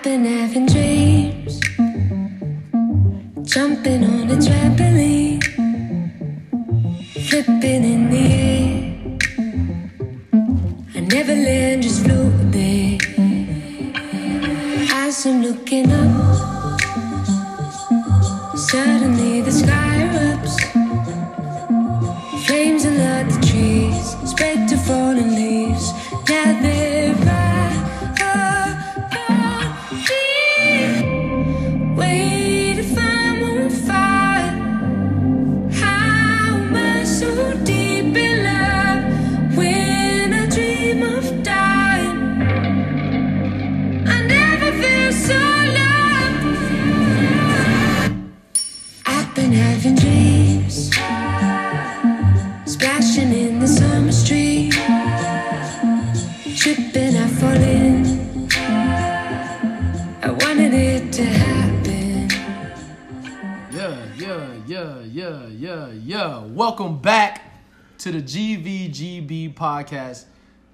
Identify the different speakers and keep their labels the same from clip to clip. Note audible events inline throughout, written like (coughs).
Speaker 1: I've been having dreams, jumping on a trampoline, flipping in the air. I never land, just float. As I'm looking up, suddenly the sky
Speaker 2: podcast.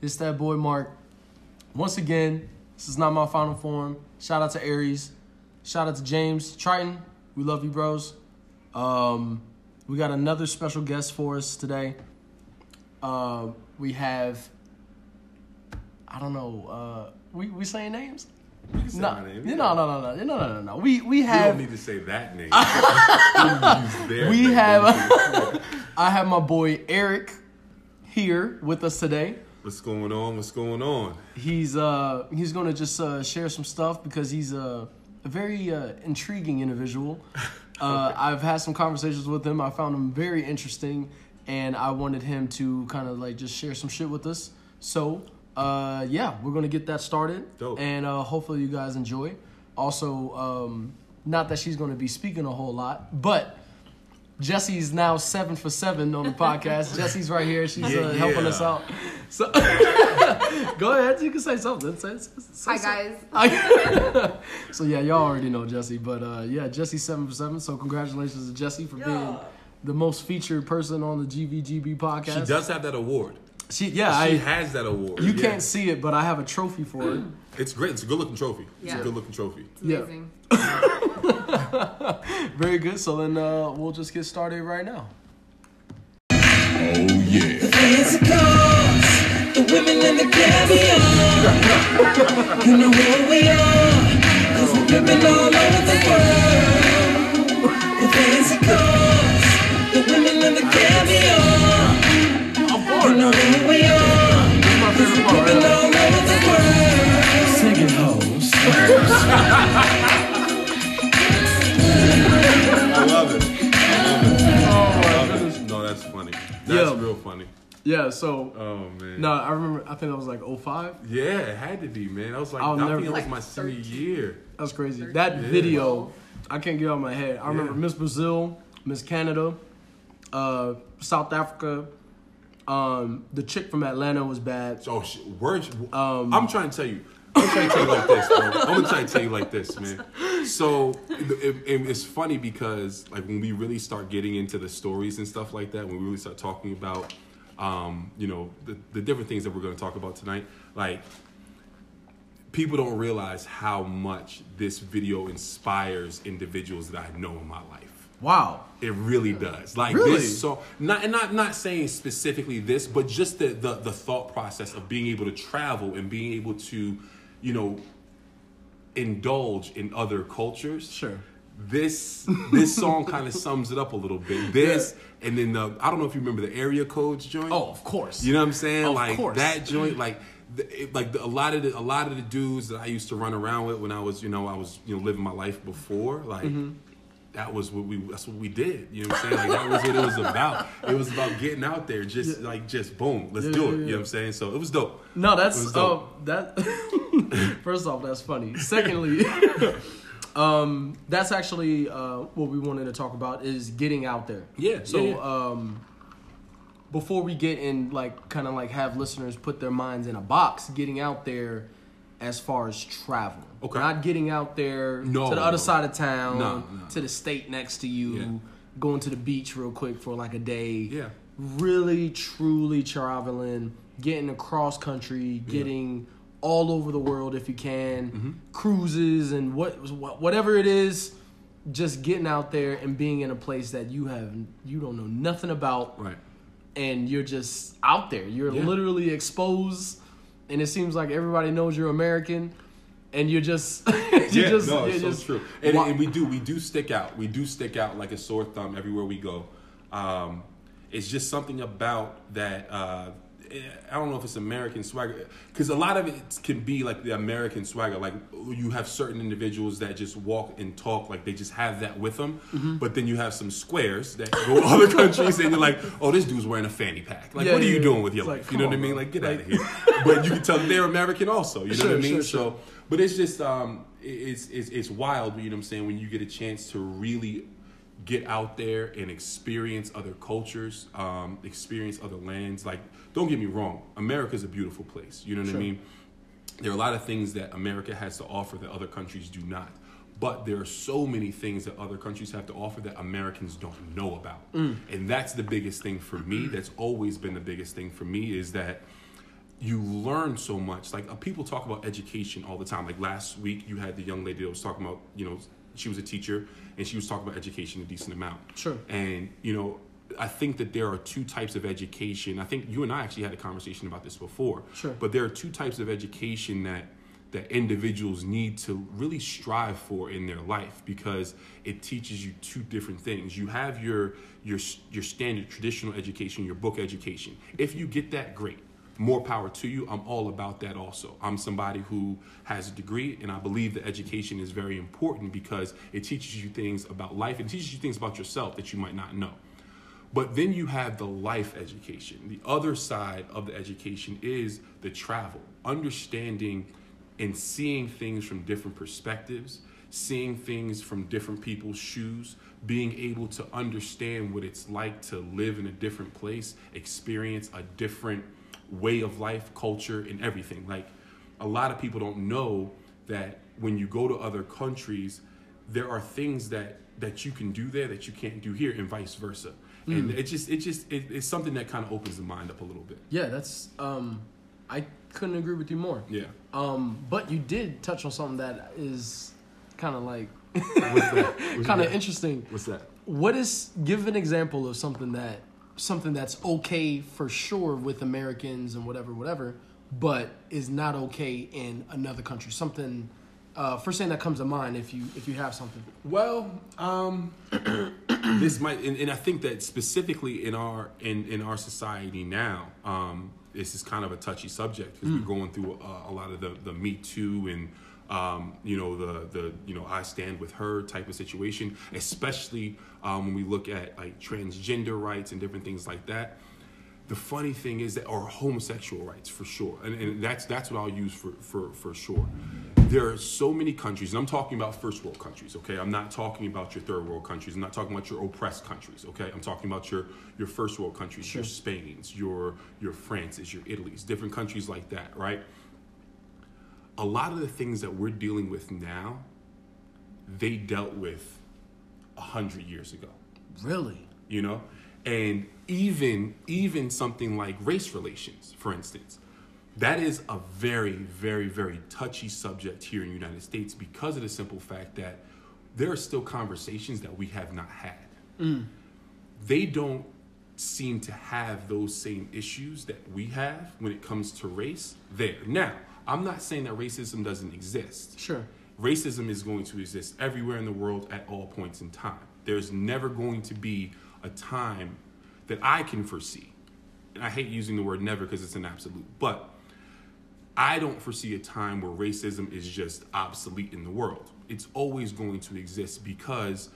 Speaker 2: It's that boy Mark. Once again, this is not my final form. Shout out to Aries. Shout out to James Triton. We love you, bros. Um, we got another special guest for us today. Uh, we have, I don't know, uh, we we saying names?
Speaker 3: You say
Speaker 2: No,
Speaker 3: name.
Speaker 2: no, no, no, no, no, no, no, no. We we have.
Speaker 3: You don't need to say that name. (laughs)
Speaker 2: We have (laughs) I have my boy Eric here with us today.
Speaker 3: What's going on? What's going on?
Speaker 2: He's uh he's gonna just uh, share some stuff because he's a, a very uh, intriguing individual. (laughs) Uh, I've had some conversations with him. I found him very interesting, and I wanted him to kind of like just share some shit with us. So uh, yeah, we're gonna get that started,
Speaker 3: Dope.
Speaker 2: and uh, hopefully you guys enjoy. Also, um, not that she's gonna be speaking a whole lot, but. Jesse's now seven for seven on the (laughs) podcast. Jesse's right here. She's uh,
Speaker 3: Yeah,
Speaker 2: helping
Speaker 3: yeah.
Speaker 2: us out. So (laughs) go ahead. You can say something. Say, say, say
Speaker 4: Hi
Speaker 2: something.
Speaker 4: guys. (laughs)
Speaker 2: so yeah, y'all already know Jesse, but uh, yeah, Jesse seven for seven. So congratulations to Jesse for being the most featured person on the GVGB podcast.
Speaker 3: She does have that award.
Speaker 2: She yeah,
Speaker 3: she
Speaker 2: I.
Speaker 3: has that award.
Speaker 2: You
Speaker 3: yeah.
Speaker 2: can't see it, but I have a trophy for it.
Speaker 3: It's great. It's a good looking trophy. It's a good looking trophy.
Speaker 4: It's
Speaker 2: Yeah.
Speaker 4: Amazing. (laughs)
Speaker 2: Very good. So then uh, we'll just get started right now.
Speaker 5: fancy cars, the women and the caviar. You know who we are, cause we're pimping all over the world. The fancy cars, the women and the caviar. You know who we are, cause we're pimping all over the world. Singing hoes. (laughs)
Speaker 3: I love it. I love it. No, that's funny. That's
Speaker 2: Yeah.
Speaker 3: real funny.
Speaker 2: Yeah. So
Speaker 3: Oh man.
Speaker 2: no, I remember. I think that was like 05.
Speaker 3: Yeah, it had to be, man. I was like,
Speaker 2: I'll
Speaker 3: I
Speaker 2: never-
Speaker 3: think it was
Speaker 4: Like
Speaker 3: my senior
Speaker 4: 13.
Speaker 3: year.
Speaker 2: That's crazy. That video, I can't get out of my head. I remember
Speaker 3: Yeah.
Speaker 2: Miss Brazil, Miss Canada, uh, South Africa. Um, the chick from Atlanta was bad.
Speaker 3: Oh, sh- words.
Speaker 2: Um,
Speaker 3: I'm trying to tell you. I'm trying to tell you like this, bro. (laughs) I'm gonna try to tell you like this, man. So it, it- it's funny because like when we really start getting into the stories and stuff like that, when we really start talking about, um, you know, the, the different things that we're gonna talk about tonight, like people don't realize how much this video inspires individuals that I know in my life.
Speaker 2: Wow.
Speaker 3: It really does. Like
Speaker 2: Really?
Speaker 3: this so not and not not saying specifically this, but just the, the the thought process of being able to travel and being able to, you know, indulge in other cultures.
Speaker 2: Sure.
Speaker 3: This this song kind of sums it up a little bit. This and then the I don't know if you remember the area codes joint.
Speaker 2: Oh, of course.
Speaker 3: You know what I'm saying?
Speaker 2: Of
Speaker 3: like
Speaker 2: course.
Speaker 3: that joint, like the, it- like the, a lot of the, a lot of the dudes that I used to run around with when I was you know I was you know living my life before, like
Speaker 2: Mm-hmm.
Speaker 3: That was what we that's what we did. You know what I'm saying? Like that was what it was about. It was about getting out there, just like just boom, let's
Speaker 2: Yeah,
Speaker 3: do
Speaker 2: yeah,
Speaker 3: it. You know what I'm saying? So it was dope.
Speaker 2: No, that's
Speaker 3: was
Speaker 2: uh, that. (laughs) first off, that's funny. Secondly, (laughs) um, that's actually uh, what we wanted to talk about is getting out there.
Speaker 3: Yeah,
Speaker 2: So,
Speaker 3: yeah, yeah.
Speaker 2: um, before we get in, like, kind of like have listeners put their minds in a box, getting out there as far as travel.
Speaker 3: Okay.
Speaker 2: Not getting out there
Speaker 3: No,
Speaker 2: to the other
Speaker 3: no.
Speaker 2: side of town, to the state next to you,
Speaker 3: Yeah.
Speaker 2: going to the beach real quick for like a day.
Speaker 3: Yeah.
Speaker 2: Really, truly traveling, getting across country, getting all over the world if you can,
Speaker 3: Mm-hmm.
Speaker 2: cruises and what what- whatever it is, just getting out there and being in a place that you have you don't know nothing about
Speaker 3: Right.
Speaker 2: and you're just out there. You're
Speaker 3: Yeah.
Speaker 2: literally exposed, and it seems like everybody knows you're American, and you're just, (laughs) you
Speaker 3: yeah,
Speaker 2: just,
Speaker 3: no, it's so
Speaker 2: just-
Speaker 3: true. And, and we do, we do stick out. We do stick out like a sore thumb everywhere we go. Um, it's just something about that. Uh, I don't know if it's American swagger because a lot of it can be like the American swagger. Like you have certain individuals that just walk and talk like they just have that with them,
Speaker 2: Mm-hmm.
Speaker 3: but then you have some squares that go to other countries and you're like, oh, this dude's wearing a fanny pack. Like,
Speaker 2: Yeah,
Speaker 3: what are you
Speaker 2: yeah.
Speaker 3: doing with your
Speaker 2: It's like,
Speaker 3: life? you know
Speaker 2: come
Speaker 3: what I mean?
Speaker 2: bro.
Speaker 3: Like, get out of here. (laughs) but you can tell they're American also. You know
Speaker 2: Sure,
Speaker 3: what I mean?
Speaker 2: sure,
Speaker 3: so.
Speaker 2: sure.
Speaker 3: But it's just um, it's, it's it's wild. You know what I'm saying? When you get a chance to really get out there and experience other cultures, um, experience other lands. Like, don't get me wrong, America's a beautiful place. You know what
Speaker 2: Sure.
Speaker 3: I mean? There are a lot of things that America has to offer that other countries do not. But there are so many things that other countries have to offer that Americans don't know about. And that's the biggest thing for me. That's always been the biggest thing for me is that you learn so much. Like uh, people talk about education all the time. Like last week, you had the young lady that was talking about, you know, she was a teacher and she was talking about education a decent amount.
Speaker 2: Sure.
Speaker 3: And you know, I think that there are two types of education. I think you and I actually had a conversation about this before.
Speaker 2: Sure.
Speaker 3: But there are two types of education that that individuals need to really strive for in their life because it teaches you two different things. You have your your your standard traditional education, your book education. If you get that, great. More power to you. I'm all about that also. I'm somebody who has a degree and I believe that education is very important because it teaches you things about life and teaches you things about yourself that you might not know. But then you have the life education. The other side of the education is the travel, understanding and seeing things from different perspectives, seeing things from different people's shoes, being able to understand what it's like to live in a different place, experience a different way of life, culture, and everything. Like a lot of people don't know that when you go to other countries, there are things that that you can do there that you can't do here, and vice versa. And it just it just it, it's something that kind of opens the mind up a little bit.
Speaker 2: yeah, that's, um, I couldn't agree with you more.
Speaker 3: Yeah.
Speaker 2: Um, but you did touch on something that is kind of like, (laughs)
Speaker 3: What's that? What's
Speaker 2: kind of interesting.
Speaker 3: What's that?
Speaker 2: What is give an example of something that something that's okay for sure with Americans and whatever, whatever, but is not okay in another country. Something uh, first thing that comes to mind if you if you have something.
Speaker 3: Well, um, (clears throat) this might, and, and I think that specifically in our in in our society now, um, this is kind of a touchy subject because we're going through a, a lot of the the Me Too and um, you know the the you know I stand with her type of situation, especially um, when we look at like transgender rights and different things like that. The funny thing is that, or homosexual rights for sure, and, and that's that's what I'll use for for for sure. There are so many countries, and I'm talking about first world countries. Okay, I'm not talking about your third world countries. I'm not talking about your oppressed countries. Okay, I'm talking about your your first world countries, your Spain's, your your France's, your Italy's, different countries like that. Right. A lot of the things that we're dealing with now, they dealt with a hundred years ago
Speaker 2: Really?
Speaker 3: you know and even even something like race relations for instance that is a very very very touchy subject here in the united states because of the simple fact that there are still conversations that we have not had mm. they don't seem to have those same issues that we have when it comes to race there now i'm not saying that racism doesn't exist
Speaker 2: Sure.
Speaker 3: racism is going to exist everywhere in the world at all points in time. There's never going to be a time that I can foresee. And I hate using the word never because it's an absolute, but I don't foresee a time where racism is just obsolete in the world. It's always going to exist because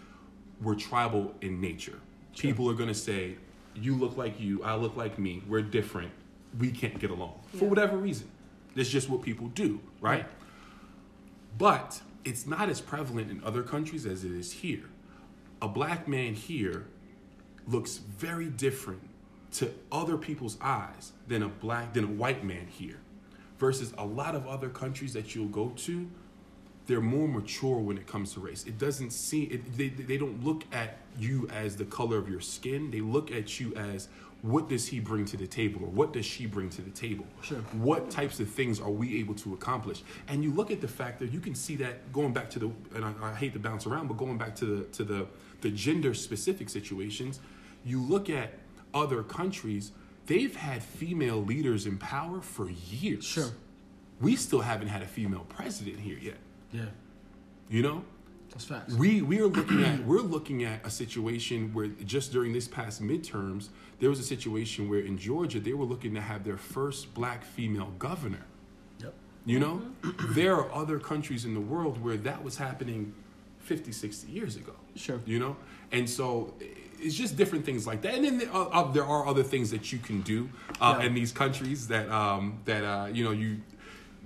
Speaker 3: we're tribal in nature. People are going to say, You look like you, I look like me, we're different, we can't get along for whatever reason. That's just what people do, right? But it's not as prevalent in other countries as it is here. A black man here looks very different to other people's eyes than a black than a white man here. Versus a lot of other countries that you'll go to, they're more mature when it comes to race. It doesn't seem it, they they don't look at you as the color of your skin. They look at you as what does he bring to the table or what does she bring to the table?
Speaker 2: Sure.
Speaker 3: What types of things are we able to accomplish? And you look at the fact that you can see that going back to the and I, I hate to bounce around, but going back to the to the the gender specific situations, you look at other countries, they've had female leaders in power for years.
Speaker 2: Sure.
Speaker 3: We still haven't had a female president here yet.
Speaker 2: Yeah,
Speaker 3: You know?
Speaker 2: that's facts.
Speaker 3: We we are looking at (clears throat) we're looking at a situation where just during this past midterms, there was a situation where in Georgia they were looking to have their first black female governor.
Speaker 2: Yep.
Speaker 3: You know? Mm-hmm. there are other countries in the world where that was happening 50, 60 years ago.
Speaker 2: Sure.
Speaker 3: You know? And so it's just different things like that. And then there are, uh, there are other things that you can do uh,
Speaker 2: Yeah.
Speaker 3: in these countries that um, that uh, you know you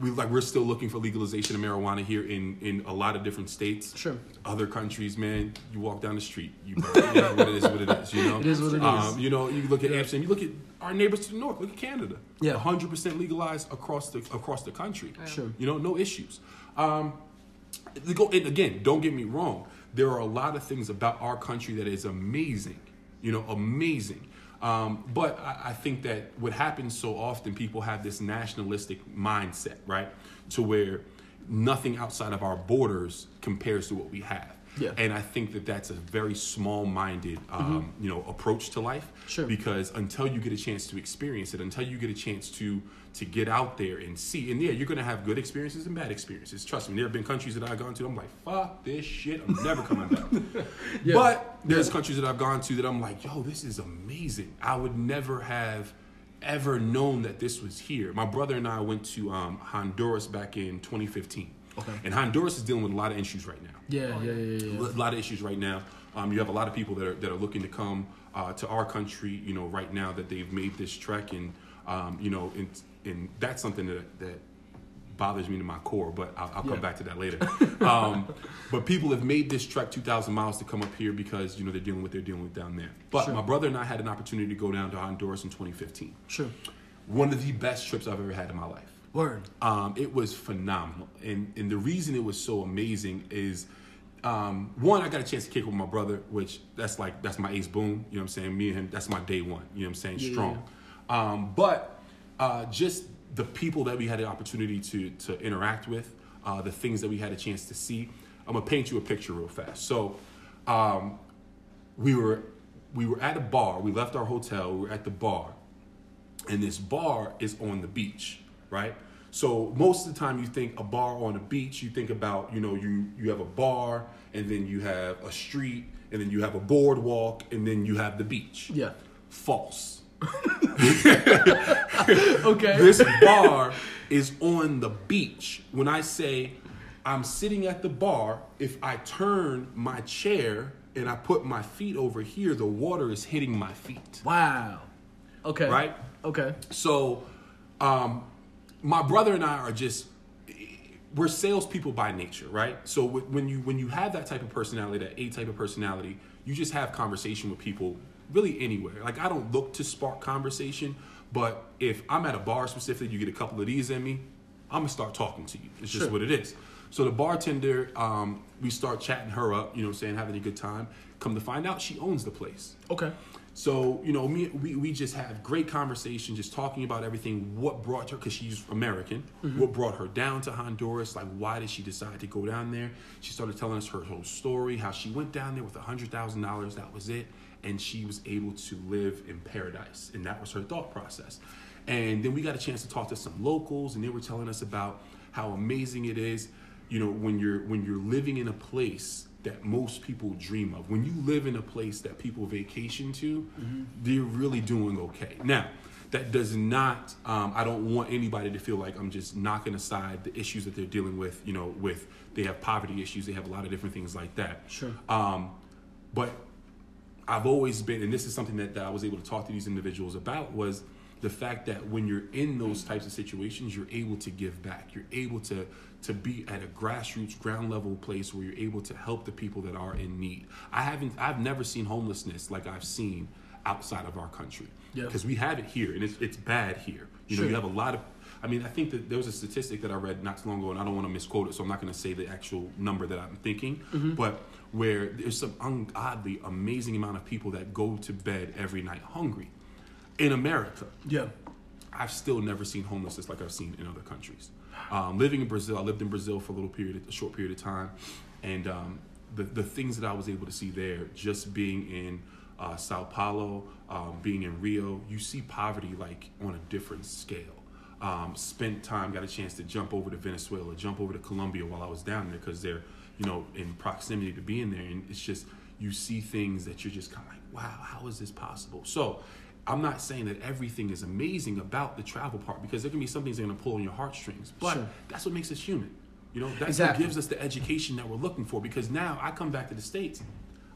Speaker 3: we like we're still looking for legalization of marijuana here in in a lot of different states.
Speaker 2: Sure.
Speaker 3: Other countries, man, you walk down the street, you it is what it is, what it is. You know, (laughs)
Speaker 2: It is what it is.
Speaker 3: Um, you know, you look at Amsterdam, you look at our neighbors to the north. Look at Canada.
Speaker 2: Yeah.
Speaker 3: hundred percent legalized across the across the country.
Speaker 2: Sure.
Speaker 3: You know, no issues. Um, the go, and again, don't get me wrong. There are a lot of things about our country that is amazing. You know, amazing. Um, but I, I think that what happens so often, people have this nationalistic mindset, right? To where nothing outside of our borders compares to what we have.
Speaker 2: Yeah.
Speaker 3: And I think that that's a very small-minded, um, you know, approach to life.
Speaker 2: Sure.
Speaker 3: Because until you get a chance to experience it, until you get a chance to to get out there and see, and yeah, you're gonna have good experiences and bad experiences. Trust me, there have been countries that I've gone to. I'm like, fuck this shit. I'm never coming back. (laughs) But there's countries that I've gone to that I'm like, yo, this is amazing. I would never have ever known that this was here. My brother and I went to um, Honduras back in 2015.
Speaker 2: Okay.
Speaker 3: And Honduras is dealing with a lot of issues right now
Speaker 2: Yeah, yeah, yeah, yeah.
Speaker 3: a lot of issues right now. Um, you have a lot of people that are, that are looking to come uh, to our country, you know, right now that they've made this trek, and um, you know, and, and that's something that that bothers me to my core. But I'll, I'll
Speaker 2: Yeah.
Speaker 3: come back to that later. (laughs) um, but people have made this trek 2,000 miles to come up here because you know they're dealing with what they're dealing with down there. But
Speaker 2: Sure.
Speaker 3: my brother and I had an opportunity to go down to Honduras in 2015.
Speaker 2: Sure.
Speaker 3: One of the best trips I've ever had in my life.
Speaker 2: Word.
Speaker 3: Um, it was phenomenal, and and the reason it was so amazing is, um, one, I got a chance to kick with my brother, which that's like that's my ace boom. You know what I'm saying? Me and him, that's my day one. You know what I'm saying?
Speaker 2: Yeah,
Speaker 3: Strong. Um, but uh, just the people that we had the opportunity to to interact with, uh, the things that we had a chance to see. I'm gonna paint you a picture real fast. So, um, we were we were at a bar. We left our hotel. We were at the bar, and this bar is on the beach, right? So most of the time you think a bar on a beach, you think about, you know, you you have a bar and then you have a street and then you have a boardwalk and then you have the beach.
Speaker 2: Yeah.
Speaker 3: False. (laughs)
Speaker 2: Okay.
Speaker 3: This bar is on the beach. When I say I'm sitting at the bar, if I turn my chair and I put my feet over here, the water is hitting my feet.
Speaker 2: wow. Okay.
Speaker 3: Right?
Speaker 2: Okay.
Speaker 3: So, um, my brother and I are just we're salespeople by nature, right? So when you when you have that type of personality, that A type of personality, you just have conversation with people really anywhere. Like I don't look to spark conversation, but if I'm at a bar specifically, you get a couple of these in me, I'm gonna start talking to you. It's just
Speaker 2: Sure.
Speaker 3: what it is. So the bartender, um, we start chatting her up, you know, saying having a good time. Come to find out, she owns the place.
Speaker 2: Okay.
Speaker 3: So, you know, me, we, we just have great conversation, just talking about everything, what brought her, because she's American, what brought her down to Honduras, like why did she decide to go down there? She started telling us her whole story, how she went down there with a $100,000, that was it, and she was able to live in paradise. And that was her thought process. And then we got a chance to talk to some locals, and they were telling us about how amazing it is, you know, when you're when you're living in a place that most people dream of. When you live in a place that people vacation to, they're really doing okay. Now, that does not. Um, I don't want anybody to feel like I'm just knocking aside the issues that they're dealing with. You know, with they have poverty issues, they have a lot of different things like that.
Speaker 2: Sure.
Speaker 3: Um, but I've always been, and this is something that, that I was able to talk to these individuals about, was the fact that when you're in those types of situations, you're able to give back. You're able to to be at a grassroots, ground level place where you're able to help the people that are in need. I haven't, I've never seen homelessness like I've seen outside of our country
Speaker 2: Yeah.
Speaker 3: because we have it here, and it's it's bad here. You know,
Speaker 2: Sure.
Speaker 3: you have a lot of. I mean, I think that there was a statistic that I read not too long ago, and I don't want to misquote it, so I'm not going to say the actual number that I'm thinking, mm-hmm. but where there's some ungodly, amazing amount of people that go to bed every night hungry. in America,
Speaker 2: Yeah.
Speaker 3: I've still never seen homelessness like I've seen in other countries. Um, living in Brazil, I lived in Brazil for a little period, a short period of time, and um, the the things that I was able to see there, just being in uh, Sao Paulo, um, being in Rio, you see poverty like on a different scale. Um, spent time, got a chance to jump over to Venezuela, jump over to Colombia while I was down there because they're, you know, in proximity to being there, and it's just you see things that you're just kind of like, wow, how is this possible? So I'm not saying that everything is amazing about the travel part because there can be some things that are going to pull on your heartstrings, but
Speaker 2: Sure.
Speaker 3: that's what makes us human. You know, that's
Speaker 2: Exactly.
Speaker 3: what gives us the education that we're looking for. Because now I come back to the states,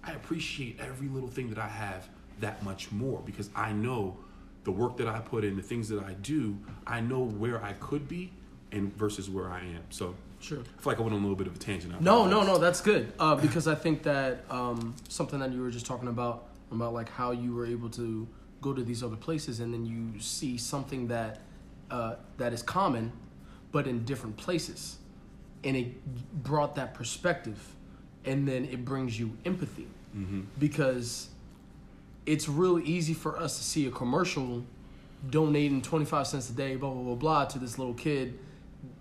Speaker 3: I appreciate every little thing that I have that much more because I know the work that I put in, the things that I do, I know where I could be and versus where I am. So
Speaker 2: Sure.
Speaker 3: I feel like I went on a little bit of a tangent. I
Speaker 2: No, no, no, that's good. Uh, because I think that um, something that you were just talking about, about like how you were able to go to these other places and then you see something that uh, that is common, but in different places, and it brought that perspective, and then it brings you empathy, because it's real easy for us to see a commercial donating 25 cents a day, blah, blah, blah, blah, to this little kid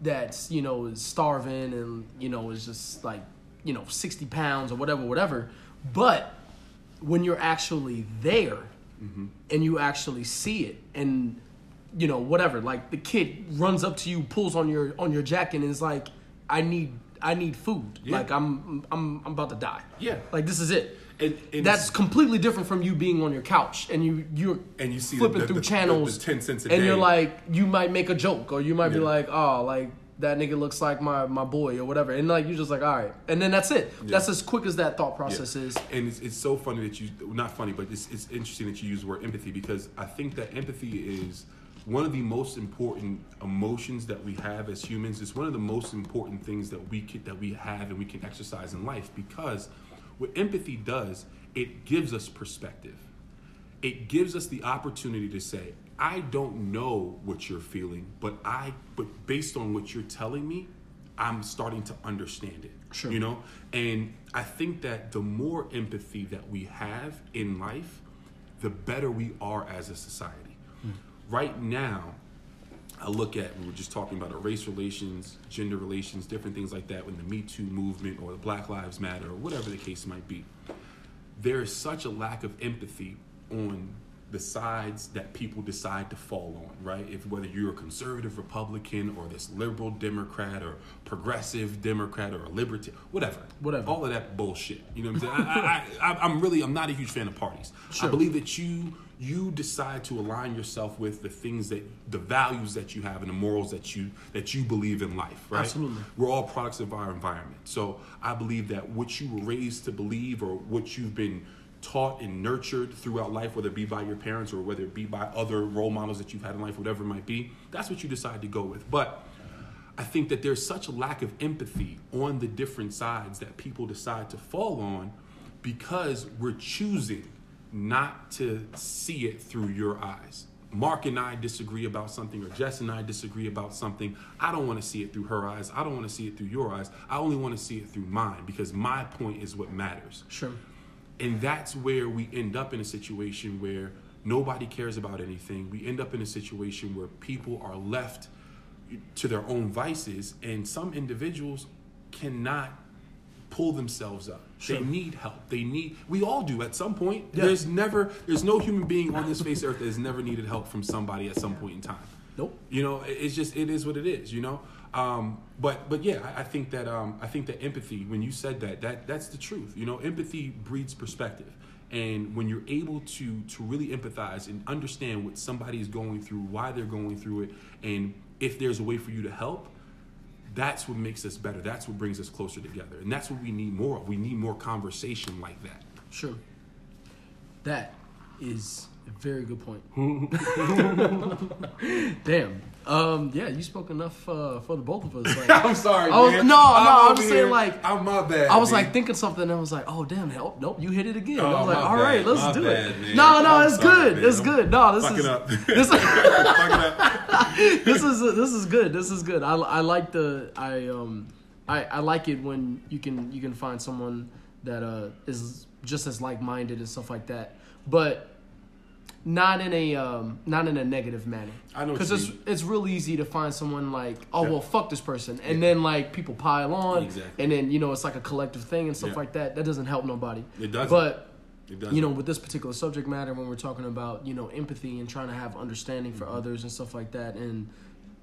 Speaker 2: that's, you know, is starving and, you know, is just like, you know, 60 pounds or whatever, whatever. But when you're actually there mm-hmm. and you actually see it and, you know, whatever, like the kid runs up to you, pulls on your on your jacket and is like, I need I need food.
Speaker 3: Yeah.
Speaker 2: Like I'm I'm I'm about to die.
Speaker 3: Yeah.
Speaker 2: Like this is it. That's completely different from you being on your couch and you you're
Speaker 3: And you see
Speaker 2: flipping
Speaker 3: the-
Speaker 2: through
Speaker 3: the- the-
Speaker 2: channels
Speaker 3: the 10 cents a
Speaker 2: and you're like you might make a joke or you might be like oh like that nigga looks like my my boy or whatever. And like you're just like all right. And then that's it. That's as quick as that thought process
Speaker 3: Yeah.
Speaker 2: is.
Speaker 3: And it's, it's so funny that you, not funny, but it's, it's interesting that you use the word empathy because I think that empathy is one of the most important emotions that we have as humans. It's one of the most important things that we can, that we have and we can exercise in life because what empathy does, it gives us perspective. It gives us the opportunity to say, I don't know what you're feeling, but I but based on what you're telling me, I'm starting to understand it.
Speaker 2: Sure.
Speaker 3: You know? And I think that the more empathy that we have in life, the better we are as a society. Hmm. Right now, I look at, we were just talking about race relations, gender relations, different things like that, when the Me Too movement or the Black Lives Matter or whatever the case might be. There is such a lack of empathy on the sides that people decide to fall on, right? If whether you're a conservative Republican or this liberal Democrat or progressive Democrat or a libertarian, whatever,
Speaker 2: Whatever.
Speaker 3: all of that bullshit. You know what I'm saying? (laughs) I, I, I, I'm really, I'm not a huge fan of parties.
Speaker 2: Sure.
Speaker 3: I believe that you you decide to align yourself with the things that the values that you have and the morals that you that you believe in life right?
Speaker 2: Absolutely.
Speaker 3: we're all products of our environment. So i believe that what you were raised to believe or what you've been taught and nurtured throughout life whether it be by your parents or whether it be by other role models that you've had in life whatever it might be that's what you decide to go with. But I think that there's such a lack of empathy on the different sides that people decide to fall on because we're choosing not to see it through your eyes. Mark and I disagree about something, or Jess and I disagree about something. I don't want to see it through her eyes. I don't want to see it through your eyes. I only want to see it through mine because my point is what matters.
Speaker 2: sure
Speaker 3: And that's where we end up in a situation where nobody cares about anything. We end up in a situation where people are left to their own vices, and some individuals cannot pull themselves up.
Speaker 2: Sure.
Speaker 3: They need help. They need. We all do at some point.
Speaker 2: Yeah.
Speaker 3: There's never. There's no human being on this face earth that has never needed help from somebody at some point in time.
Speaker 2: nope
Speaker 3: You know, it's just it is what it is. You know, um, but but yeah, I, I think that um, I think that empathy. When you said that, that that's the truth. You know, empathy breeds perspective, and when you're able to to really empathize and understand what somebody is going through, why they're going through it, and if there's a way for you to help, that's what makes us better. That's what brings us closer together, and that's what we need more of. We need more conversation like that.
Speaker 2: sure that is a very good point (laughs) (laughs) damn um yeah you spoke enough uh, for the both of us like, (laughs)
Speaker 3: I'm sorry.
Speaker 2: I was-
Speaker 3: man.
Speaker 2: no, no, I'm
Speaker 3: over
Speaker 2: saying, like-
Speaker 3: I'm my bad.
Speaker 2: I was like thinking something and I was like, oh damn, oh, nope, you hit it again.
Speaker 3: Oh,
Speaker 2: I was like, all right,
Speaker 3: bad,
Speaker 2: let's
Speaker 3: my
Speaker 2: do
Speaker 3: bad,
Speaker 2: it.
Speaker 3: man.
Speaker 2: No, no,
Speaker 3: I'm
Speaker 2: it's
Speaker 3: sorry,
Speaker 2: good.
Speaker 3: man.
Speaker 2: It's
Speaker 3: I'm
Speaker 2: good. No, this is
Speaker 3: up. (laughs) (laughs)
Speaker 2: this this is this is good. This is good. I, I like the I um I, I like it when you can you can find someone that uh is just as like minded and stuff like that. But not in a um, not in a negative manner.
Speaker 3: I know
Speaker 2: because it's
Speaker 3: mean.
Speaker 2: it's real easy to find someone like, oh
Speaker 3: Yeah.
Speaker 2: well, fuck this person, and then like people pile on,
Speaker 3: Exactly.
Speaker 2: and then you know it's like a collective thing and stuff
Speaker 3: Yeah.
Speaker 2: like that. That doesn't help nobody.
Speaker 3: It doesn't.
Speaker 2: But
Speaker 3: It doesn't.
Speaker 2: you know, with this particular subject matter, when we're talking about you know empathy and trying to have understanding for
Speaker 3: Mm-hmm.
Speaker 2: others and stuff like that, and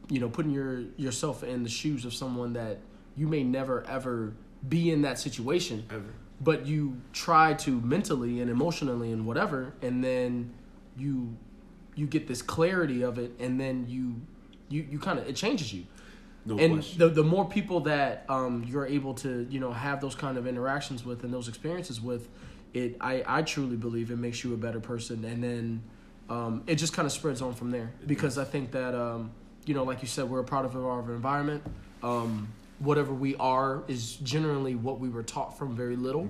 Speaker 2: you know putting your yourself in the shoes of someone that you may never ever be in that situation,
Speaker 3: Ever.
Speaker 2: but you try to mentally and emotionally and whatever, and then you you get this clarity of it, and then you you you kind of it changes you
Speaker 3: No
Speaker 2: and
Speaker 3: question.
Speaker 2: the the more people that um, you're able to you know have those kind of interactions with and those experiences with, it I I truly believe it makes you a better person, and then um, it just kind of spreads on from there because I think that um, you know like you said we're a product of our environment. Um, whatever we are is generally what we were taught from very little.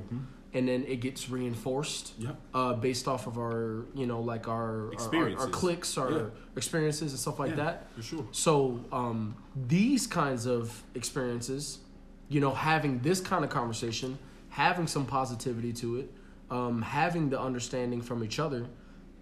Speaker 2: And then it gets reinforced
Speaker 3: Yep.
Speaker 2: uh, based off of our, you know, like our our, our, our
Speaker 3: Experiences.
Speaker 2: clicks, our
Speaker 3: Yeah.
Speaker 2: experiences and stuff like
Speaker 3: Yeah,
Speaker 2: that.
Speaker 3: For sure.
Speaker 2: So um, these kinds of experiences, you know, having this kind of conversation, having some positivity to it, um, having the understanding from each other,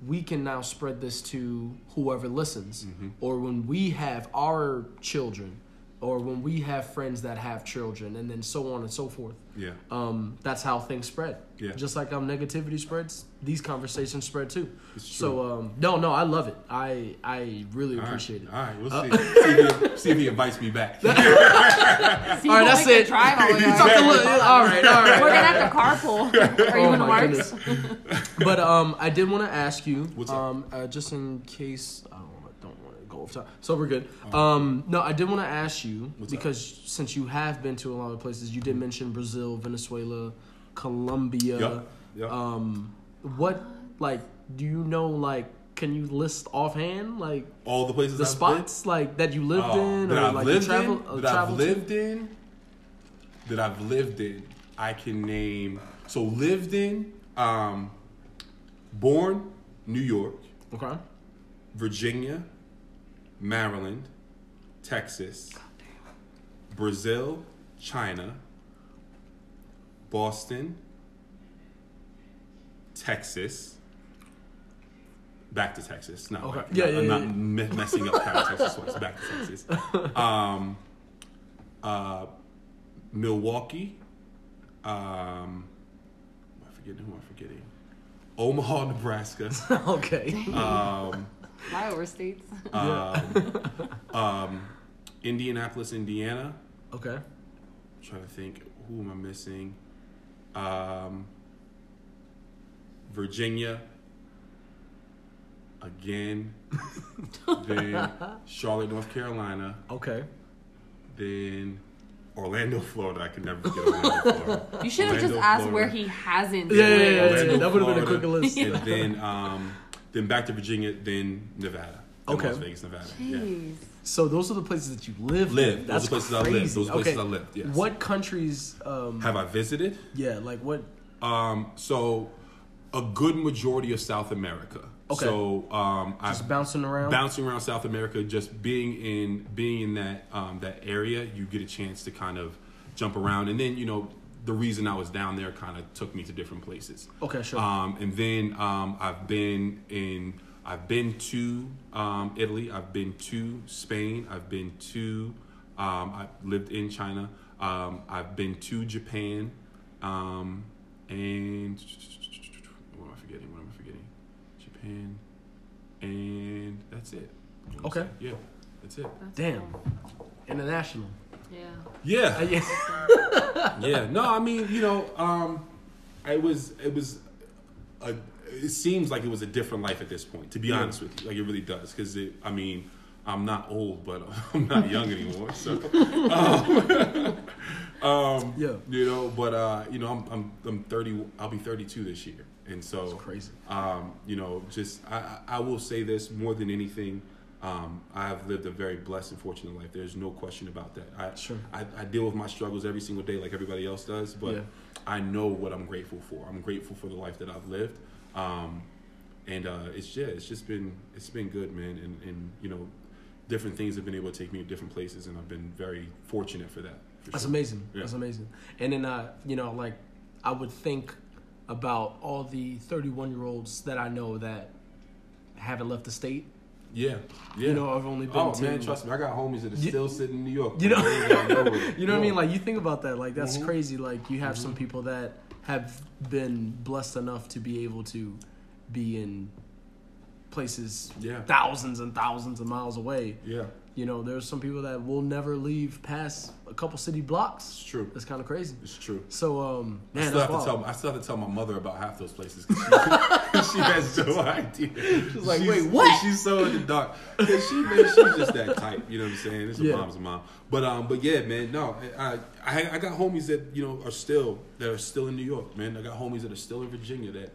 Speaker 2: we can now spread this to whoever listens,
Speaker 3: Mm-hmm.
Speaker 2: or when we have our children, or when we have friends that have children, and then so on and so forth.
Speaker 3: Yeah.
Speaker 2: Um, that's how things spread.
Speaker 3: Yeah.
Speaker 2: Just like um, negativity spreads, these conversations spread too.
Speaker 3: It's
Speaker 2: So um, no, no, I love it. I I really
Speaker 3: All right.
Speaker 2: appreciate it.
Speaker 3: All right, we'll see. see, if he, see if he invites me back. (laughs) (laughs)
Speaker 4: See,
Speaker 2: All right, that's it.
Speaker 4: Drive all (laughs) the way
Speaker 2: Talk
Speaker 4: out.
Speaker 2: a little- all right, all right.
Speaker 4: We're gonna have to carpool. Are you
Speaker 2: Oh
Speaker 4: in the
Speaker 2: my
Speaker 4: marks?
Speaker 2: goodness. But um, I did want to ask you,
Speaker 3: What's up?
Speaker 2: um, uh, just in case I don't want to, don't want to go top. So we're good. Um, no, I did want to ask you
Speaker 3: What's
Speaker 2: because since you have been to a lot of places, you did mention Brazil, Venezuela, Colombia.
Speaker 3: Yup, yup.
Speaker 2: Um, what like do you know? Like, can you list offhand like
Speaker 3: All the places
Speaker 2: the
Speaker 3: I've
Speaker 2: spots like that you lived
Speaker 3: been,
Speaker 2: in
Speaker 3: that
Speaker 2: or
Speaker 3: I've
Speaker 2: like
Speaker 3: lived
Speaker 2: you travel,
Speaker 3: in,
Speaker 2: uh,
Speaker 3: that I've
Speaker 2: traveled to?
Speaker 3: lived in, that I've lived in. I can name. So lived in, um, born New York,
Speaker 2: Okay.
Speaker 3: Virginia, Maryland, Texas, Brazil, China, Boston, Texas. Back to Texas. Not
Speaker 2: Okay. Yeah, yeah,
Speaker 3: I'm
Speaker 2: yeah,
Speaker 3: not me- messing up Texas twice. Back to Texas. (laughs) Um, uh, Milwaukee. Um, I forgetting who am I forgetting? Omaha, Nebraska. (laughs)
Speaker 2: okay.
Speaker 3: Um,
Speaker 4: Flyover states. (laughs)
Speaker 3: um, um, Indianapolis, Indiana.
Speaker 2: okay.
Speaker 3: trying to think, who am I missing? Um, Virginia. Again. (laughs) then Charlotte, North Carolina.
Speaker 2: Okay.
Speaker 3: Then Orlando, Florida. I can never forget (laughs) Orlando, Florida.
Speaker 4: You should have just
Speaker 3: Orlando,
Speaker 4: asked
Speaker 3: Florida.
Speaker 4: where he hasn't.
Speaker 2: Yeah, yeah,
Speaker 4: lived.
Speaker 2: yeah,
Speaker 3: Orlando,
Speaker 2: that would've been a
Speaker 3: Florida,
Speaker 2: quicker list.
Speaker 3: And then, um, then back to Virginia, then Nevada. Then
Speaker 2: Okay.
Speaker 3: Las Vegas, Nevada. Yeah.
Speaker 4: Jeez.
Speaker 2: So those are the places that you live.
Speaker 3: Lived.
Speaker 2: in.
Speaker 3: Those are
Speaker 2: That's
Speaker 3: places I
Speaker 2: crazy.
Speaker 3: lived. Those are places
Speaker 2: okay.
Speaker 3: I lived, yes.
Speaker 2: What countries? Um,
Speaker 3: Have I visited?
Speaker 2: yeah, like what?
Speaker 3: Um, so a good majority of South America.
Speaker 2: Okay.
Speaker 3: So um,
Speaker 2: Just
Speaker 3: I've
Speaker 2: bouncing around.
Speaker 3: bouncing around South America, just being in being in that um, that area, you get a chance to kind of jump around, and then you know the reason I was down there kind of took me to different places.
Speaker 2: Okay, sure.
Speaker 3: Um, and then um, I've been in. I've been to um, Italy. I've been to Spain. I've been to. Um, I lived in China. Um, I've been to Japan, um, and what am I forgetting? What am I forgetting? Japan, and that's it.
Speaker 2: Okay.
Speaker 3: say. Yeah, that's it.
Speaker 4: That's
Speaker 2: Damn.
Speaker 4: cool.
Speaker 2: International.
Speaker 4: Yeah.
Speaker 3: Yeah,
Speaker 2: yeah. (laughs)
Speaker 3: yeah. No, I mean, you know, um, it was it was a. It seems like it was a different life at this point. To be honest with you, like it really does. Because I mean, I'm not old, but (laughs) I'm not young anymore. So, (laughs) um, um,
Speaker 2: Yeah.
Speaker 3: you know, but uh, you know, I'm I'm I'm 30. I'll be 32 this year, and so
Speaker 2: That's crazy.
Speaker 3: um, you know, just I I will say this more than anything. Um, I have lived a very blessed and fortunate life. There's no question about that. I,
Speaker 2: Sure.
Speaker 3: I, I deal with my struggles every single day, like everybody else does. But
Speaker 2: Yeah.
Speaker 3: I know what I'm grateful for. I'm grateful for the life that I've lived, um, and uh, it's yeah, it's just been it's been good, man. And, and you know, different things have been able to take me to different places, and I've been very fortunate for that. for
Speaker 2: That's
Speaker 3: sure.
Speaker 2: amazing.
Speaker 3: Yeah.
Speaker 2: That's amazing. And then, uh, you know, like I would think about all the 31 year olds that I know that haven't left the state.
Speaker 3: Yeah, yeah.
Speaker 2: You know, I've only been
Speaker 3: Oh
Speaker 2: to-
Speaker 3: man, trust me, I got homies that are
Speaker 2: You-
Speaker 3: still sitting in New York.
Speaker 2: You know-
Speaker 3: They ain't going nowhere.
Speaker 2: You know what I mean? Like you think about that, like that's
Speaker 3: Mhm.
Speaker 2: crazy. Like you have some people that have been blessed enough to be able to be in places
Speaker 3: Yeah.
Speaker 2: thousands and thousands of miles away.
Speaker 3: yeah,
Speaker 2: You know, there's some people that will never leave past a couple city blocks.
Speaker 3: it's true.
Speaker 2: That's kind of crazy.
Speaker 3: It's true.
Speaker 2: So, um,
Speaker 3: I
Speaker 2: man,
Speaker 3: still
Speaker 2: that's
Speaker 3: have to tell. I still have to tell my mother about half those places. 'cause She, (laughs) she has no (laughs) idea. She's
Speaker 2: like, "Wait, what?"
Speaker 3: She's so in the dark. 'Cause she, man, she's just that type. You know what I'm saying? It's a
Speaker 2: Yeah.
Speaker 3: mom's mom. But um, but yeah, man. No, I, I I got homies that you know are still that are still in New York, man. I got homies that are still in Virginia that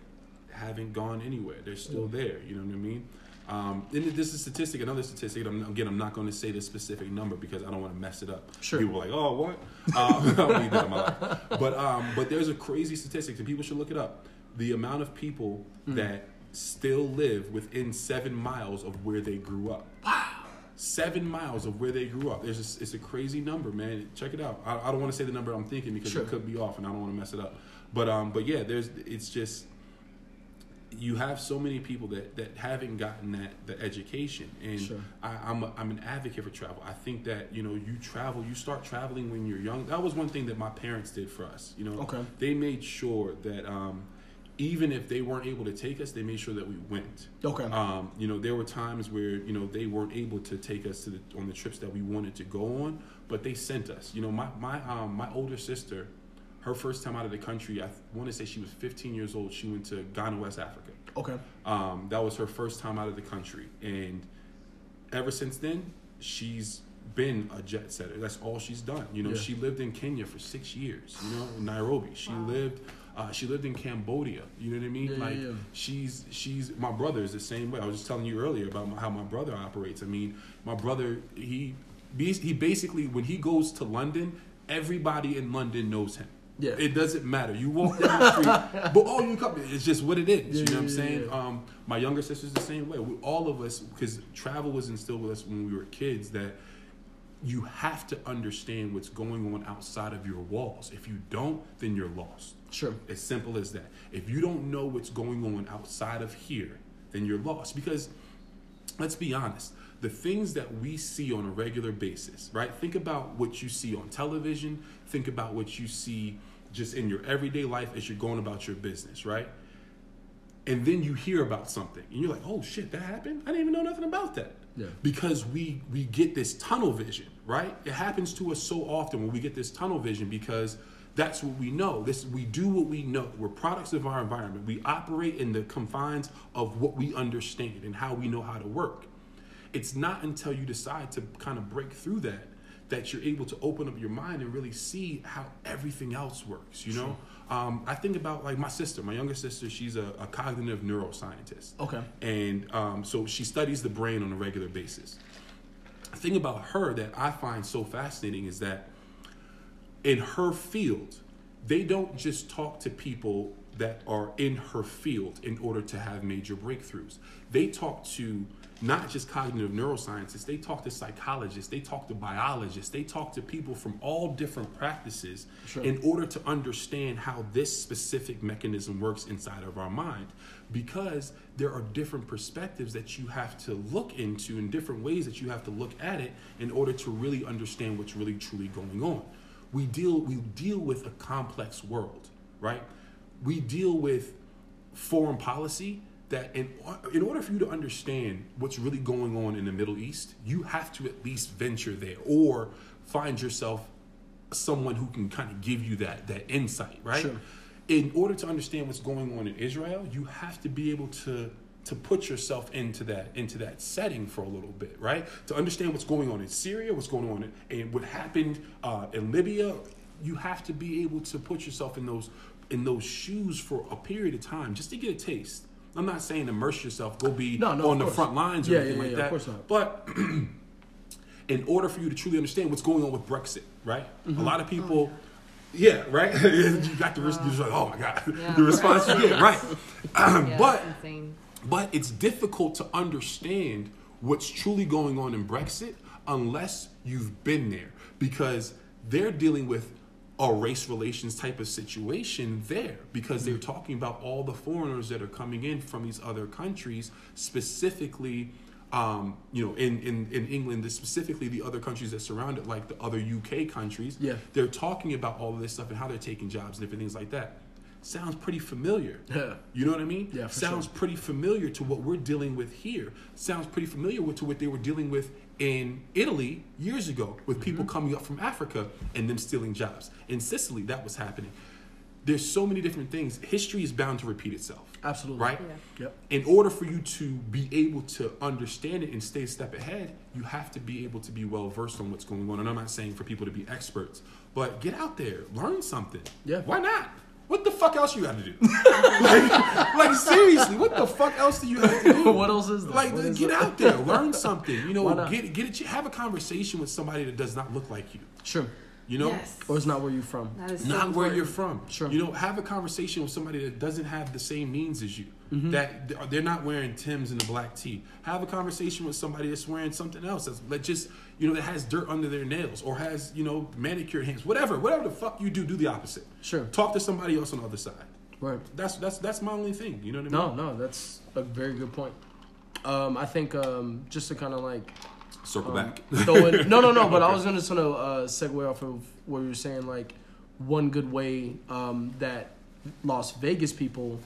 Speaker 3: haven't gone anywhere. They're still there. You know what I mean? Um, and this is a statistic, another statistic. I'm, again, I'm not going to say this specific number because I don't want to mess it up.
Speaker 2: Sure.
Speaker 3: People are like, oh, what? Um, (laughs) I don't that in my life. But um, but there's a crazy statistic, and people should look it up. The amount of people that still live within seven miles of where they grew up. Wow. Seven miles of where they grew up. There's a, it's a crazy number, man. Check it out. I, I don't want to say the number I'm thinking because
Speaker 2: Sure.
Speaker 3: it could be off, and I don't want to mess it up. But um, but yeah, there's it's just you have so many people that, that haven't gotten that the education and
Speaker 2: Sure.
Speaker 3: I, I'm, a, I'm an advocate for travel i think that you know you travel you start traveling when you're young that was one thing that my parents did for us you know
Speaker 2: Okay.
Speaker 3: they made sure that um, even if they weren't able to take us they made sure that we went
Speaker 2: Okay.
Speaker 3: um, you know there were times where you know they weren't able to take us to the, on the trips that we wanted to go on but they sent us you know my my um, my older sister her first time out of the country i want to say she was 15 years old she went to ghana west africa
Speaker 2: okay.
Speaker 3: um, that was her first time out of the country, and ever since then, she's been a jet setter. That's all she's done. You know,
Speaker 2: Yeah.
Speaker 3: she lived in Kenya for six years. You know, in Nairobi. She lived. Uh, she lived in Cambodia. You know what I mean?
Speaker 2: Yeah, yeah,
Speaker 3: like
Speaker 2: yeah.
Speaker 3: she's she's my brother is the same way. I was just telling you earlier about my, how my brother operates. I mean, my brother he he basically when he goes to London, everybody in London knows him.
Speaker 2: Yeah.
Speaker 3: It doesn't matter. You walk down the street, (laughs) but all you come. It's just what it is.
Speaker 2: Yeah,
Speaker 3: you know what I'm saying?
Speaker 2: yeah.
Speaker 3: Um, my younger sister's the same way. We, all of us, because travel was instilled with us when we were kids, that you have to understand what's going on outside of your walls. If you don't, then you're lost.
Speaker 2: Sure.
Speaker 3: As simple as that. If you don't know what's going on outside of here, then you're lost. Because let's be honest, the things that we see on a regular basis, right? Think about what you see on television, think about what you see just in your everyday life as you're going about your business, right? And then you hear about something and you're like, "Oh shit, that happened? I didn't even know nothing about that."
Speaker 2: Yeah.
Speaker 3: Because we we get this tunnel vision, right? It happens to us so often when we get this tunnel vision because that's what we know. This we do what we know. We're products of our environment. We operate in the confines of what we understand and how we know how to work. It's not until you decide to kind of break through that that you're able to open up your mind and really see how everything else works. You know, um, I think about like my sister, my younger sister. She's a, a cognitive neuroscientist.
Speaker 2: Okay.
Speaker 3: And um, so she studies the brain on a regular basis. The thing about her that I find so fascinating is that in her field, they don't just talk to people that are in her field in order to have major breakthroughs. They talk to not just cognitive neuroscientists, they talk to psychologists, they talk to biologists, they talk to people from all different practices
Speaker 2: Sure.
Speaker 3: in order to understand how this specific mechanism works inside of our mind. Because there are different perspectives that you have to look into and different ways that you have to look at it in order to really understand what's really truly going on. We deal we deal with a complex world, right? We deal with foreign policy that in, in order for you to understand what's really going on in the Middle East, you have to at least venture there or find yourself someone who can kind of give you that that insight, right?
Speaker 2: Sure.
Speaker 3: In order to understand what's going on in Israel, you have to be able to to put yourself into that into that setting for a little bit, right? To understand what's going on in Syria, what's going on in, and what happened uh, in Libya, you have to be able to put yourself in those in those shoes for a period of time just to get a taste. I'm not saying immerse yourself, go be
Speaker 2: No, no,
Speaker 3: on the
Speaker 2: course.
Speaker 3: front lines or
Speaker 2: Yeah,
Speaker 3: anything
Speaker 2: yeah,
Speaker 3: like
Speaker 2: yeah,
Speaker 3: that.
Speaker 2: of course not.
Speaker 3: But (clears throat) in order for you to truly understand what's going on with Brexit, right?
Speaker 2: Mm-hmm.
Speaker 3: A lot of people, yeah, right. (laughs) you got the risk. You're like, oh my god,
Speaker 4: Yeah.
Speaker 3: the response you get, right? (laughs) (clears throat)
Speaker 4: Yeah,
Speaker 3: but but it's difficult to understand what's truly going on in Brexit unless you've been there because they're dealing with a race relations type of situation there because they're talking about all the foreigners that are coming in from these other countries, specifically, um, you know, in, in, in England, specifically the other countries that surround it, like the other UK countries.
Speaker 2: Yeah.
Speaker 3: They're talking about all of this stuff and how they're taking jobs and different things like that. Sounds pretty familiar.
Speaker 2: Yeah. (laughs)
Speaker 3: You know what I mean?
Speaker 2: Yeah,
Speaker 3: Sounds
Speaker 2: sure.
Speaker 3: pretty familiar to what we're dealing with here. Sounds pretty familiar with, to what they were dealing with in Italy years ago with people
Speaker 2: Mm-hmm.
Speaker 3: coming up from Africa and them stealing jobs. In Sicily, that was happening. There's so many different things. History is bound to repeat itself.
Speaker 2: Absolutely.
Speaker 3: Right?
Speaker 4: Yeah.
Speaker 2: Yep.
Speaker 3: In order for you to be able to understand it and stay a step ahead, you have to be able to be well versed on what's going on. And I'm not saying for people to be experts, but get out there, learn something.
Speaker 2: Yeah.
Speaker 3: Why not? What the fuck else you got to do? (laughs) like, like seriously, what the fuck else do you have to do? (laughs)
Speaker 2: What else is there?
Speaker 3: Like,
Speaker 2: is
Speaker 3: get
Speaker 2: there?
Speaker 3: out there, learn something. You know, get get a, have a conversation with somebody that does not look like you.
Speaker 2: Sure.
Speaker 3: You know,
Speaker 4: Yes.
Speaker 2: Or it's not where you're from.
Speaker 4: Is so
Speaker 3: not where
Speaker 4: important.
Speaker 3: you're from.
Speaker 2: Sure.
Speaker 3: You know, have a conversation with somebody that doesn't have the same means as you.
Speaker 2: Mm-hmm.
Speaker 3: That they're- not wearing Tim's and a black tee. Have a conversation with somebody that's wearing something else that's that just you know that has dirt under their nails or has you know manicured hands. Whatever, whatever the fuck you do, do the opposite.
Speaker 2: Sure.
Speaker 3: Talk to somebody else on the other side.
Speaker 2: Right.
Speaker 3: That's that's that's my only thing. You know what I
Speaker 2: No,
Speaker 3: mean?
Speaker 2: no, that's a very good point. Um, I think um, just to kind of like
Speaker 3: Circle
Speaker 2: um,
Speaker 3: back.
Speaker 2: throw in, (laughs) no, no, no. But I was gonna sort of uh, segue off of what you were saying. Like one good way um, that Las Vegas people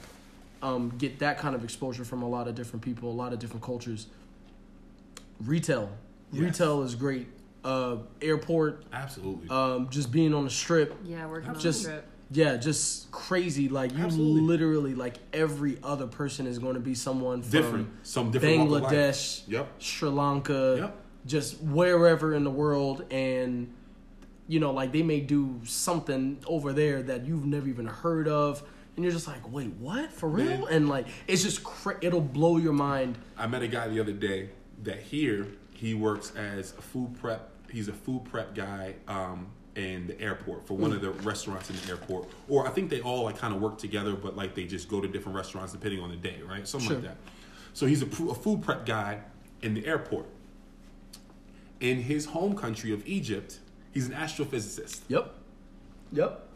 Speaker 2: um, get that kind of exposure from a lot of different people, a lot of different cultures. Retail,
Speaker 3: Yes.
Speaker 2: retail is great. Uh, airport,
Speaker 3: Absolutely.
Speaker 2: um, just being on the strip,
Speaker 4: Yeah, working
Speaker 2: Just-
Speaker 4: on the trip.
Speaker 2: yeah, just crazy. Like you
Speaker 3: Absolutely.
Speaker 2: literally, like every other person is going to be someone from
Speaker 3: different. Some different. walk of life.
Speaker 2: Bangladesh,
Speaker 3: Yep.
Speaker 2: Sri Lanka,
Speaker 3: Yep.
Speaker 2: Just wherever in the world, and you know, like they may do something over there that you've never even heard of, and you're just like, wait, what? For real?
Speaker 3: Man.
Speaker 2: And like, it's just cra- it'll blow your mind.
Speaker 3: I met a guy the other day that here he works as a food prep. He's a food prep guy um, in the airport for one of the restaurants in the airport. Or I think they all like kind of work together, but like they just go to different restaurants depending on the day, right? Something
Speaker 2: Sure.
Speaker 3: like that. So he's a, a food prep guy in the airport. In his home country of Egypt, he's an astrophysicist.
Speaker 2: Yep. Yep.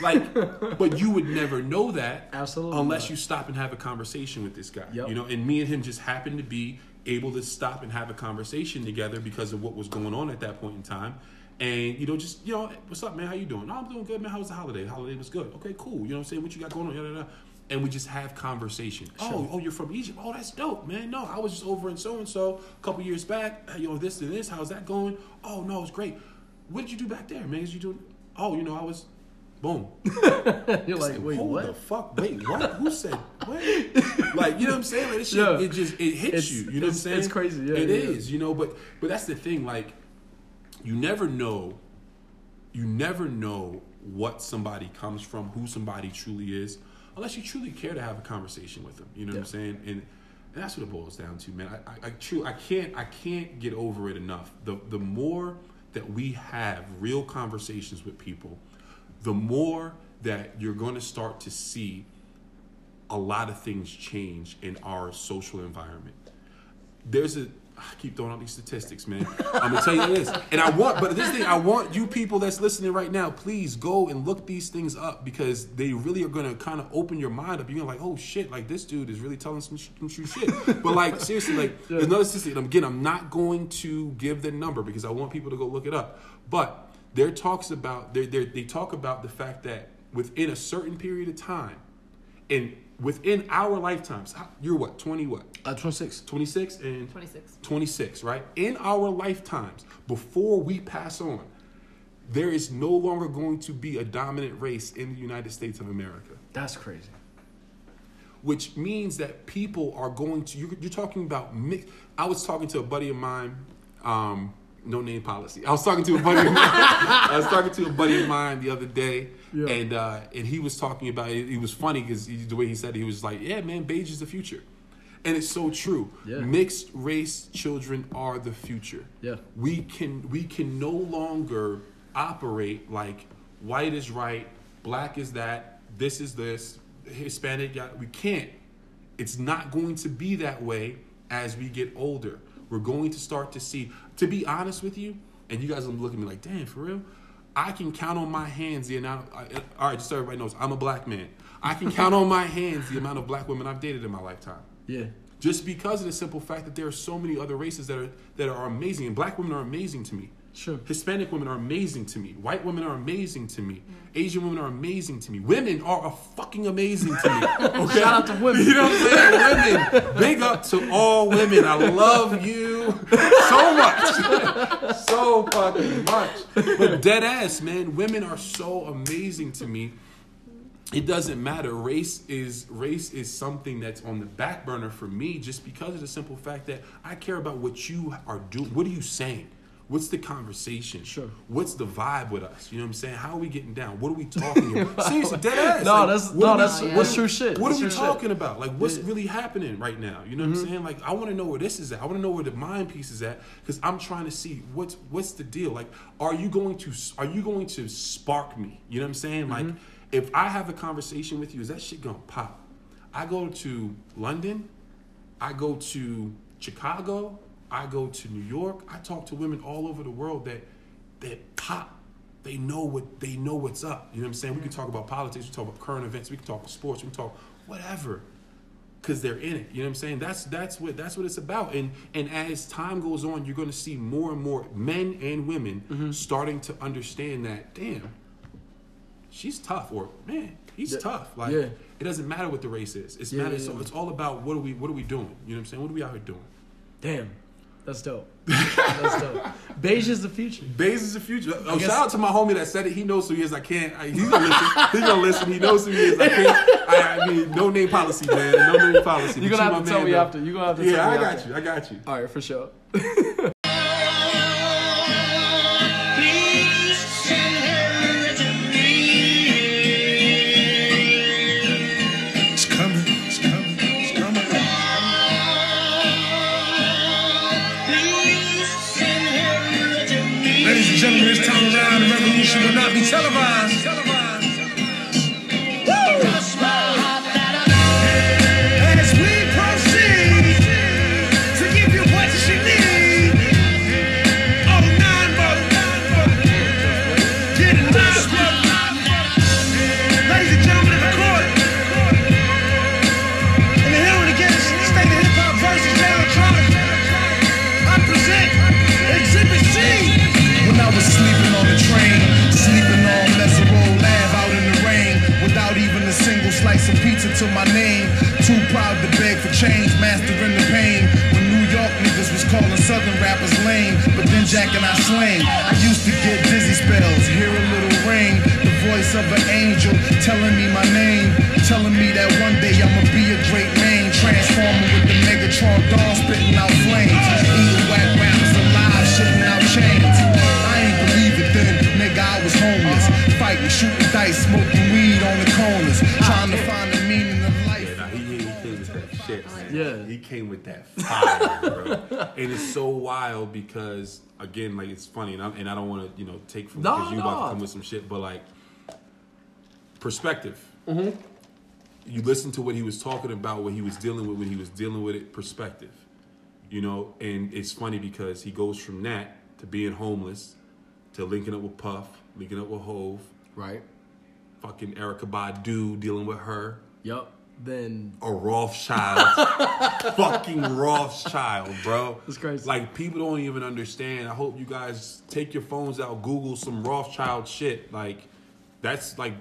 Speaker 3: Like, (laughs) but you would never know that
Speaker 2: Absolutely
Speaker 3: unless
Speaker 2: not.
Speaker 3: you stop and have a conversation with this guy.
Speaker 2: Yep.
Speaker 3: You know, and me and him just happened to be able to stop and have a conversation together because of what was going on at that point in time. And you know, just you know, what's up, man? How you doing? Oh, I'm doing good, man. How was the holiday? Holiday was good. Okay, cool. You know what I'm saying? What you got going on? Yada, yada. And we just have conversation. Oh, oh, you're from Egypt. Oh, that's dope, man. No, I was just over in so and so a couple years back. You know, this and this. How's that going? Oh, no, it's great. What did you do back there, man? Is you doing? Oh, you know, I was. Boom. (laughs)
Speaker 2: You're like, wait,
Speaker 3: Hold
Speaker 2: what?
Speaker 3: the fuck? Wait, what? Who said what? Like, you know what I'm saying? Like, this shit,
Speaker 2: Yeah.
Speaker 3: it just it hits
Speaker 2: It's-
Speaker 3: you. You know what I'm saying?
Speaker 2: it's crazy, yeah,
Speaker 3: It
Speaker 2: yeah.
Speaker 3: is, You know, but but that's the thing. Like, you never know. You never know what somebody comes from, who somebody truly is, unless you truly care to have a conversation with them. You know what I'm saying? And, and that's what it boils down to, man. I, I, I true. I can't. I can't get over it enough. The the more that we have real conversations with people, the more that you're going to start to see a lot of things change in our social environment. There's a I keep throwing out these statistics, man. I'm gonna tell you this, and I want, but this thing, I want you people that's listening right now, please go and look these things up because they really are gonna kind of open your mind up. You're gonna like, oh shit, like this dude is really telling some, some true shit. But like seriously, like there's another statistic. Again, I'm not going to give the number because I want people to go look it up. But there talks about they they talk about the fact that within a certain period of time, and within our lifetimes, you're what 20 what
Speaker 2: Uh, 26.
Speaker 3: 26 and
Speaker 4: 26.
Speaker 3: 26, right? In our lifetimes, before we pass on, there is no longer going to be a dominant race in the United States of America,
Speaker 2: That's crazy.
Speaker 3: which means that people are going to, you're, you're talking about, mix, I was talking to a buddy of mine, um, no name policy. I was talking to a buddy of mine. I was talking to a buddy of mine the other day,
Speaker 2: Yeah.
Speaker 3: and uh, and he was talking about it. It was funny because the way he said it, he was like, "Yeah, man, beige is the future," and it's so true.
Speaker 2: Yeah.
Speaker 3: Mixed race children are the future.
Speaker 2: Yeah.
Speaker 3: we can we can no longer operate like white is right, black is that, this is this, Hispanic. We can't. It's not going to be that way as we get older. We're going to start to see. To be honest with you, and you guys will look at me like, "Damn, for real." I can count on my hands the amount. I, all right, just so everybody knows, I'm a black man. I can count on my hands the amount of black women I've dated in my lifetime.
Speaker 2: Yeah.
Speaker 3: Just because of the simple fact that there are so many other races that are that are amazing, and black women are amazing to me.
Speaker 2: Sure.
Speaker 3: Hispanic women are amazing to me. White women are amazing to me. Mm. Asian women are amazing to me. Women are a fucking amazing to me. Okay? (laughs)
Speaker 2: Shout out to women.
Speaker 3: You know what I'm saying? Women. Big up to all women. I love you so much. (laughs) so fucking much. But dead ass, man. Women are so amazing to me. It doesn't matter. Race is race is something that's on the back burner for me just because of the simple fact that I care about what you are doing. What are you saying? What's the conversation?
Speaker 2: Sure.
Speaker 3: What's the vibe with us? You know what I'm saying? How are we getting down? What are we talking about? (laughs) Seriously, dead ass.
Speaker 2: No,
Speaker 3: Like,
Speaker 2: that's-
Speaker 3: what
Speaker 2: no,
Speaker 3: we-
Speaker 2: that's-
Speaker 3: what
Speaker 2: that's true shit.
Speaker 3: What
Speaker 2: That's
Speaker 3: are we
Speaker 2: true shit.
Speaker 3: talking about? Like, what's
Speaker 2: Yeah. Mm-hmm.
Speaker 3: really happening right now? You know what I'm saying? Like, I want to know where this is at. I want to know where the mind piece is at because I'm trying to see what's what's the deal. Like, are you going to are you going to spark me? You know what I'm saying? Like,
Speaker 2: Mm-hmm.
Speaker 3: if I have a conversation with you, is that shit gonna pop? I go to London, I go to Chicago, I go to New York. I talk to women all over the world that that pop. They know what they know what's up. You know what I'm saying? We can talk about politics, we talk about current events, we can talk about sports, we can talk whatever. Cause they're in it. You know what I'm saying? That's that's what that's what it's about. And and as time goes on, you're gonna see more and more men and women
Speaker 2: Mm-hmm.
Speaker 3: starting to understand that, damn, she's tough, or man, he's
Speaker 2: Yeah.
Speaker 3: tough. Like
Speaker 2: Yeah.
Speaker 3: it doesn't matter what the race is. It's
Speaker 2: Yeah,
Speaker 3: so it's all about what are we what are we doing? You know what I'm saying? What are we out here doing?
Speaker 2: Damn. That's dope. That's dope. Beige is the future.
Speaker 3: Baze is the future. Oh,
Speaker 2: guess-
Speaker 3: shout out to my homie that said it. He knows who he is. I can't. I, he's gonna listen. He's gonna listen. He knows who he is. I can't. I, I mean, no name policy, man. No name policy.
Speaker 2: You're
Speaker 3: But
Speaker 2: gonna
Speaker 3: you
Speaker 2: have to tell
Speaker 3: man,
Speaker 2: me
Speaker 3: though.
Speaker 2: after. You're gonna have to
Speaker 3: Yeah,
Speaker 2: tell me
Speaker 3: I got
Speaker 2: after.
Speaker 3: you. I got you.
Speaker 2: All right, for sure. (laughs)
Speaker 5: to my name. Too proud to beg for change, mastering the pain. When New York niggas was calling Southern rappers lame, but then Jack and I slang. I used to get dizzy spells, hear a little ring, the voice of an angel telling me my name, telling me that one day I'ma be a great man, transforming with the Megatron Don spitting out flames, eating whack rappers alive, shitting out chains. I ain't believe it then, nigga, I was homeless, fighting, shooting dice, smoking
Speaker 3: man.
Speaker 2: Yeah.
Speaker 3: he came with that fire, bro. and it's so wild because again, like it's funny, and, I'm, and I don't want to you know take from
Speaker 2: No,
Speaker 3: because you about to come with some shit, but like perspective.
Speaker 2: Mm-hmm.
Speaker 3: You listen to what he was talking about, what he was dealing with when he was dealing with it. Perspective, you know, and it's funny because he goes from that to being homeless to linking up with Puff, linking up with Hov,
Speaker 2: Right.
Speaker 3: fucking Erykah Badu dealing with her.
Speaker 2: Yup. Then
Speaker 3: a Rothschild, (laughs) fucking Rothschild, bro.
Speaker 2: That's crazy.
Speaker 3: Like people don't even understand. I hope you guys take your phones out, Google some Rothschild shit. Like that's like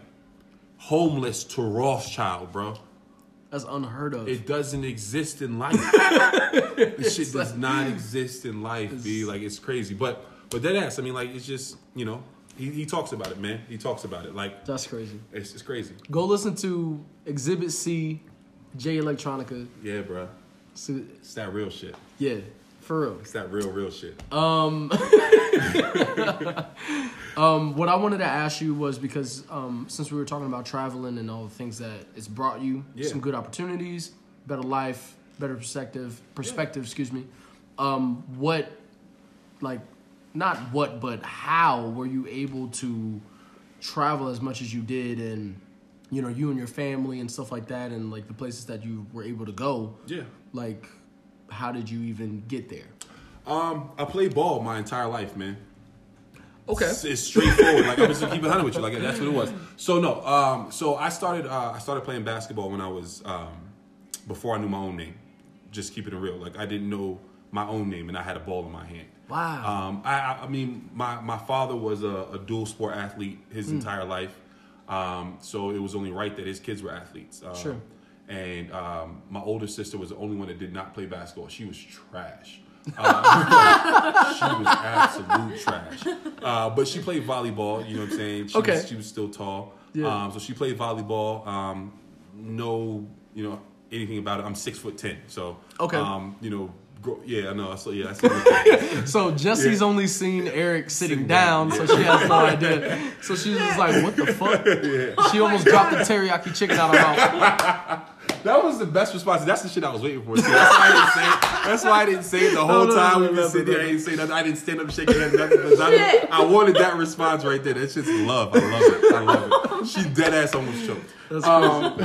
Speaker 3: homeless to Rothschild, bro.
Speaker 2: that's unheard of.
Speaker 3: It doesn't exist in life. (laughs) this shit does not exist in life, be like it's crazy. But but that ass, I mean, like it's just you know he, he talks about it, man. He talks about it. Like
Speaker 2: that's crazy.
Speaker 3: it's it's crazy.
Speaker 2: Go listen to Exhibit C, Jay Electronica.
Speaker 3: Yeah, bro.
Speaker 2: So,
Speaker 3: It's that real shit.
Speaker 2: yeah, for real.
Speaker 3: It's that real real shit.
Speaker 2: Um, (laughs) um, what I wanted to ask you was because um, since we were talking about traveling and all the things that it's brought you,
Speaker 3: Yeah.
Speaker 2: some good opportunities, better life, better perspective, perspective. Excuse me. Um, what, like, not what, but how were you able to travel as much as you did, and you know, you and your family and stuff like that, and like the places that you were able to go.
Speaker 3: Yeah.
Speaker 2: Like, how did you even get there?
Speaker 3: Um, I played ball my entire life, man.
Speaker 2: Okay.
Speaker 3: It's, it's straightforward. like I'm just gonna keep it hundred with you. Like that's what it was. So no. Um. So I started. Uh, I started playing basketball when I was um, before I knew my own name. Just keeping it real. Like I didn't know my own name, and I had a ball in my hand.
Speaker 2: Wow.
Speaker 3: Um. I. I- mean, my my father was a, a dual sport athlete his
Speaker 2: Hmm.
Speaker 3: entire life. Um. So it was only right that his kids were athletes. Um,
Speaker 2: Sure.
Speaker 3: And um, my older sister was the only one that did not play basketball. She was trash. (laughs) Uh, she was absolute trash. Uh, but she played volleyball. You know what I'm saying? She
Speaker 2: Okay.
Speaker 3: Was, she was still tall.
Speaker 2: Yeah.
Speaker 3: Um, so she played volleyball. Um, no, you know anything about it. I'm six foot ten. So
Speaker 2: Okay.
Speaker 3: Um, you know, yeah, I know. (laughs) So yeah, that's the
Speaker 2: So Jesse's
Speaker 3: Yeah.
Speaker 2: only seen Eric sitting,
Speaker 3: Sitting
Speaker 2: down,
Speaker 3: down,
Speaker 2: so she has no idea. So she's just like, "What the fuck?" (laughs) She almost dropped the teriyaki chicken out of her mouth. (laughs)
Speaker 3: That was the best response. That's the shit I was waiting for. See, that's why I didn't say it. That's why I didn't say it the whole
Speaker 2: no,
Speaker 3: time
Speaker 2: no,
Speaker 3: we
Speaker 2: no,
Speaker 3: been sitting
Speaker 2: no,
Speaker 3: there. I didn't say nothing. I didn't stand up shaking head nothing. I, I wanted that response right there. That's just love. I love it. I love it. She dead ass almost choked. Um,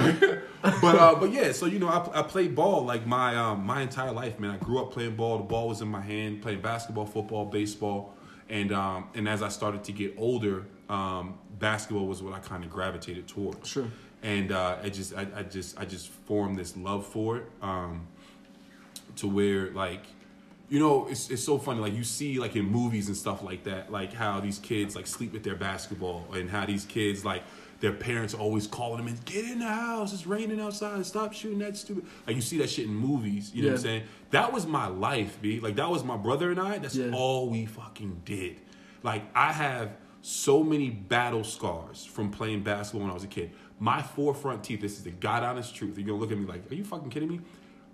Speaker 3: but uh, but yeah, so you know, I, I played ball like my um, my entire life, man. I grew up playing ball. The ball was in my hand, playing basketball, football, baseball, and um, and as I started to get older, um, basketball was what I kind of gravitated towards
Speaker 2: Sure.
Speaker 3: and uh, I just I, I just I just formed this love for it um, to where like you know it's it's so funny like you see like in movies and stuff like that like how these kids like sleep with their basketball and how these kids like their parents always calling them and get in the house it's raining outside stop shooting that stupid like you see that shit in movies you know what I'm saying that was my life b like that was my brother and I that's
Speaker 2: Yeah.
Speaker 3: all we fucking did like I have so many battle scars from playing basketball when I was a kid. My four front teeth, this is the god honest truth. You're gonna look at me like, are you fucking kidding me?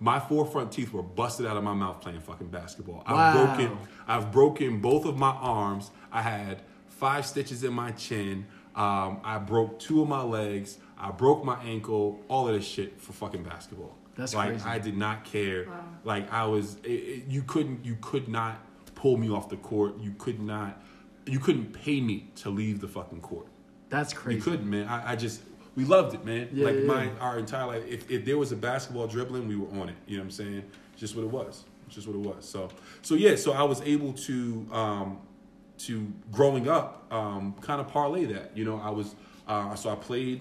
Speaker 3: My four front teeth were busted out of my mouth playing fucking basketball. I've
Speaker 2: Wow.
Speaker 3: broken I've broken both of my arms. I had five stitches in my chin. Um, I broke two of my legs. I broke my ankle. All of this shit for fucking basketball.
Speaker 2: That's
Speaker 3: like
Speaker 2: crazy.
Speaker 3: I did not care. Like I was, it, it, you couldn't, you could not pull me off the court. You could not, you couldn't pay me to leave the fucking court.
Speaker 2: That's crazy.
Speaker 3: You couldn't, man. I, I just, we loved it, man.
Speaker 2: Yeah,
Speaker 3: like
Speaker 2: yeah,
Speaker 3: my
Speaker 2: yeah.
Speaker 3: our entire life. If, if there was a basketball dribbling, we were on it. You know what I'm saying? Just what it was. Just what it was. So, so yeah. So I was able to, um, to growing up, um, kind of parlay that. You know, I was, uh, so I played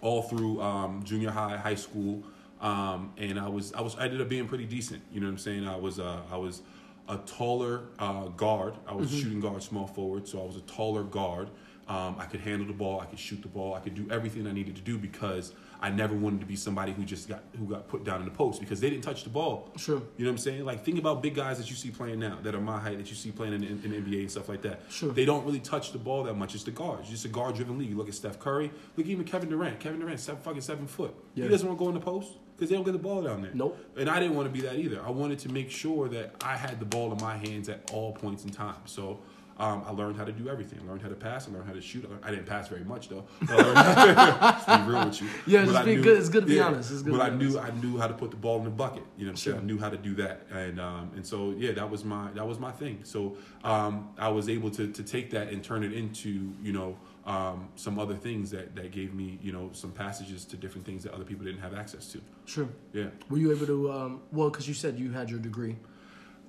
Speaker 3: all through um, junior high, high school, um, and I was I was I ended up being pretty decent. You know what I'm saying? I was uh, I was a taller uh, guard. I was shooting guard, small forward, so I was a taller guard. Um, I could handle the ball. I could shoot the ball. I could do everything I needed to do because I never wanted to be somebody who just got who got put down in the post because they didn't touch the ball.
Speaker 2: Sure.
Speaker 3: You know what I'm saying? Like think about big guys that you see playing now that are my height that you see playing in, in, in the NBA and stuff like that.
Speaker 2: Sure.
Speaker 3: They don't really touch the ball that much. It's the guards. It's just a guard driven league. You look at Steph Curry. Look even Kevin Durant. Kevin Durant, seven fucking seven foot.
Speaker 2: Yeah.
Speaker 3: He doesn't want to go in the post because they don't get the ball down there.
Speaker 2: Nope.
Speaker 3: And I didn't want to be that either. I wanted to make sure that I had the ball in my hands at all points in time. So. Um, I learned how to do everything. I learned how to pass. I learned how to shoot. I, learned- I didn't pass very much though. (laughs) But I learned- Just (laughs) be real with you.
Speaker 2: Yeah,
Speaker 3: But
Speaker 2: just be good- it's good to be honest. It's good
Speaker 3: but
Speaker 2: to
Speaker 3: I knew
Speaker 2: honest.
Speaker 3: I knew how to put the ball in the bucket. You know what I'm saying?
Speaker 2: Sure.
Speaker 3: I knew how to do that, and um, and so yeah, that was my that was my thing. So um, I was able to to take that and turn it into you know um, some other things that that gave me you know some passages to different things that other people didn't have access to.
Speaker 2: Sure.
Speaker 3: Yeah,
Speaker 2: Were you able to? Um, well, because you said you had your degree.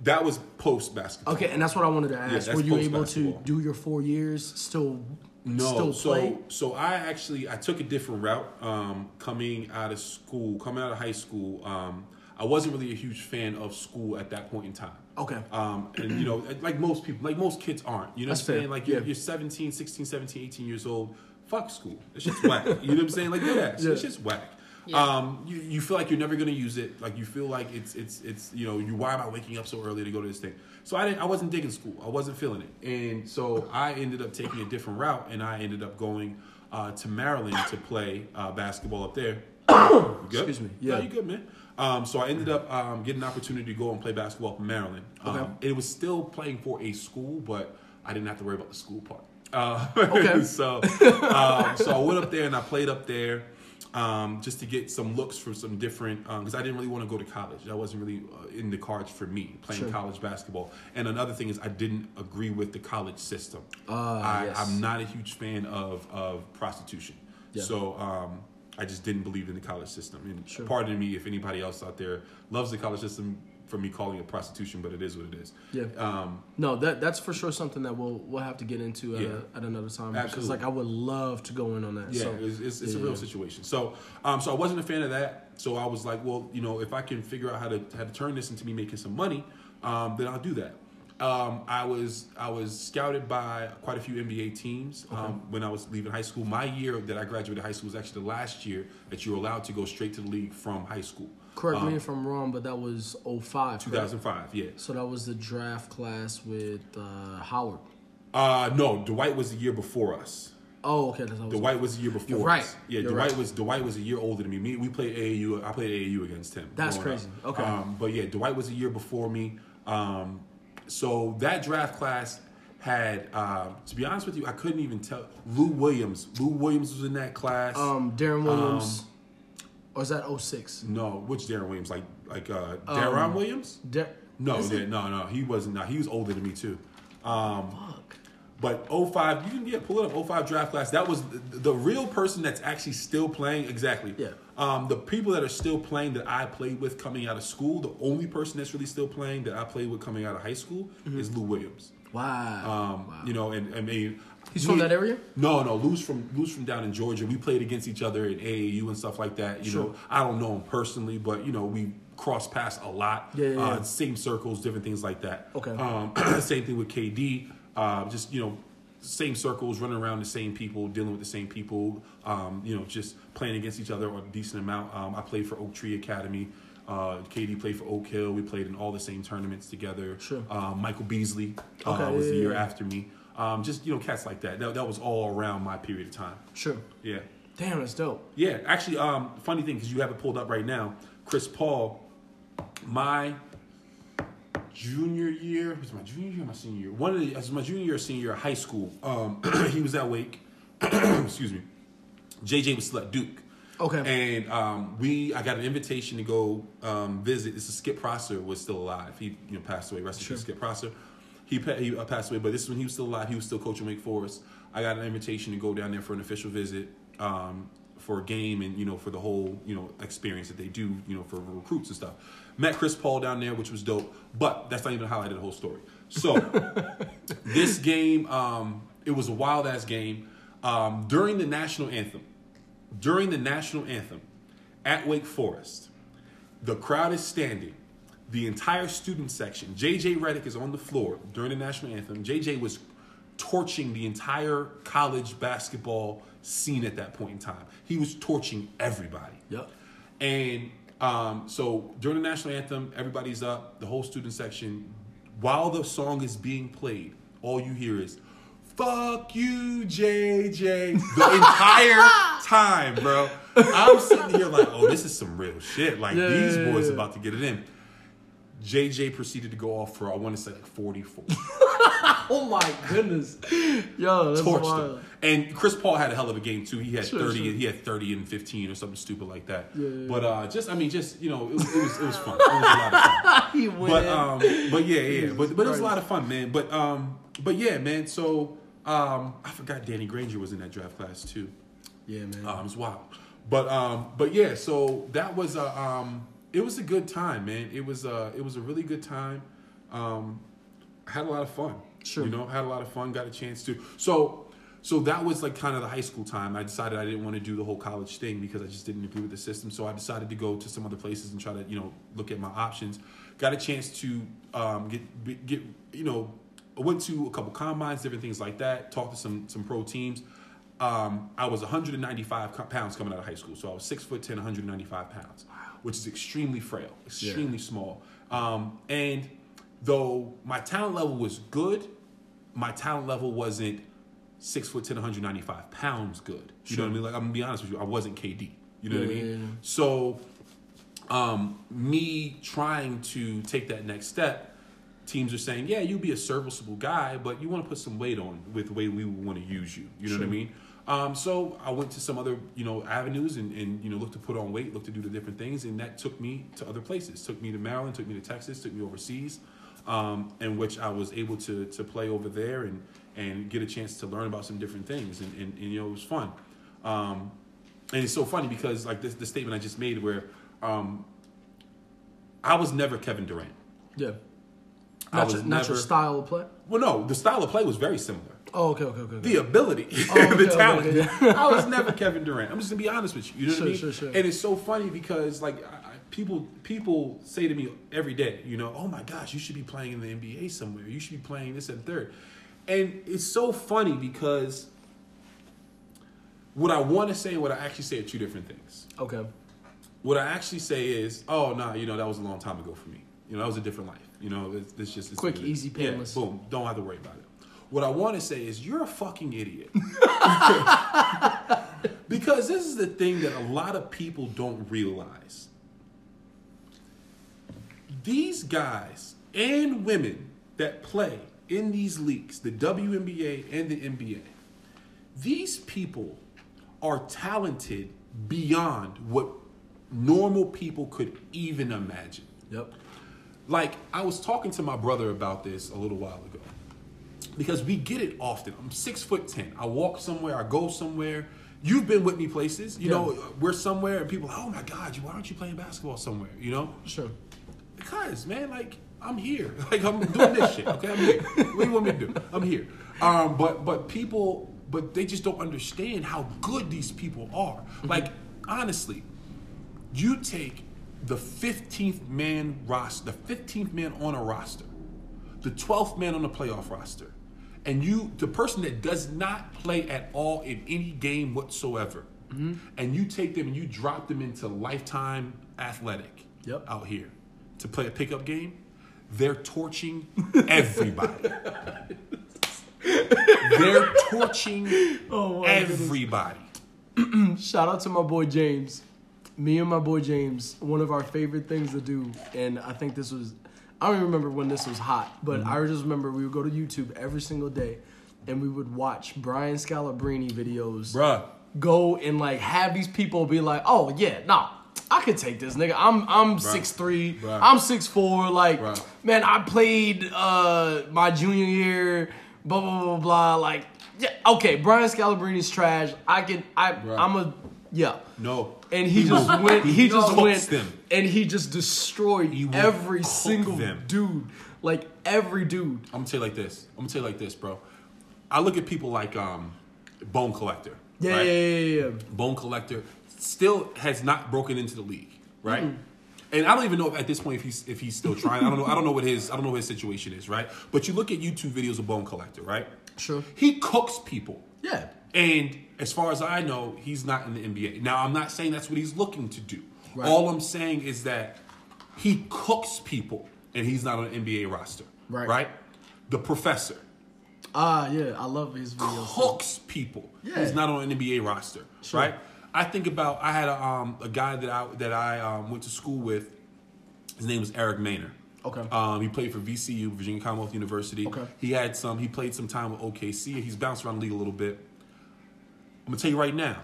Speaker 3: That was post basketball.
Speaker 2: Okay, and that's what I wanted to ask.
Speaker 3: that's
Speaker 2: Were you able to do your four years still?
Speaker 3: No,
Speaker 2: Still
Speaker 3: so so I actually I took a different route um, coming out of school, coming out of high school. Um, I wasn't really a huge fan of school at that point in time.
Speaker 2: Okay.
Speaker 3: Um, and you know, like most people, like most kids aren't. You know
Speaker 2: That's
Speaker 3: what I'm
Speaker 2: fair,
Speaker 3: saying? Like you're,
Speaker 2: yeah.
Speaker 3: you're 17, 16, 17, 18 years old. Fuck school. It's just whack. You know what I'm saying? Like dead ass.
Speaker 2: Yeah.
Speaker 3: It's just whack.
Speaker 4: Yeah.
Speaker 3: Um, you, you feel like you're never gonna use it. Like you feel like it's it's it's you know you why am I waking up so early to go to this thing? So I didn't I wasn't digging school. I wasn't feeling it, and so I ended up taking a different route, and I ended up going uh, to Maryland to play uh, basketball up there. (coughs)
Speaker 2: Excuse me.
Speaker 3: Yeah,
Speaker 2: Yeah.
Speaker 3: you good, man. Um, so I ended up um, getting an opportunity to go and play basketball in Maryland. Um,
Speaker 2: Okay.
Speaker 3: It was still playing for a school, but I didn't have to worry about the school part. Uh,
Speaker 2: Okay. (laughs)
Speaker 3: so, um, so I went up there and I played up there um, just to get some looks for some different because I didn't really want to go to college. That wasn't really uh, in the cards for me playing
Speaker 2: Sure.
Speaker 3: college basketball. And another thing is I didn't agree with the college system.
Speaker 2: Ah,
Speaker 3: I,
Speaker 2: yes.
Speaker 3: I'm not a huge fan of of prostitution.
Speaker 2: Yeah.
Speaker 3: So um, I just didn't believe in the college system. And
Speaker 2: Sure.
Speaker 3: pardon me if anybody else out there loves the college system. For me calling it prostitution, but it is what it is.
Speaker 2: Yeah.
Speaker 3: Um,
Speaker 2: No, that that's for sure something that we'll we'll have to get into at,
Speaker 3: Yeah.
Speaker 2: a, at another time.
Speaker 3: absolutely.
Speaker 2: Because like I would love to go in on that.
Speaker 3: Yeah,
Speaker 2: so,
Speaker 3: it's, it's, it's a real
Speaker 2: yeah.
Speaker 3: situation. So, um, so I wasn't a fan of that. So I was like, well, you know, if I can figure out how to how to turn this into me making some money, um, then I'll do that. Um, I was I was scouted by quite a few NBA teams um, when I was leaving high school. My year that I graduated high school was actually the last year that you were allowed to go straight to the league from high school.
Speaker 2: Correct
Speaker 3: Um,
Speaker 2: me if I'm wrong, but that was 05. correct?
Speaker 3: 2005, yeah.
Speaker 2: So that was the draft class with uh, Howard.
Speaker 3: Uh, no, Dwight was the year before us.
Speaker 2: Oh, okay. That's what I was-
Speaker 3: Dwight was the year before.
Speaker 2: You're right.
Speaker 3: us. Yeah,
Speaker 2: You're
Speaker 3: Dwight
Speaker 2: right.
Speaker 3: was Dwight was a year older than me. Me, we played AAU. I played AAU against him.
Speaker 2: That's crazy.
Speaker 3: up.
Speaker 2: Okay.
Speaker 3: Um, but yeah, Dwight was a year before me. Um, so that draft class had, uh, to be honest with you, I couldn't even tell. Lou Williams. Lou Williams was in that class.
Speaker 2: Um, Deron Williams. Or is that 06?
Speaker 3: no, which Deron Williams? Like like uh, Deron Williams?
Speaker 2: Dar-
Speaker 3: No,
Speaker 2: Um,
Speaker 3: yeah, no, no. He wasn't. No, he was older than me too.
Speaker 2: Fuck.
Speaker 3: But 05, you can yeah, pull it up 05 draft class. That was the, the real person that's actually still playing. Exactly.
Speaker 2: Yeah.
Speaker 3: Um, the people that are still playing that I played with coming out of school, the only person that's really still playing that I played with coming out of high school
Speaker 2: Mm-hmm.
Speaker 3: is Lou Williams.
Speaker 2: Wow.
Speaker 3: Um,
Speaker 2: wow.
Speaker 3: You know, and I mean,
Speaker 2: He's from that area?
Speaker 3: No, no. Lou's from Lou's from down in Georgia. We played against each other in AAU and stuff like that. You
Speaker 2: Sure.
Speaker 3: know, I don't know him personally, but you know, we cross paths a lot.
Speaker 2: Yeah, yeah,
Speaker 3: Uh,
Speaker 2: yeah.
Speaker 3: same circles, different things like that.
Speaker 2: Okay.
Speaker 3: Um, (clears throat) same thing with KD. Uh, just you know, same circles, running around the same people, dealing with the same people. Um, you know, just playing against each other a decent amount. Um, I played for Oak Tree Academy. Uh, KD played for Oak Hill. We played in all the same tournaments together.
Speaker 2: Sure.
Speaker 3: Um, Michael Beasley uh,
Speaker 2: Okay,
Speaker 3: was the year after me. Um, just you know, cats like that. that. That was all around my period of time.
Speaker 2: Sure.
Speaker 3: Yeah,
Speaker 2: Damn, that's dope.
Speaker 3: yeah. Actually, um, funny thing because you have it pulled up right now. Chris Paul, my junior year was it my junior year, or my senior year. One of the was my junior year, or senior year of high school. Um, (clears throat) he was at Wake. (clears throat) Excuse me. JJ was still at Duke.
Speaker 2: Okay.
Speaker 3: And um, we, I got an invitation to go um, visit. This is Skip Prosser was still alive. He, you know, passed away. Rest in
Speaker 2: Sure.
Speaker 3: peace, Skip Prosser. He, pa- he uh, passed away, but this is when he was still alive. He was still coaching Wake Forest. I got an invitation to go down there for an official visit um, for a game and you know for the whole you know experience that they do you know for recruits and stuff. Met Chris Paul down there, which was dope. But that's not even the highlight of the whole story. So (laughs) this game, um, it was a wild ass game. Um, during the national anthem, during the national anthem at Wake Forest, the crowd is standing. The entire student section, JJ Redick is on the floor during the national anthem. JJ was torching the entire college basketball scene at that point in time. He was torching everybody.
Speaker 2: Yep.
Speaker 3: And um, so during the national anthem, everybody's up, the whole student section. While the song is being played, all you hear is, fuck you, JJ. The (laughs) entire time, bro. I'm sitting here like, oh, this is some real shit. Like,
Speaker 2: Yeah,
Speaker 3: these
Speaker 2: yeah,
Speaker 3: boys
Speaker 2: yeah.
Speaker 3: about to get it in. JJ proceeded to go off for, I want to say, like 44. (laughs)
Speaker 2: Oh my goodness. Yo, that's
Speaker 3: torched
Speaker 2: wild.
Speaker 3: them. And Chris Paul had a hell of a game too. He had
Speaker 2: Sure,
Speaker 3: thirty.
Speaker 2: sure.
Speaker 3: He had thirty and fifteen or something stupid like that.
Speaker 2: Yeah, yeah,
Speaker 3: But uh, just I mean, just you know, it was it was, it was fun. It was a lot of fun. (laughs)
Speaker 2: He went
Speaker 3: But um, but yeah, yeah. But but it was a lot of fun, man. But um, but yeah, man. So um, I forgot Danny Granger was in that draft class too.
Speaker 2: yeah, man.
Speaker 3: Um, it's wild. But um, but yeah, so that was a um, it was a good time, man. It was uh, it was a really good time. Um, I had a lot of fun.
Speaker 2: Sure.
Speaker 3: You know, had a lot of fun. Got a chance to. So so that was like kind of the high school time. I decided I didn't want to do the whole college thing because I just didn't agree with the system. So I decided to go to some other places and try to you know look at my options. Got a chance to um, get get you know I went to a couple combines, different things like that. Talked to some some pro teams. Um, I was 195 pounds coming out of high school, so I was six foot ten, 195 pounds, which is extremely frail, extremely small. Um, and though my talent level was good, my talent level wasn't six foot ten, 195 pounds good. You know what I mean? Like I'm gonna be honest with you, I wasn't KD. You know what I mean?
Speaker 2: yeah, yeah.
Speaker 3: So, um, me trying to take that next step, teams are saying, yeah, you'll be a serviceable guy, but you want to put some weight on with the way we want to use you. You know what I mean? Um, so I went to some other, you know, avenues and, and, you know, looked to put on weight, looked to do the different things. And that took me to other places, took me to Maryland, took me to Texas, took me overseas, um, in which I was able to, to play over there and, and get a chance to learn about some different things. And, and, and you know, it was fun. Um, and it's so funny because like this, the statement I just made where, um, I was never Kevin Durant.
Speaker 2: Yeah.
Speaker 3: I
Speaker 2: Not,
Speaker 3: was
Speaker 2: your, not your style of play.
Speaker 3: Well, no, the style of play was very similar.
Speaker 2: Oh, okay, okay, okay. okay.
Speaker 3: The ability,
Speaker 2: Oh, (laughs) okay,
Speaker 3: the talent.
Speaker 2: okay,
Speaker 3: I was never (laughs) Kevin Durant. I'm just gonna be honest with you. You know
Speaker 2: Sure,
Speaker 3: what I mean?
Speaker 2: sure, sure.
Speaker 3: And it's so funny because like I, I- people people say to me every day, you know, oh my gosh, you should be playing in the NBA somewhere. You should be playing this and third. And it's so funny because what I want to say and what I actually say are two different things.
Speaker 2: Okay.
Speaker 3: What I actually say is, oh no, you know that was a long time ago for me. You know that was a different life. You know, it's, it's just it's
Speaker 2: Quick,
Speaker 3: what it is.
Speaker 2: easy,
Speaker 3: Yeah,
Speaker 2: painless.
Speaker 3: boom, don't have to worry about it. What I want to say is, you're a fucking idiot. (laughs) (laughs) because this is the thing that a lot of people don't realize. These guys and women that play in these leagues, the WNBA and the NBA, these people are talented beyond what normal people could even imagine.
Speaker 2: Yep.
Speaker 3: Like, I was talking to my brother about this a little while ago because we get it often. I'm six foot ten. I walk somewhere, I go somewhere. You've been with me places, you
Speaker 2: Yeah.
Speaker 3: know, we're somewhere and people, oh my God, why aren't you playing basketball somewhere? You know?
Speaker 2: Sure.
Speaker 3: Because, man, like, I'm here. (laughs) Like, I'm doing this shit, okay? I'm here. What do you want me to do? I'm here. Um, but, but people, but they just don't understand how good these people are. Like, honestly, you take the 15th man roster, the 15th man on a roster, the 12th man on the playoff roster, and you, the person that does not play at all in any game whatsoever, mm-hmm. and you take them and you drop them into lifetime athletic
Speaker 2: Yep.
Speaker 3: out here to play a pickup game, they're torching (laughs) everybody. (laughs) they're torching
Speaker 2: Oh,
Speaker 3: everybody. (clears throat)
Speaker 2: Shout out to my boy James. Me and my boy James, one of our favorite things to do, and I think this was, I don't even remember when this was hot, but I just remember we would go to YouTube every single day and we would watch Brian Scalabrine videos.
Speaker 3: Bruh.
Speaker 2: Go and like have these people be like, oh yeah, nah, I could take this nigga. I'm I'm six three, I'm six four. Like,
Speaker 3: Bruh.
Speaker 2: man, I played uh my junior year, blah blah blah blah. Like, yeah, okay, Brian Scalabrine's trash. I can I
Speaker 3: Bruh.
Speaker 2: I'm a yeah.
Speaker 3: No.
Speaker 2: And he just went. He just
Speaker 3: cooks
Speaker 2: went,
Speaker 3: them.
Speaker 2: and he just destroyed
Speaker 3: He
Speaker 2: every single
Speaker 3: them.
Speaker 2: dude. Like every dude.
Speaker 3: I'm gonna tell you like this. I'm gonna tell you like this, bro. I look at people like um, Bone Collector.
Speaker 2: Yeah,
Speaker 3: right?
Speaker 2: yeah, yeah, yeah.
Speaker 3: Bone Collector still has not broken into the league, right?
Speaker 2: Mm-hmm.
Speaker 3: And I don't even know if at this point if he's if he's still trying. I don't know. I don't know what his I don't know what his situation is, right? But you look at YouTube videos of Bone Collector, right?
Speaker 2: Sure.
Speaker 3: He cooks people.
Speaker 2: Yeah.
Speaker 3: And as far as I know, he's not in the NBA. Now, I'm not saying that's what he's looking to do.
Speaker 2: Right.
Speaker 3: All I'm saying is that he cooks people and he's not on an NBA roster.
Speaker 2: Right.
Speaker 3: Right? The professor
Speaker 2: Ah, yeah. I love his videos.
Speaker 3: cooks people.
Speaker 2: Yeah.
Speaker 3: He's not on an NBA roster.
Speaker 2: Sure.
Speaker 3: Right? I think about I had a um a guy that I that I um, went to school with. His name was Eric Maynor.
Speaker 2: Okay.
Speaker 3: Um, he played for VCU, Virginia Commonwealth University.
Speaker 2: Okay.
Speaker 3: He had some. He played some time with OKC. He's bounced around the league a little bit. I'm gonna tell you right now.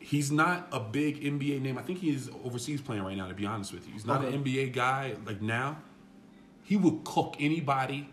Speaker 3: He's not a big NBA name. I think he is overseas playing right now. To be honest with you, he's not
Speaker 2: Okay.
Speaker 3: an NBA guy like now. He will cook anybody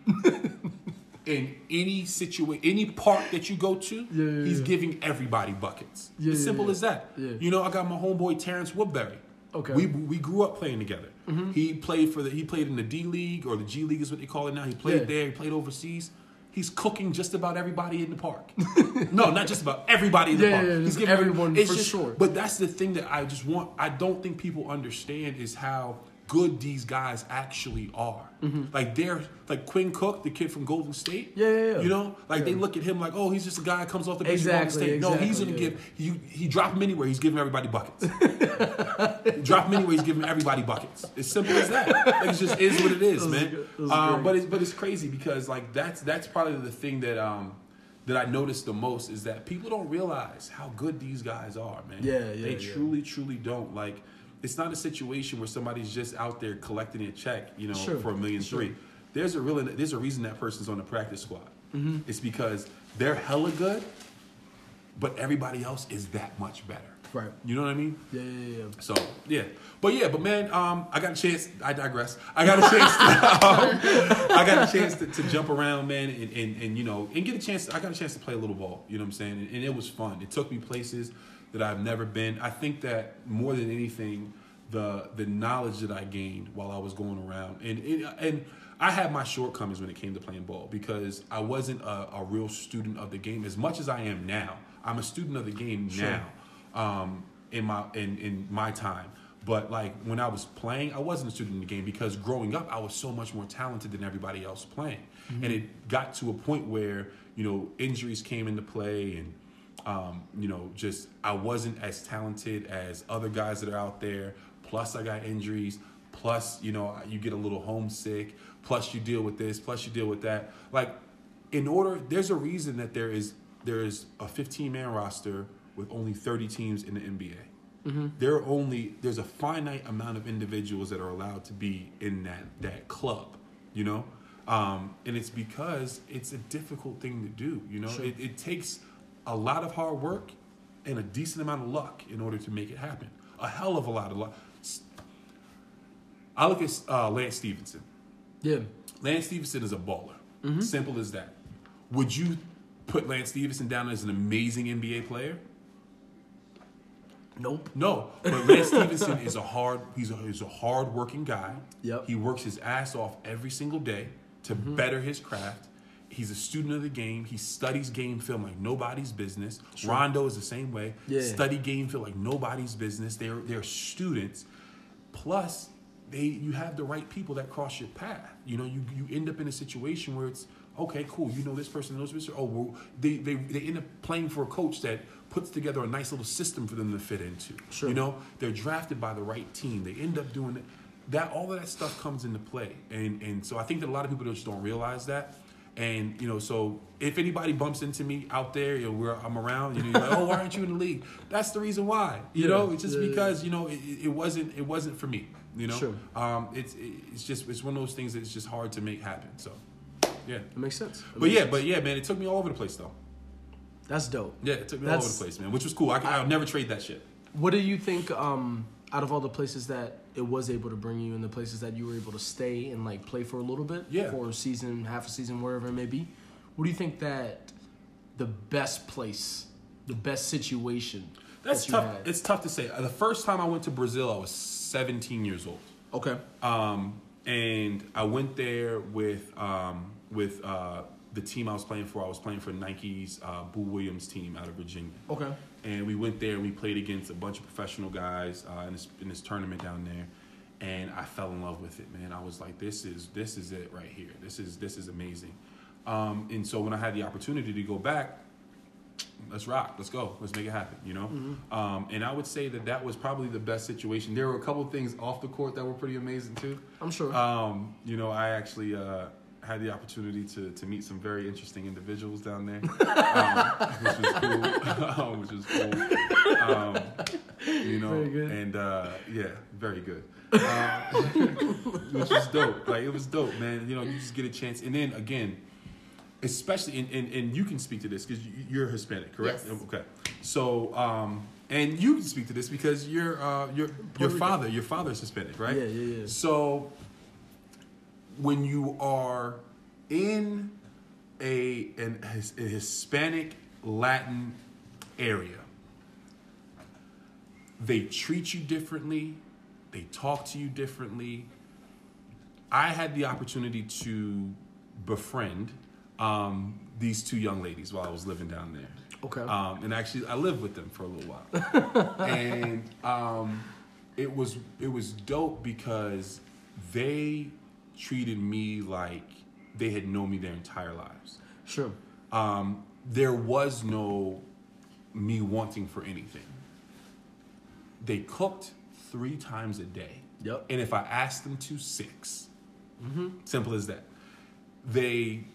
Speaker 3: (laughs) in any situation, any park that you go to.
Speaker 2: Yeah, yeah,
Speaker 3: he's
Speaker 2: yeah.
Speaker 3: giving everybody buckets. As simple as that. You know, I got my homeboy Terrence Woodbury.
Speaker 2: Okay.
Speaker 3: We we grew up playing together.
Speaker 2: Mm-hmm.
Speaker 3: He played for the he played in the D League or the G League is what they call it now. He played
Speaker 2: Yeah.
Speaker 3: there. He played overseas. He's cooking just about everybody in the park. (laughs) no, not just about everybody in the
Speaker 2: Yeah,
Speaker 3: park.
Speaker 2: yeah, yeah,
Speaker 3: He's giving
Speaker 2: everyone
Speaker 3: it's
Speaker 2: for sure.
Speaker 3: But that's the thing that I just want. I don't think people understand is how good these guys actually are. Like they're like Quinn Cook, the kid from Golden State.
Speaker 2: Mm-hmm. Yeah, yeah, yeah.
Speaker 3: You know, like they look at him like, oh, he's just a guy that comes off the bench from Golden
Speaker 2: Exactly,
Speaker 3: State. no, he's
Speaker 2: exactly,
Speaker 3: gonna
Speaker 2: yeah.
Speaker 3: give you. He drop him anywhere. He's giving everybody buckets. (laughs) drop him anywhere. He's giving everybody buckets. It's simple as that. Like, it just is what it is, man.
Speaker 2: good.
Speaker 3: Um, but it's but it's crazy because like that's that's probably the thing that um that I noticed the most is that people don't realize how good these guys are, man.
Speaker 2: Yeah, yeah,
Speaker 3: They
Speaker 2: yeah.
Speaker 3: truly, truly don't. Like, it's not a situation where somebody's just out there collecting a check, you know,
Speaker 2: Sure,
Speaker 3: for a million
Speaker 2: sure.
Speaker 3: three. There's a real there's a reason that person's on the practice squad.
Speaker 2: Mm-hmm.
Speaker 3: It's because they're hella good, but everybody else is that much better.
Speaker 2: Right.
Speaker 3: You know what I mean?
Speaker 2: Yeah, yeah, yeah.
Speaker 3: So yeah, but yeah, but man, um, I got a chance. I digress. I got a chance. To, (laughs) um, I got a chance to, to jump around, man, and, and and you know, and get a chance. I got a chance to play a little ball. You know what I'm saying? And, and it was fun. It took me places that I've never been. I think that more than anything, the the knowledge that I gained while I was going around, and and, and I had my shortcomings when it came to playing ball because I wasn't a, a real student of the game as much as I am now. I'm a student of the game now, um, in my in in my time. But like when I was playing, I wasn't a student in the game because growing up, I was so much more talented than everybody else playing, and it got to a point where you know injuries came into play and um, you know, just I wasn't as talented as other guys that are out there. Plus, I got injuries. Plus, you know, you get a little homesick. Plus, you deal with this. Plus, you deal with that. Like, in order, there's a reason that there is there is a 15 man roster with only 30 teams in the NBA. There are only there's a finite amount of individuals that are allowed to be in that that club. You know. Um, and it's because it's a difficult thing to do. You know, it, it takes a lot of hard work and a decent amount of luck in order to make it happen. A hell of a lot of luck. I look at uh, Lance Stephenson.
Speaker 2: Yeah.
Speaker 3: Lance Stephenson is a baller. Simple as that. Would you put Lance Stephenson down as an amazing NBA player?
Speaker 2: Nope.
Speaker 3: No, but Lance Stephenson is a hard. He's a he's a hard working guy.
Speaker 2: Yep.
Speaker 3: He works his ass off every single day to
Speaker 2: Mm-hmm.
Speaker 3: better his craft. He's a student of the game. He studies game film like nobody's business. Rondo is the same way.
Speaker 2: Yeah.
Speaker 3: Study game film like nobody's business. They're they're students. Plus, they you have the right people that cross your path. You know, you you end up in a situation where it's okay, cool. You know this person knows this. person. Oh, well, they they they end up playing for a coach that puts together a nice little system for them to fit into.
Speaker 2: Sure.
Speaker 3: You know, they're drafted by the right team. They end up doing it. That all of that stuff comes into play, and and so I think that a lot of people just don't realize that. And you know, so if anybody bumps into me out there, you know, where I'm around, you know, you're like, oh, why aren't you in the league? (laughs) That's the reason why. You
Speaker 2: Yeah,
Speaker 3: know, it's just
Speaker 2: yeah,
Speaker 3: because you know it, it wasn't it wasn't for me. You know,
Speaker 2: Sure.
Speaker 3: um, it's it's just it's one of those things that's just hard to make happen. So, yeah.
Speaker 2: It makes sense. It
Speaker 3: But
Speaker 2: makes
Speaker 3: yeah,
Speaker 2: sense.
Speaker 3: but yeah, man, it took me all over the place though.
Speaker 2: that's dope.
Speaker 3: Yeah, it took me all over the place, man, which was cool. I, I'll never trade that shit.
Speaker 2: What do you think? Um, out of all the places that it was able to bring you, and the places that you were able to stay and like play for a little bit,
Speaker 3: Yeah.
Speaker 2: for a season, half a season, wherever it may be, what do you think that the best place, the best situation?
Speaker 3: That's
Speaker 2: that
Speaker 3: tough.
Speaker 2: had?
Speaker 3: It's tough to say. Uh, The first time I went to Brazil, I was 17 years old.
Speaker 2: okay.
Speaker 3: Um, and I went there with um, with uh, the team I was playing for. I was playing for Nike's uh, Boo Williams team out of Virginia.
Speaker 2: Okay.
Speaker 3: And we went there and we played against a bunch of professional guys uh, in this in this tournament down there. And I fell in love with it, man. I was like, this is this is it right here. This is this is amazing. Um, and so when I had the opportunity to go back, let's rock, let's go, let's make it happen, you know. Um, and I would say that that was probably the best situation. There were a couple of things off the court that were pretty amazing too.
Speaker 2: I'm sure.
Speaker 3: Um, you know, I actually uh, had the opportunity to, to meet some very interesting individuals down there, (laughs) um, which was cool. (laughs) um, which was cool. Um, you know,
Speaker 2: Very good.
Speaker 3: and uh, yeah, very good. Uh, (laughs) which was dope. Like it was dope, man. You know, you just get a chance, and then again, especially and, and, and you can speak to this because you're Hispanic, correct?
Speaker 4: Yes.
Speaker 3: Okay. So, um, and you can speak to this because you're uh, your your father, your father's Hispanic, right?
Speaker 2: Yeah, yeah, yeah.
Speaker 3: So, when you are in a an a Hispanic Latin area, they treat you differently, they talk to you differently. I had the opportunity to befriend um, these two young ladies while I was living down there.
Speaker 2: Okay.
Speaker 3: Um, and actually, I lived with them for a little while, (laughs) and um, it was it was dope because they treated me like they had known me their entire lives.
Speaker 2: sure.
Speaker 3: Um, there was no me wanting for anything. They cooked three times a day.
Speaker 2: Yep.
Speaker 3: And if I asked them to, 6 Simple as that. They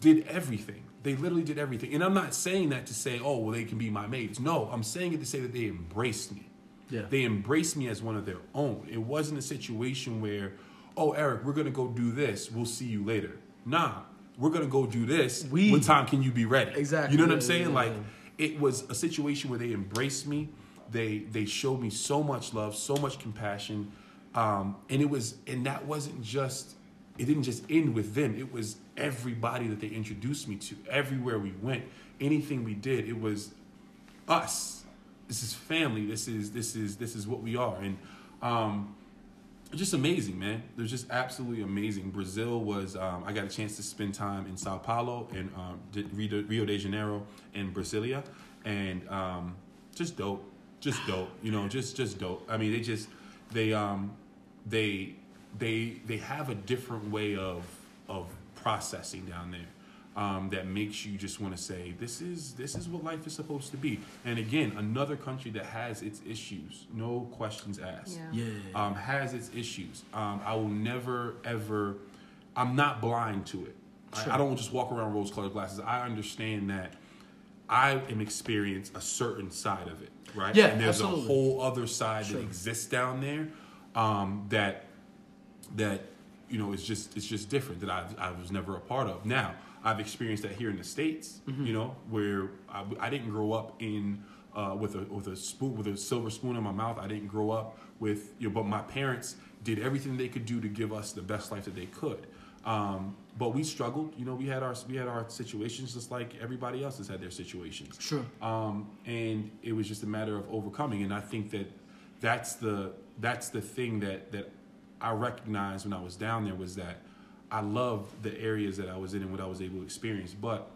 Speaker 3: did everything. They literally did everything. And I'm not saying that to say, oh, well, they can be my mates. No, I'm saying it to say that they embraced me.
Speaker 2: Yeah.
Speaker 3: They embraced me as one of their own. It wasn't a situation where, oh, Eric, we're going to go do this. We'll see you later. Nah, we're going to go do this.
Speaker 2: We-
Speaker 3: What time can you be ready?
Speaker 2: Exactly.
Speaker 3: You know what I'm saying?
Speaker 2: yeah,
Speaker 3: like, it was a situation where they embraced me. They they showed me so much love, so much compassion, um, and it was and that wasn't just it didn't just end with them. It was everybody that they introduced me to. Everywhere we went, anything we did, it was us. This is family. This is this is this is what we are. And Um, just amazing, man. They're just absolutely amazing. Brazil was. Um, I got a chance to spend time in Sao Paulo and um, Rio Rio de Janeiro and Brasilia, and um, just dope, just (sighs) dope. You know, just just dope. I mean, they just they um they they they have a different way of of processing down there. Um, that makes you just want to say this is this is what life is supposed to be. And again, another country that has its issues, no questions asked
Speaker 4: Yeah.
Speaker 2: Yeah.
Speaker 3: um, has its issues. Um, I will never ever. I'm not blind to it. I-
Speaker 2: Sure.
Speaker 3: I, don't just walk around rose-colored glasses. I understand that I am experience a certain side of it, right?
Speaker 2: Yeah,
Speaker 3: and there's
Speaker 2: absolutely.
Speaker 3: a whole other side
Speaker 2: Sure.
Speaker 3: that exists down there um, that that you know is just it's just different that I I was never a part of. Now I've experienced that here in the states,
Speaker 2: Mm-hmm.
Speaker 3: you know, where I, I didn't grow up in uh, with a with a spoon with a silver spoon in my mouth. I didn't grow up with you know, but my parents did everything they could do to give us the best life that they could. Um, but we struggled, you know. We had our we had our situations just like everybody else has had their situations
Speaker 2: Sure.
Speaker 3: um, and it was just a matter of overcoming. And I think that that's the that's the thing that that I recognized when I was down there was that I loved the areas that I was in and what I was able to experience, but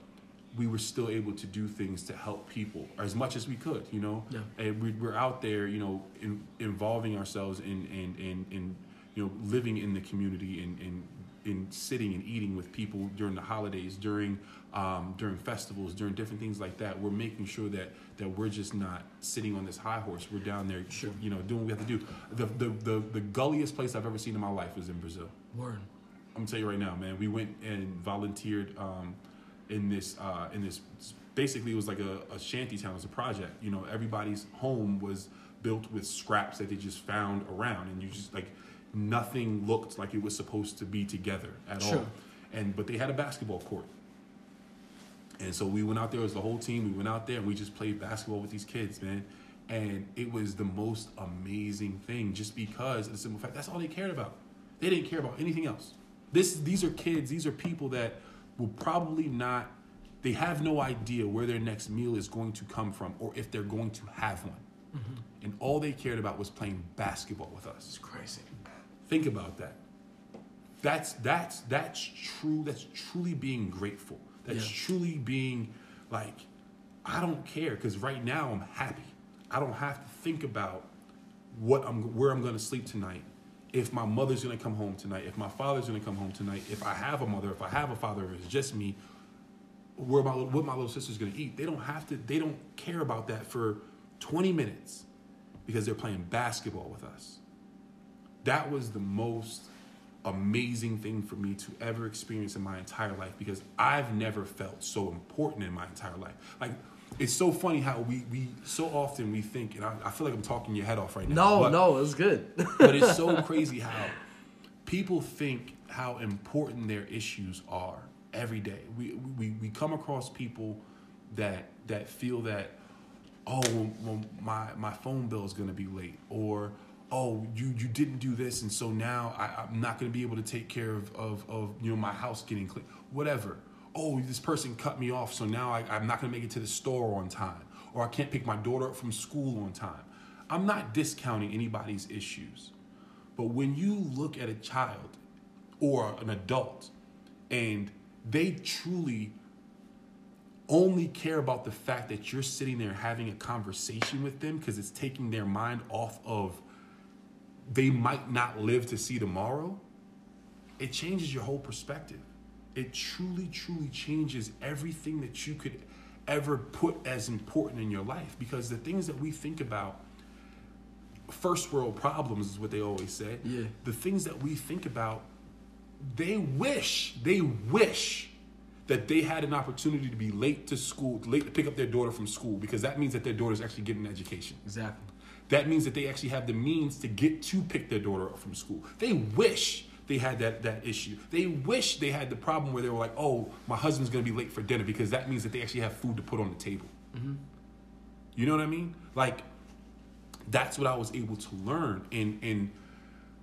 Speaker 3: we were still able to do things to help people as much as we could, you know.
Speaker 2: Yeah.
Speaker 3: And we, we're out there, you know, in, involving ourselves in in, in in you know living in the community and in in sitting and eating with people during the holidays, during um, during festivals, during different things like that. We're making sure that that we're just not sitting on this high horse. We're down there,
Speaker 2: Sure.
Speaker 3: you know, doing what we have to do. The, the the the gulliest place I've ever seen in my life was in Brazil.
Speaker 2: Word.
Speaker 3: I'm gonna tell you right now, man. We went and volunteered um, in this uh, in this. Basically, it was like a, a shanty town. It was a project. You know, everybody's home was built with scraps that they just found around, and you just like nothing looked like it was supposed to be together at
Speaker 2: Sure.
Speaker 3: all. And but they had a basketball court, and so we went out there as the whole team. We went out there and we just played basketball with these kids, man. And it was the most amazing thing, just because of the simple fact that's all they cared about. They didn't care about anything else. This, these are kids. These are people that will probably not. They have no idea where their next meal is going to come from, or if they're going to have one. Mm-hmm. And all they cared about was playing basketball with us.
Speaker 2: It's crazy.
Speaker 3: Think about that. That's that's that's true. That's truly being grateful. That's
Speaker 2: Yeah.
Speaker 3: truly being like, I don't care because right now I'm happy. I don't have to think about what I'm where I'm going to sleep tonight. If my mother's to come home tonight, if my father's to come home tonight, if I have a mother, if I have a father, if it's just me, where my what my little sister's to eat. They don't have to. They don't care about that for 20 minutes because they're playing basketball with us that was the most amazing thing for me to ever experience in my entire life because I've never felt so important in my entire life. Like it's so funny how we we so often we think, and I, I feel like I'm talking your head off right now.
Speaker 2: No,
Speaker 3: but-
Speaker 2: no, it's good. (laughs)
Speaker 3: but it's so (laughs) crazy how people think how important their issues are every day. We we, we come across people that that feel that oh well, my my phone bill is going to be late or oh you you didn't do this and so now I, I'm not going to be able to take care of, of of you know my house getting clean whatever oh this person cut me off so now I, I'm not to make it to the store on time or I can't pick my daughter up from school on time. I'm not discounting anybody's issues. But when you look at a child or an adult and they truly only care about the fact that you're sitting there having a conversation with them because it's taking their mind off of they might not live to see tomorrow, it changes your whole perspective. It truly, truly changes everything that you could ever put as important in your life because the things that we think about first world problems is what they always say.
Speaker 2: Yeah.
Speaker 3: The things that we think about, they wish, they wish that they had an opportunity to be late to school, late to pick up their daughter from school, because that means that their daughter's actually getting an education.
Speaker 2: exactly.
Speaker 3: That means that they actually have the means to get to pick their daughter up from school. They wish they had that that issue. They wish they had the problem where they were like, "Oh, my husband's gonna be late for dinner," because that means that they actually have food to put on the table. Mm-hmm. You know what I mean? Like, that's what I was able to learn. And and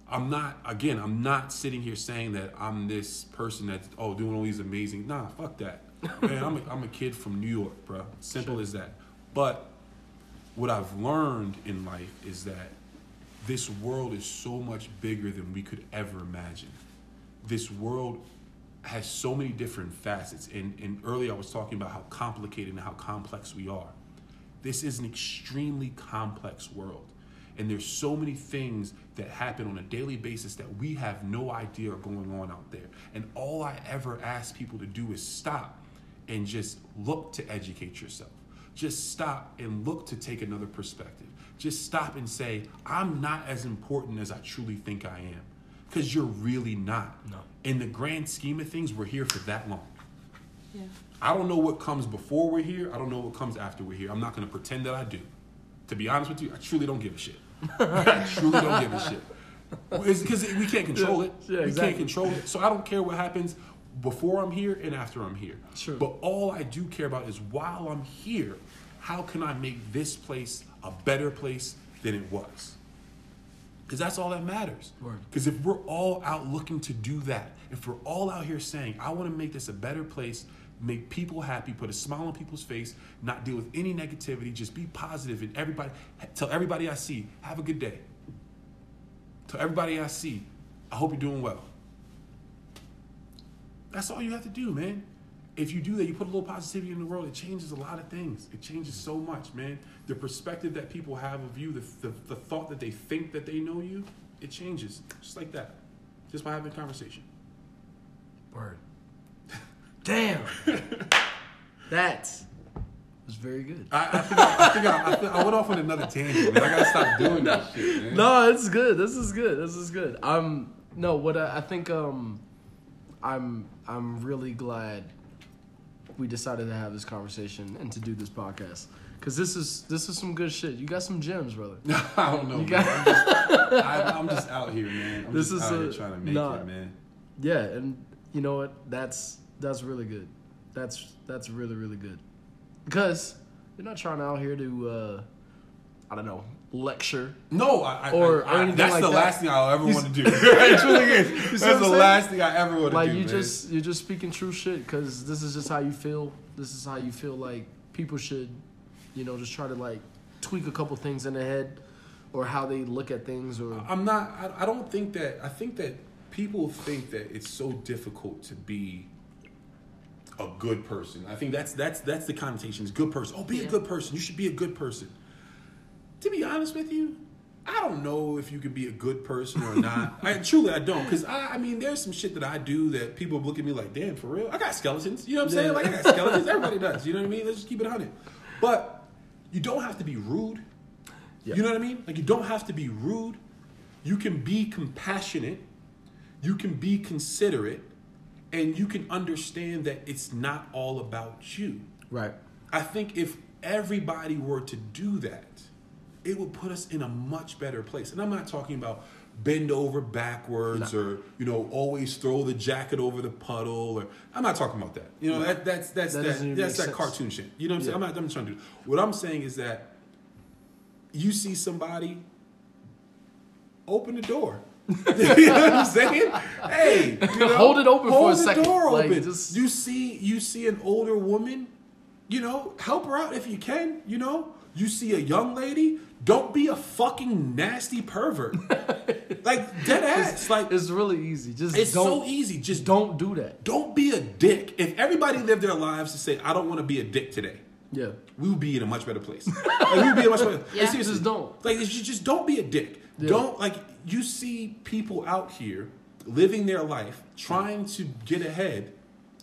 Speaker 3: I'm not again, I'm not sitting here saying that I'm this person that's oh doing all these amazing. Nah, fuck that. (laughs) Man, I'm a, I'm a kid from New York, bro. Simple as that. But what I've learned in life is that this world is so much bigger than we could ever imagine. This world has so many different facets. And, and earlier I was talking about how complicated and how complex we are. This is an extremely complex world. And there's so many things that happen on a daily basis that we have no idea are going on out there. And all I ever ask people to do is stop and just look to educate yourself. Just stop and look to take another perspective. Just stop and say, I'm not as important as I truly think I am. Because you're really not.
Speaker 2: No.
Speaker 3: In the grand scheme of things, we're here for that long.
Speaker 4: Yeah.
Speaker 3: I don't know what comes before we're here. I don't know what comes after we're here. I'm not going to pretend that I do. To be honest with you, I truly don't give a shit. (laughs) I truly don't give a shit. Because we can't control it.
Speaker 2: Yeah, exactly.
Speaker 3: we can't control it. So I don't care what happens before I'm here and after I'm here.
Speaker 2: Sure.
Speaker 3: But all I do care about is while I'm here, how can I make this place a better place than it was? Because that's all that matters. Because if we're all out looking to do that, if we're all out here saying, I want to make this a better place, make people happy, put a smile on people's face, not deal with any negativity, just be positive, and everybody tell everybody I see, have a good day. Tell everybody I see, I hope you're doing well. That's all you have to do, man. If you do that, you put a little positivity in the world, it changes a lot of things. It changes so much, man. The perspective that people have of you, the, the, the thought that they think that they know you, it changes. Just like that. Just by having a conversation.
Speaker 2: Word. Damn. (laughs) that was very good.
Speaker 3: I, I think, I, I, think I, I, I went off on another tangent, man. I gotta stop doing that (laughs) shit, man.
Speaker 2: No, it's good. This is good. This is good. I'm no what I, I think. Um, I'm I'm really glad we decided to have this conversation and to do this podcast because this is this is some good shit. You got some gems, brother. (laughs)
Speaker 3: I don't know.
Speaker 2: You
Speaker 3: man.
Speaker 2: got-
Speaker 3: I'm, just, I, I'm just out here, man. I'm
Speaker 2: This
Speaker 3: just
Speaker 2: is
Speaker 3: out
Speaker 2: a-
Speaker 3: here trying to make
Speaker 2: nah.
Speaker 3: it, man.
Speaker 2: Yeah, and you know what? That's that's really good. That's that's really really good because you're not trying out here to uh, I don't know lecture.
Speaker 3: No, I, I,
Speaker 2: Or-
Speaker 3: I,
Speaker 2: or
Speaker 3: that's
Speaker 2: like
Speaker 3: the
Speaker 2: that.
Speaker 3: last thing I'll ever want to do. (laughs) (laughs) it truly is. (laughs) That's the last thing I ever want to
Speaker 2: like
Speaker 3: do.
Speaker 2: Like you
Speaker 3: man.
Speaker 2: just you're just speaking true shit because this is just how you feel this is how you feel like people should you know just try to like tweak a couple things in their head or how they look at things or
Speaker 3: I'm not. I, I don't think that. I think that people think that it's so difficult to be a good person. I think that's that's that's the connotation. Is good person. Oh, be a good person. You should be a good person. To be honest with you, I don't know if you can be a good person or not. (laughs) I truly I don't because I, I mean there's some shit that I do that people look at me like, damn, for real. I got skeletons. You know what I'm saying? Like I got skeletons. (laughs) Everybody does. You know what I mean? Let's just keep it hundred. But you don't have to be rude.
Speaker 2: Yeah.
Speaker 3: You know what I mean? Like you don't have to be rude. You can be compassionate. You can be considerate, and you can understand that it's not all about you.
Speaker 2: right
Speaker 3: I think if everybody were to do that, it would put us in a much better place. And I'm not talking about bend over backwards or you know always throw the jacket over the puddle or I'm not talking about that. You know that that's that's
Speaker 2: That
Speaker 3: that, that's that
Speaker 2: sense.
Speaker 3: cartoon shit. You know what I'm saying? I'm not I'm trying to do. What I'm saying is that you see somebody open the door. (laughs) you know what I'm saying? Hey, you know,
Speaker 2: Hold it open for a
Speaker 3: the
Speaker 2: second.
Speaker 3: door
Speaker 2: Like,
Speaker 3: open.
Speaker 2: just-
Speaker 3: You see, you see an older woman, you know, help her out if you can. You know, you see a young lady, don't be a fucking nasty pervert. (laughs) like dead ass. It's, Like
Speaker 2: it's really easy just
Speaker 3: it's
Speaker 2: don't
Speaker 3: so easy. Just
Speaker 2: don't do that
Speaker 3: don't be a dick. If everybody lived their lives to say, I don't want to be a dick today,
Speaker 2: yeah
Speaker 3: we would be in a much better place. like, we would be in a much better.
Speaker 4: Yeah.
Speaker 3: Like, seriously,
Speaker 2: Just don't.
Speaker 3: Like, you just don't be a dick.
Speaker 2: Yeah.
Speaker 3: Don't like you see people out here living their life trying to get ahead.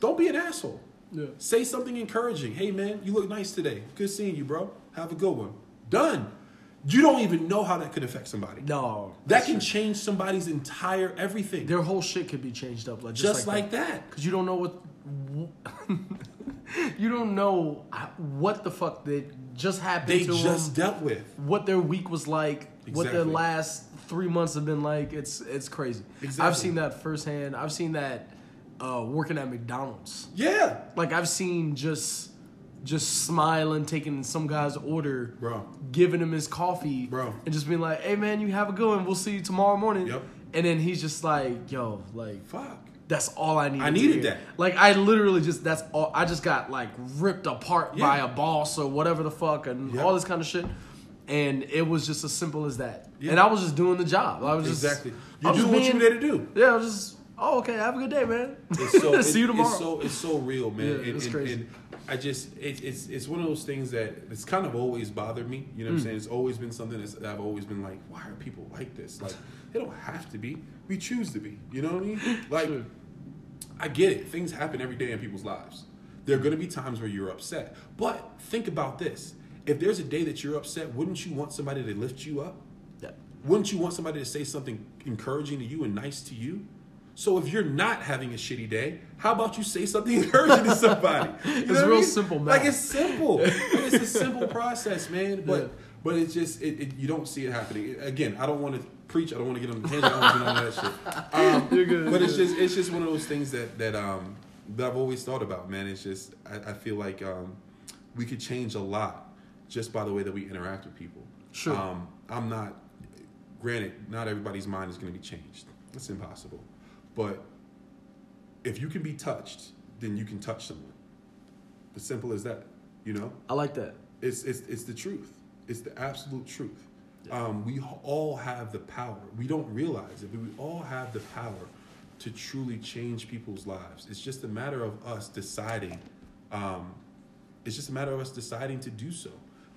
Speaker 3: Don't be an asshole.
Speaker 2: Yeah.
Speaker 3: Say something encouraging. Hey man, you look nice today. Good seeing you, bro. Have a good one. Done. You don't even know how that could affect somebody.
Speaker 2: no
Speaker 3: That can change somebody's entire everything.
Speaker 2: their whole shit could be changed up like
Speaker 3: just like that.
Speaker 2: because you don't know what (laughs) you don't know what the fuck that just happened
Speaker 3: They
Speaker 2: to
Speaker 3: just
Speaker 2: them
Speaker 3: dealt with.
Speaker 2: what their week was like, what their last three months have been like. It's it's crazy.
Speaker 3: Exactly.
Speaker 2: I've seen that firsthand. I've seen that uh, working at McDonald's.
Speaker 3: Yeah.
Speaker 2: Like I've seen just just smiling, taking some guy's order,
Speaker 3: Bro.
Speaker 2: giving him his coffee,
Speaker 3: Bro.
Speaker 2: and just being like, "Hey man, you have a good one. We'll see you tomorrow morning."
Speaker 3: Yep.
Speaker 2: And then he's just like, "Yo, like."
Speaker 3: Fuck.
Speaker 2: That's all I needed.
Speaker 3: I needed that.
Speaker 2: Like I literally just that's all. I just got like ripped apart
Speaker 3: Yeah.
Speaker 2: by a boss or whatever the fuck and
Speaker 3: Yeah.
Speaker 2: all this kind of shit. and it was just as simple as that. And I was just doing the job. I was just
Speaker 3: Exactly.
Speaker 2: I
Speaker 3: You do what you
Speaker 2: being-
Speaker 3: were there to do.
Speaker 2: Yeah, I was just oh okay, have a good day, man.
Speaker 3: It's so (laughs)
Speaker 2: See you tomorrow.
Speaker 3: It's so it's so real, man.
Speaker 2: Yeah,
Speaker 3: and,
Speaker 2: it's
Speaker 3: and-
Speaker 2: crazy.
Speaker 3: and I just it, it's it's one of those things that it's kind of always bothered me. You know what I'm mm. saying? It's always been something that's, that I've always been like, why are people like this? Like they don't have to be. We choose to be. You know what I mean? Like
Speaker 2: Sure.
Speaker 3: I get it. Things happen every day in people's lives. There are going to be times where you're upset. But think about this. If there's a day that you're upset, wouldn't you want somebody to lift you up?
Speaker 2: Yeah.
Speaker 3: Wouldn't you want somebody to say something encouraging to you and nice to you? So if you're not having a shitty day, how about you say something (laughs) encouraging to somebody? (laughs) You
Speaker 2: It's
Speaker 3: what I
Speaker 2: real
Speaker 3: mean?
Speaker 2: simple
Speaker 3: Like it's simple. (laughs) It's a simple process, man. But
Speaker 2: Yeah.
Speaker 3: but it's just it, it, you don't see it happening. Again, I don't want to preach. I don't want to get on the tangent. I don't want to get on that shit. Um,
Speaker 2: You're good,
Speaker 3: But
Speaker 2: you're
Speaker 3: it's
Speaker 2: good.
Speaker 3: just it's just one of those things that that um that I've always thought about, man. It's just I, I feel like um we could change a lot just by the way that we interact with people.
Speaker 2: Sure.
Speaker 3: Um, I'm not. Granted, not everybody's mind is going to be changed. It's impossible. But if you can be touched, then you can touch someone. As simple as that. You know,
Speaker 2: I like that.
Speaker 3: it's it's it's the truth. It's the absolute truth. Um, we all have the power. We don't realize it, but we all have the power to truly change people's lives. It's just a matter of us deciding. Um, it's just a matter of us deciding to do so.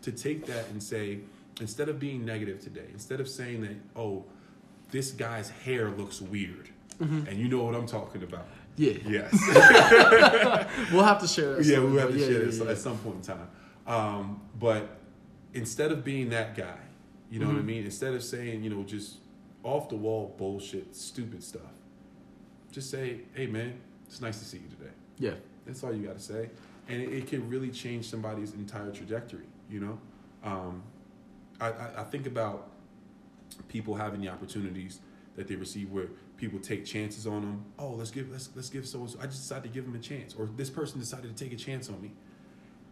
Speaker 3: To take that and say, instead of being negative today, instead of saying that, oh, this guy's hair looks weird, and you know what I'm talking about.
Speaker 2: Yeah.
Speaker 3: Yes. (laughs)
Speaker 2: We'll have to share that.
Speaker 3: yeah, we'll have to
Speaker 2: yeah,
Speaker 3: share
Speaker 2: yeah,
Speaker 3: this
Speaker 2: yeah.
Speaker 3: at some point in time. Um, but instead of being that guy, you know what I
Speaker 2: Mm-hmm.
Speaker 3: mean? Instead of saying, you know, just off the wall bullshit, stupid stuff, just say, hey man, it's nice to see you today.
Speaker 2: Yeah.
Speaker 3: That's all you got to say. And it, it can really change somebody's entire trajectory, you know? Um, I, I, I think about people having the opportunities that they receive where people take chances on them. Oh, let's give let's let's give so I just decided to give them a chance, or this person decided to take a chance on me.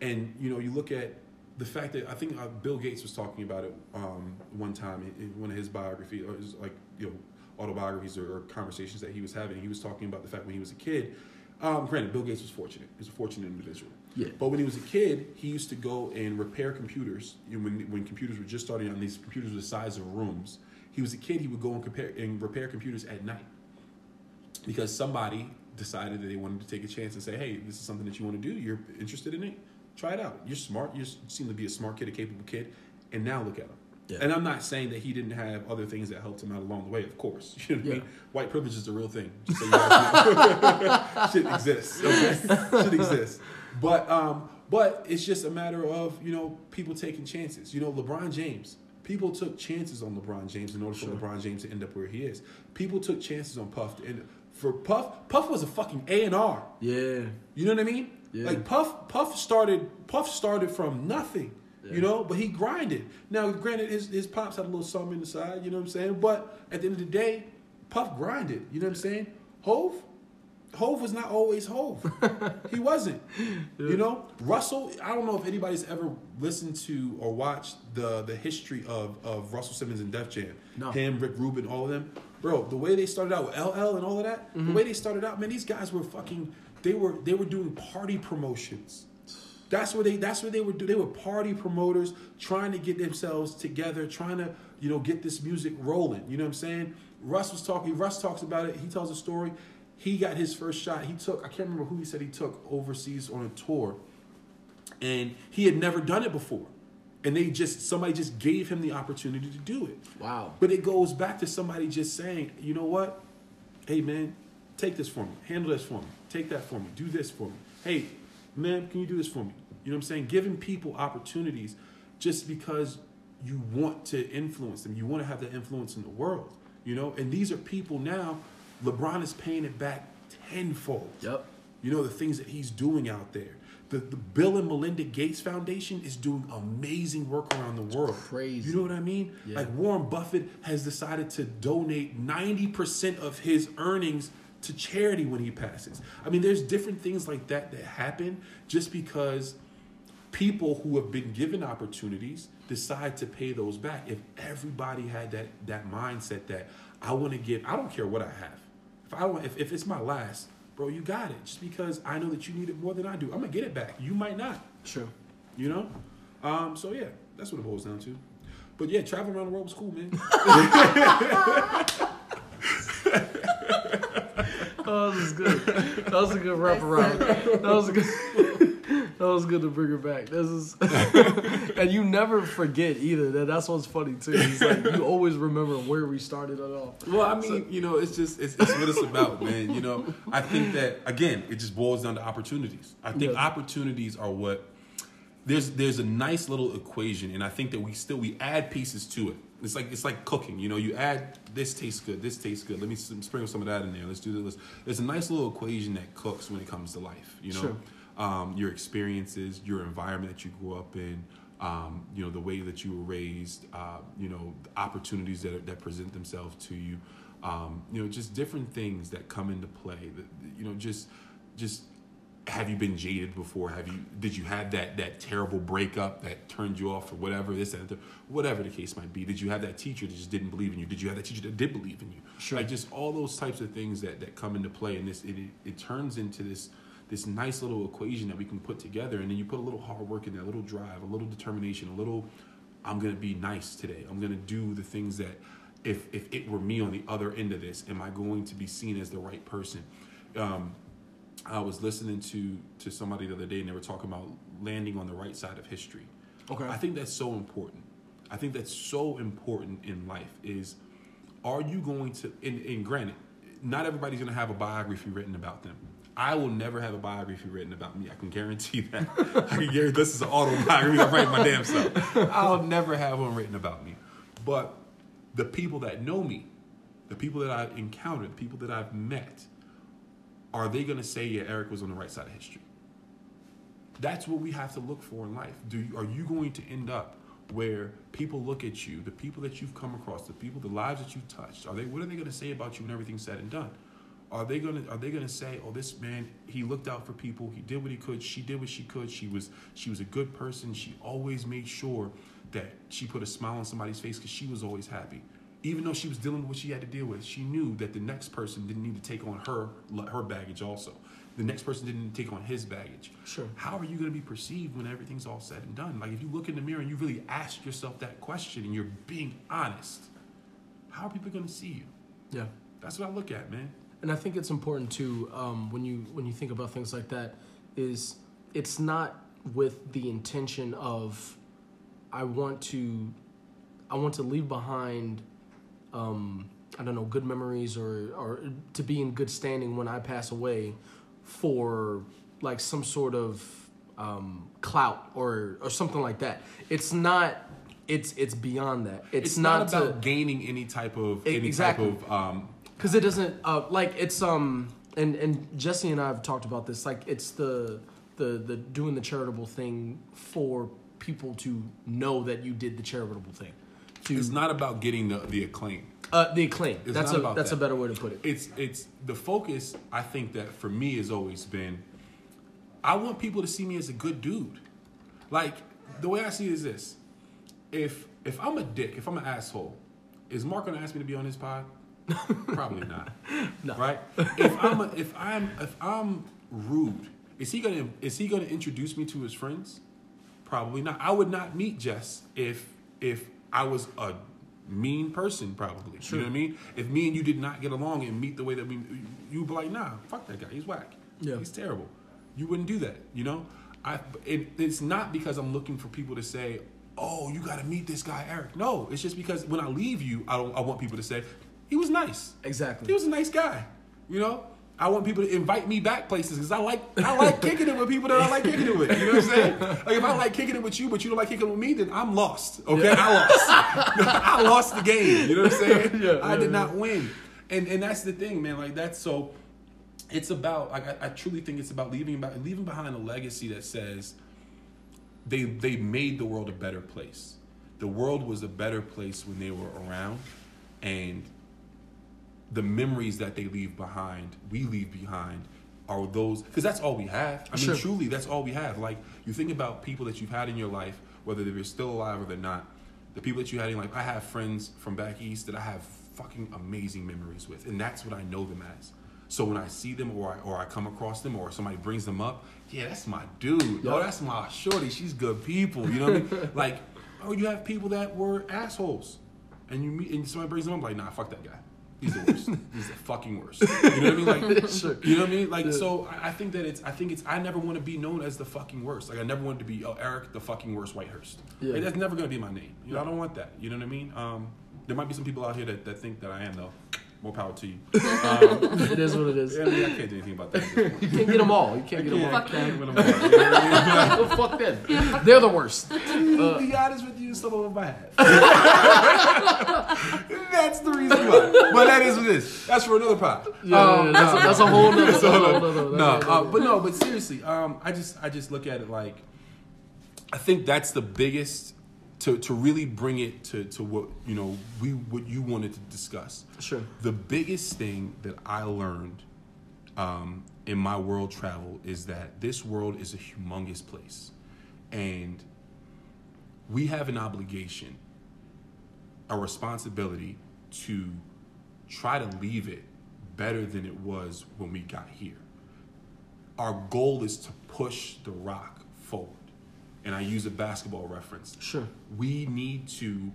Speaker 3: And you know, you look at the fact that I think uh, Bill Gates was talking about it um, one time in, one of his biography, or his, like you know, autobiographies or, or conversations that he was having. He was talking about the fact when he was a kid. Um, granted, Bill Gates was fortunate. He was a fortunate individual.
Speaker 2: Yeah.
Speaker 3: But when he was a kid, he used to go and repair computers. You know, when when computers were just starting out, and these computers were the size of rooms. He was a kid. He would go and compare and repair computers at night because somebody decided that they wanted to take a chance and say, "Hey, this is something that you want to do. You're interested in it. Try it out. You're smart. You seem to be a smart kid, a capable kid, and now look at him."
Speaker 2: Yeah.
Speaker 3: And I'm not saying that he didn't have other things that helped him out along the way. Of course, (laughs) you know what I mean. White privilege is a real thing. Just so you guys know. (laughs) Shit exists. Okay, shit exists. But um, but it's just a matter of you know people taking chances. You know, LeBron James. People took chances on LeBron James in order for
Speaker 2: Sure.
Speaker 3: LeBron James to end up where he is. People took chances on Puff, and for Puff, Puff was a fucking A and R.
Speaker 2: Yeah.
Speaker 3: You know what I mean?
Speaker 2: Yeah.
Speaker 3: Like Puff, Puff started, Puff started from nothing.
Speaker 2: Yeah.
Speaker 3: You know, but he grinded. Now, granted, his his pops had a little something in the side. You know what I'm saying? But at the end of the day, Puff grinded. You know what I'm saying? Hov, Hov was not always Hov. (laughs) he wasn't. You know, Russell. I don't know if anybody's ever listened to or watched the the history of of Russell Simmons and Def Jam.
Speaker 2: No.
Speaker 3: Him, Rick Rubin, all of them. Bro, the way they started out with LL and all of that, the mm-hmm. way they started out, man, these guys were fucking. They were they were doing party promotions. That's what they. That's what they were doing. They were party promoters trying to get themselves together, trying to you know get this music rolling. You know what I'm saying? Russ was talking. Russ talks about it. He tells a story. He got his first shot. He took. I can't remember who he said he took overseas on a tour, and he had never done it before. And they just somebody just gave him the opportunity to do it.
Speaker 2: Wow.
Speaker 3: But it goes back to somebody just saying, you know what? Hey man, take this for me. Handle this for me. Take that for me. Do this for me. Hey, man, can you do this for me? You know what I'm saying? Giving people opportunities just because you want to influence them. You want to have that influence in the world. You know, and these are people now. LeBron is paying it back tenfold.
Speaker 2: Yep.
Speaker 3: You know, the things that he's doing out there. The, the Bill and Melinda Gates Foundation is doing amazing work around the world.
Speaker 2: Crazy.
Speaker 3: You know what I mean?
Speaker 2: Yeah.
Speaker 3: Like Warren Buffett has decided to donate 90% of his earnings to charity when he passes. I mean, there's different things like that that happen just because people who have been given opportunities decide to pay those back. If everybody had that that mindset that I want to give, I don't care what I have. If I don't, if, if it's my last, bro, you got it. Just because I know that you need it more than I do, I'm gonna get it back. You might not.
Speaker 2: Sure.
Speaker 3: You know? Um, so yeah, that's what it boils down to. But yeah, traveling around the world was cool, man.
Speaker 2: Oh, (laughs) that was good. That was a good wraparound. That was a good. That was good to bring her back. This is, (laughs) and you never forget either. That that's what's funny too. It's like you always remember where we started it off.
Speaker 3: Well, I mean, you know, it's just it's, it's what it's about, man. You know, I think that again, it just boils down to opportunities. I think opportunities are what there's there's a nice little equation, and I think that we still we add pieces to it. It's like it's like cooking. You know, you add this tastes good, this tastes good. Let me sprinkle some of that in there. Let's do this. There's a nice little equation that cooks when it comes to life. You know,
Speaker 2: Sure.
Speaker 3: Um, your experiences, your environment that you grew up in, um, you know, the way that you were raised, uh, you know, the opportunities that, that present themselves to you, um, you know, just different things that come into play. That, you know, just, just have you been jaded before? Have you, did you have that, that terrible breakup that turned you off or whatever, this, and the- whatever the case might be? Did you have that teacher that just didn't believe in you? Did you have that teacher that did believe in you?
Speaker 2: Sure.
Speaker 3: Like just all those types of things that, that come into play and this, it, it turns into this, this nice little equation that we can put together and then you put a little hard work in there a little drive a little determination a little i'm gonna be nice today. I'm gonna do the things that if if it were me on the other end of this am i going to be seen as the right person? Um, i was listening to to somebody the other day and they were talking about landing on the right side of history.
Speaker 2: Okay.
Speaker 3: i think that's so important. I think that's so important in life is are you going to and, and granted not everybody's going to have a biography written about them i will never have a biography written about me i can guarantee that (laughs) i can guarantee this is an autobiography i'm writing my damn self i'll never have one written about me but the people that know me the people that i've encountered the people that i've met are they going to say yeah eric was on the right side of history that's what we have to look for in life. Do you, are you going to end up where people look at you, the people that you've come across, the people, the lives that you've touched? Are they? What are they going to say about you when everything's said and done? Are they going to? Are they to say, "Oh, this man, he looked out for people. He did what he could. She did what she could. She was she was a good person. She always made sure that she put a smile on somebody's face because she was always happy." Even though she was dealing with what she had to deal with, she knew that the next person didn't need to take on her her baggage also. The next person didn't take on his baggage.
Speaker 2: Sure.
Speaker 3: How are you going to be perceived when everything's all said and done? Like if you look in the mirror and you really ask yourself that question and you're being honest, how are people going to see you?
Speaker 2: Yeah.
Speaker 3: That's what I look at, man.
Speaker 2: And I think it's important too um, when you when you think about things like that is it's not with the intention of I want to I want to leave behind um, I don't know good memories or or to be in good standing when I pass away for like some sort of um, clout or or something like that. It's not. It's it's beyond that. It's,
Speaker 3: It's, not,
Speaker 2: to,
Speaker 3: about gaining any type of any
Speaker 2: Exactly.
Speaker 3: type of um,
Speaker 2: because it doesn't uh, like it's um and and Jesse and I have talked about this like it's the the the doing the charitable thing for people to know that you did the charitable thing to
Speaker 3: It's not about getting the the acclaim.
Speaker 2: uh, the acclaim
Speaker 3: It's
Speaker 2: that's a that's
Speaker 3: that.
Speaker 2: a better way to put it
Speaker 3: It's it's the focus. I think that for me has always been. I want people to see me as a good dude. Like the way I see it is this: if if I'm a dick, if I'm an asshole, is Mark gonna ask me to be on his pod? (laughs) Probably (laughs) not. Right? If I'm a, if I'm if I'm rude, is he gonna is he gonna introduce me to his friends? Probably not. I would not meet Jess if if I was a mean person. Probably. You know what I mean? If me and you did not get along and meet the way that we, you'd be like, nah, fuck that guy. He's whack.
Speaker 2: Yeah.
Speaker 3: He's terrible. You wouldn't do that. You know. I. It, it's not because I'm looking for people to say, oh, you got to meet this guy, Eric. No, it's just because when I leave you, I don't. I want people to say, he was nice.
Speaker 2: exactly
Speaker 3: He was a nice guy. You know, I want people to invite me back places because I like I like kicking it with people that I like kicking it with. You know what I'm saying? Like if I like kicking it with you, but you don't like kicking it with me, then I'm lost. Okay, I lost. (laughs) I lost the game. You know what I'm saying? (laughs)
Speaker 2: Yeah,
Speaker 3: I
Speaker 2: yeah,
Speaker 3: did
Speaker 2: yeah.
Speaker 3: not win. And and that's the thing, man. Like that's so. It's about like I, I truly think it's about leaving about leaving behind a legacy that says they they made the world a better place. The world was a better place when they were around, and the memories that they leave behind, we leave behind, are those because that's all we have. I mean,
Speaker 2: Sure.
Speaker 3: truly, that's all we have. Like you think about people that you've had in your life, whether they're still alive or they're not. The people that you had in life, I have friends from back east that I have fucking amazing memories with, and that's what I know them as. So when I see them or I, or I come across them or somebody brings them up, yeah, that's my dude. Oh, that's my shorty. She's good people. You know what I mean? (laughs) Like oh, you have people that were assholes, and you meet and somebody brings them up like, nah, fuck that guy. He's the worst. He's the fucking worst. You know what I mean? Like, (laughs)
Speaker 2: Sure.
Speaker 3: you know what I mean? Like, so I I think that it's. I think it's. I never want to be known as the fucking worst. Like, I never wanted to be oh, Eric, the fucking worst Whitehurst.
Speaker 2: Yeah.
Speaker 3: Like, that's never gonna be my name. You know, I don't want that. You know what I mean? Um, there might be some people out here that, that think that I am though. More power to you. (laughs) Um,
Speaker 2: It is what it is.
Speaker 3: yeah, I, mean, I can't do anything about that. at this (laughs) point.
Speaker 2: You can't get them all. You can't get them all.
Speaker 3: I can't win them all. (laughs) You know what I mean?
Speaker 2: Fuck them. They're the worst.
Speaker 3: to be honest with you, some of them I have. that's the reason why. But that is what it is. That's for another pod.
Speaker 2: Yeah, yeah, yeah, that's, a, that's a whole nother. That's a whole nother.
Speaker 3: no, uh, but no, but seriously, um, I just I just look at it like I think that's the biggest to to really bring it to to what you know we what you wanted to discuss.
Speaker 2: Sure.
Speaker 3: The biggest thing that I learned um, in my world travel is that this world is a humongous place, and we have an obligation, a responsibility to try to leave it better than it was when we got here. Our goal is to push the rock forward. And I use a basketball reference.
Speaker 2: Sure.
Speaker 3: We need to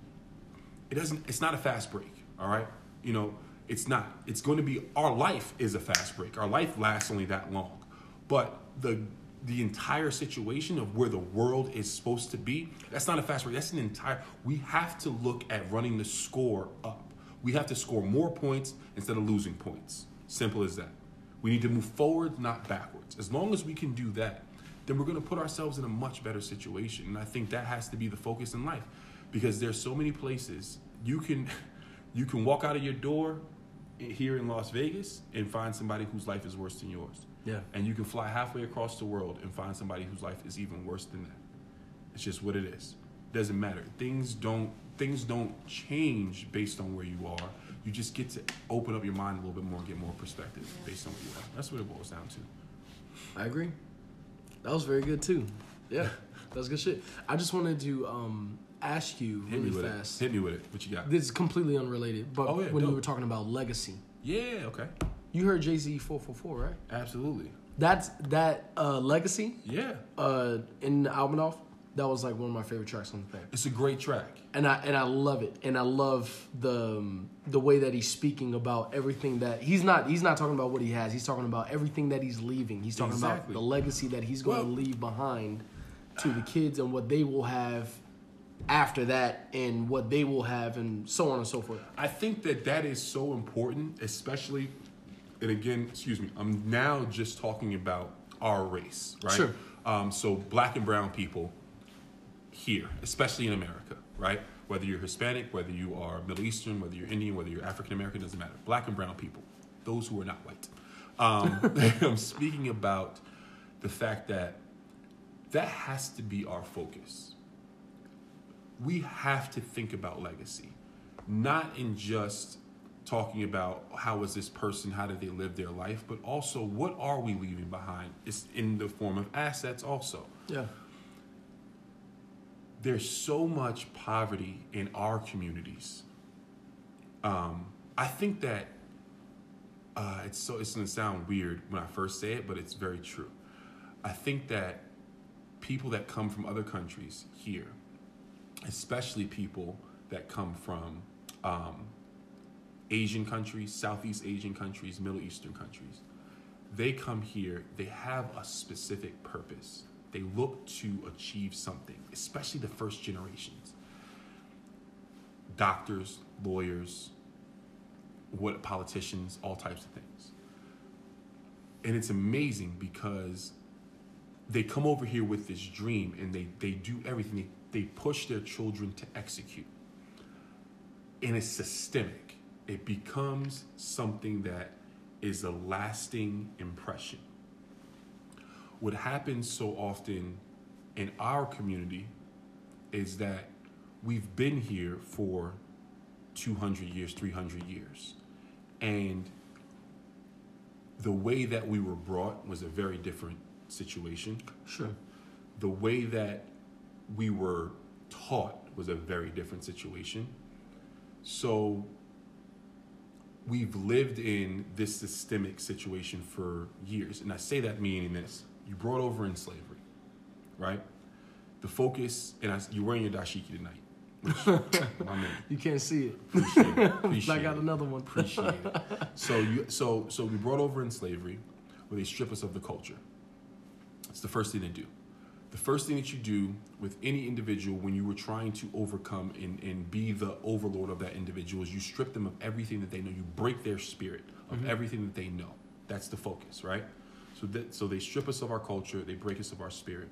Speaker 3: it doesn't it's not a fast break, all right? You know, it's not. It's going to be our life is a fast break. Our life lasts only that long. But the the entire situation of where the world is supposed to be, that's not a fast break. That's an entire we have to look at running the score up. We have to score more points instead of losing points. Simple as that. We need to move forward, not backwards. As long as we can do that, then we're going to put ourselves in a much better situation. And I think that has to be the focus in life because there's so many places you can (laughs) you can walk out of your door here in Las Vegas and find somebody whose life is worse than yours.
Speaker 2: Yeah.
Speaker 3: And you can fly halfway across the world and find somebody whose life is even worse than that. It's just what it is. It Doesn't matter. Things don't things don't change based on where you are. You just get to open up your mind a little bit more and get more perspective based on where you are. That's what it boils down to.
Speaker 2: I agree. That was very good too. Yeah, (laughs) that was good shit. I just wanted to um, ask you
Speaker 3: Hit me
Speaker 2: really
Speaker 3: with
Speaker 2: fast.
Speaker 3: it. Hit me with it. What you got?
Speaker 2: This is completely unrelated, but
Speaker 3: Oh, yeah,
Speaker 2: when you
Speaker 3: dope.
Speaker 2: were talking about legacy,
Speaker 3: Yeah, okay.
Speaker 2: you heard Jay Z four four four, right?
Speaker 3: Absolutely.
Speaker 2: That's that uh, legacy
Speaker 3: Yeah.
Speaker 2: uh, in the album off. That was like one of my favorite tracks on the thing,
Speaker 3: It's a great track.
Speaker 2: and I and I love it, and I love the um, the way that he's speaking about everything that he's not he's not talking about what he has. He's talking about everything that he's leaving. He's talking about the legacy that he's going to leave behind to the kids and what they will have after that, and what they will have, and so on and so forth.
Speaker 3: I think that that is so important, especially, and again, excuse me, I'm now just talking about our race, right?
Speaker 2: Sure.
Speaker 3: Um, so black and brown people here, especially in America, right? Whether you're Hispanic, whether you are Middle Eastern, whether you're Indian, whether you're African American, doesn't matter. Black and brown people, those who are not white. Um, (laughs) (laughs) I'm speaking about the fact that that has to be our focus we have to think about legacy, not in just talking about how was this person, how did they live their life, but also what are we leaving behind? It's in the form of assets also.
Speaker 2: Yeah,
Speaker 3: There's so much poverty in our communities. Um, I think that uh, it's so it's gonna sound weird when I first say it, but it's very true. I think that people that come from other countries here, especially people that come from um, Asian countries, Southeast Asian countries, Middle Eastern countries, they come here, they have a specific purpose. They look to achieve something, especially the first generations. Doctors, lawyers, what politicians, all types of things. And it's amazing because they come over here with this dream and they, they do everything. They, they push their children to execute. And it's systemic. It becomes something that is a lasting impression. What happens so often in our community is that we've been here for 200 years, 300 years. And the way that we were brought was a very different situation.
Speaker 2: sure.
Speaker 3: The way that we were taught was a very different situation. So we've lived in this systemic situation for years. And I say that meaning this you brought over in slavery, right? the focus, and I, you're wearing your dashiki tonight. Which, (laughs) my man,
Speaker 2: You can't see it.
Speaker 3: appreciate it. (laughs) Appreciate
Speaker 2: I got
Speaker 3: it.
Speaker 2: another one.
Speaker 3: Appreciate it. So you, so so we brought over in slavery, where they strip us of the culture. It's the first thing they do. The first thing that you do with any individual when you were trying to overcome and, and be the overlord of that individual is you strip them of everything that they know. You break their spirit of mm-hmm. everything that they know. That's the focus, right? So that so they strip us of our culture, they break us of our spirit,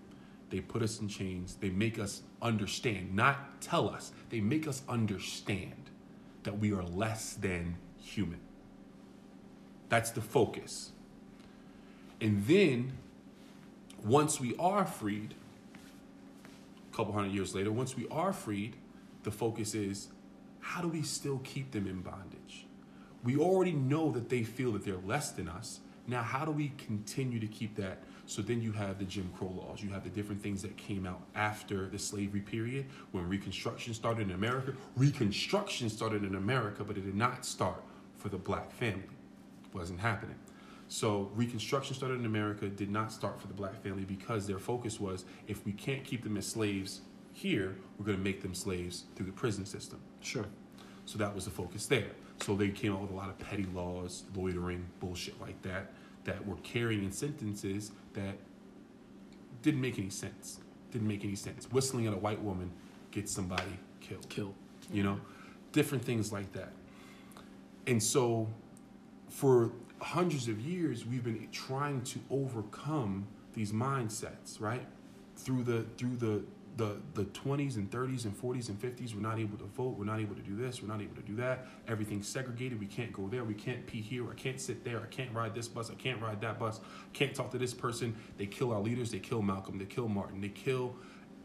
Speaker 3: they put us in chains, they make us understand, not tell us, they make us understand that we are less than human. That's the focus. And then once we are freed, a couple hundred years later, once we are freed, the focus is how do we still keep them in bondage? We already know that they feel that they're less than us. Now, how do we continue to keep that? So then you have the Jim Crow laws. You have the different things that came out after the slavery period when Reconstruction started in America. Reconstruction started in America, but it did not start for the black family. It wasn't happening. So Reconstruction started in America, did not start for the black family because their focus was if we can't keep them as slaves here, we're going to make them slaves through the prison system.
Speaker 2: Sure.
Speaker 3: So that was the focus there. So they came out with a lot of petty laws, loitering, bullshit like that, that were carrying in sentences that didn't make any sense. Didn't make any sense. Whistling at a white woman gets somebody killed
Speaker 2: Killed.
Speaker 3: you know different things like that and so for hundreds of years we've been trying to overcome these mindsets right through the through the the, the 20s and 30s and 40s and 50s we're not able to vote we're not able to do this we're not able to do that. Everything's segregated. We can't go there. We can't pee here. I can't sit there. I can't ride this bus. I can't ride that bus. Can't talk to this person. They kill our leaders. They kill malcolm. They kill martin. They kill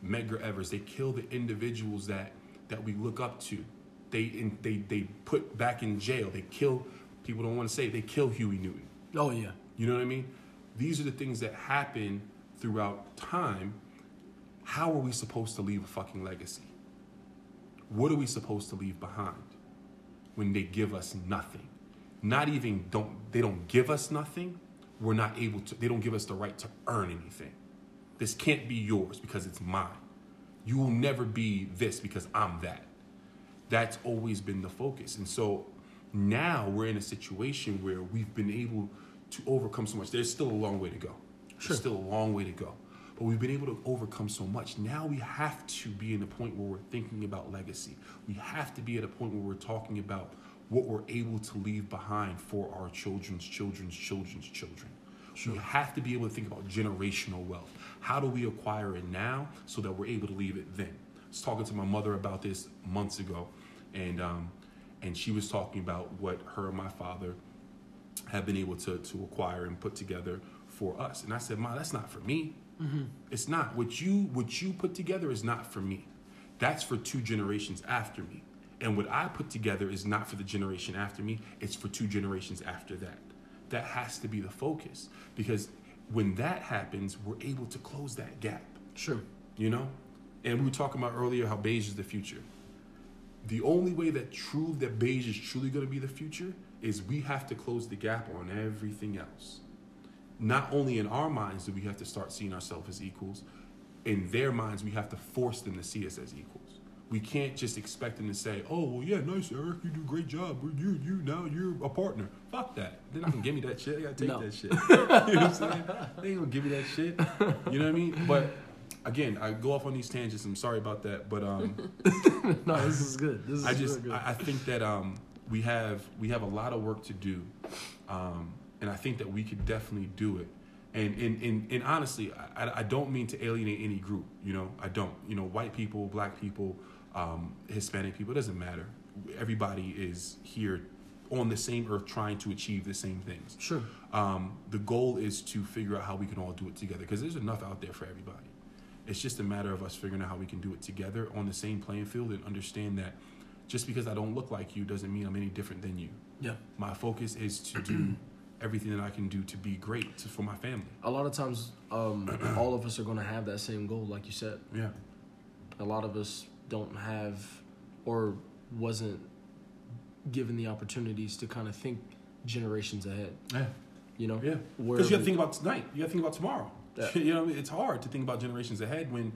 Speaker 3: medgar evers. They kill the individuals that that we look up to. They in, they they put back in jail. They kill people don't want to say they kill huey newton.
Speaker 2: Oh yeah.
Speaker 3: you know what I mean? These are the things that happen throughout time. How are we supposed to leave a fucking legacy? What are we supposed to leave behind when they give us nothing? Not even don't they don't give us nothing. We're not able to they don't give us the right to earn anything. This can't be yours because it's mine. You will never be this because I'm that. That's always been the focus. And so now we're in a situation where we've been able to overcome so much. There's still a long way to go. There's still a long way to go. But we've been able to overcome so much. Now we have to be in a point where we're thinking about legacy. We have to be at a point where we're talking about what we're able to leave behind for our children's children's children's children. We have to be able to think about generational wealth. How do we acquire it now so that we're able to leave it then? I was talking to my mother about this months ago, and um, and she was talking about what her and my father have been able to to acquire and put together for us. And I said, Ma, that's not for me. Mm-hmm. It's not what you what you put together is not for me. That's for two generations after me. And what I put together is not for the generation after me. It's for two generations after that. That has to be the focus because when that happens, we're able to close that gap
Speaker 2: Sure.
Speaker 3: you know and we were talking about earlier how beige is the future the only way that true that beige is truly going to be the future is we have to close the gap on everything else not only in our minds do we have to start seeing ourselves as equals in their minds we have to force them to see us as equals. We can't just expect them to say oh well yeah nice eric you do a great job you you now you're a partner. Fuck that. They're not gonna give me that shit. I gotta take
Speaker 2: No.
Speaker 3: that shit. (laughs) You know what i'm saying? They ain't gonna give me that shit. You know what i mean? But again i go off on these tangents. I'm sorry about that but um (laughs)
Speaker 2: No, this is good. This is
Speaker 3: I just
Speaker 2: real good.
Speaker 3: I, I think that um, we have we have a lot of work to do, um, and I think that we could definitely do it. And and and, and honestly, I, I- don't mean to alienate any group. You know, I don't. You know, white people, black people, um, Hispanic people. It doesn't matter. Everybody is here on the same earth trying to achieve the same things.
Speaker 2: Sure.
Speaker 3: Um, the goal is to figure out how we can all do it together because there's enough out there for everybody. It's just a matter of us figuring out how we can do it together on the same playing field and understand that just because I don't look like you doesn't mean I'm any different than you.
Speaker 2: Yeah.
Speaker 3: My focus is to do (clears throat) everything that I can do to be great to, for my family.
Speaker 2: A lot of times, um, (clears throat) all of us are going to have that same goal, like you said.
Speaker 3: Yeah.
Speaker 2: A lot of us don't have, or wasn't given the opportunities to kind of think generations ahead.
Speaker 3: Yeah.
Speaker 2: You know.
Speaker 3: Yeah. Because you got to think about tonight. You got to think about tomorrow.
Speaker 2: Yeah. (laughs)
Speaker 3: You know, it's hard to think about generations ahead when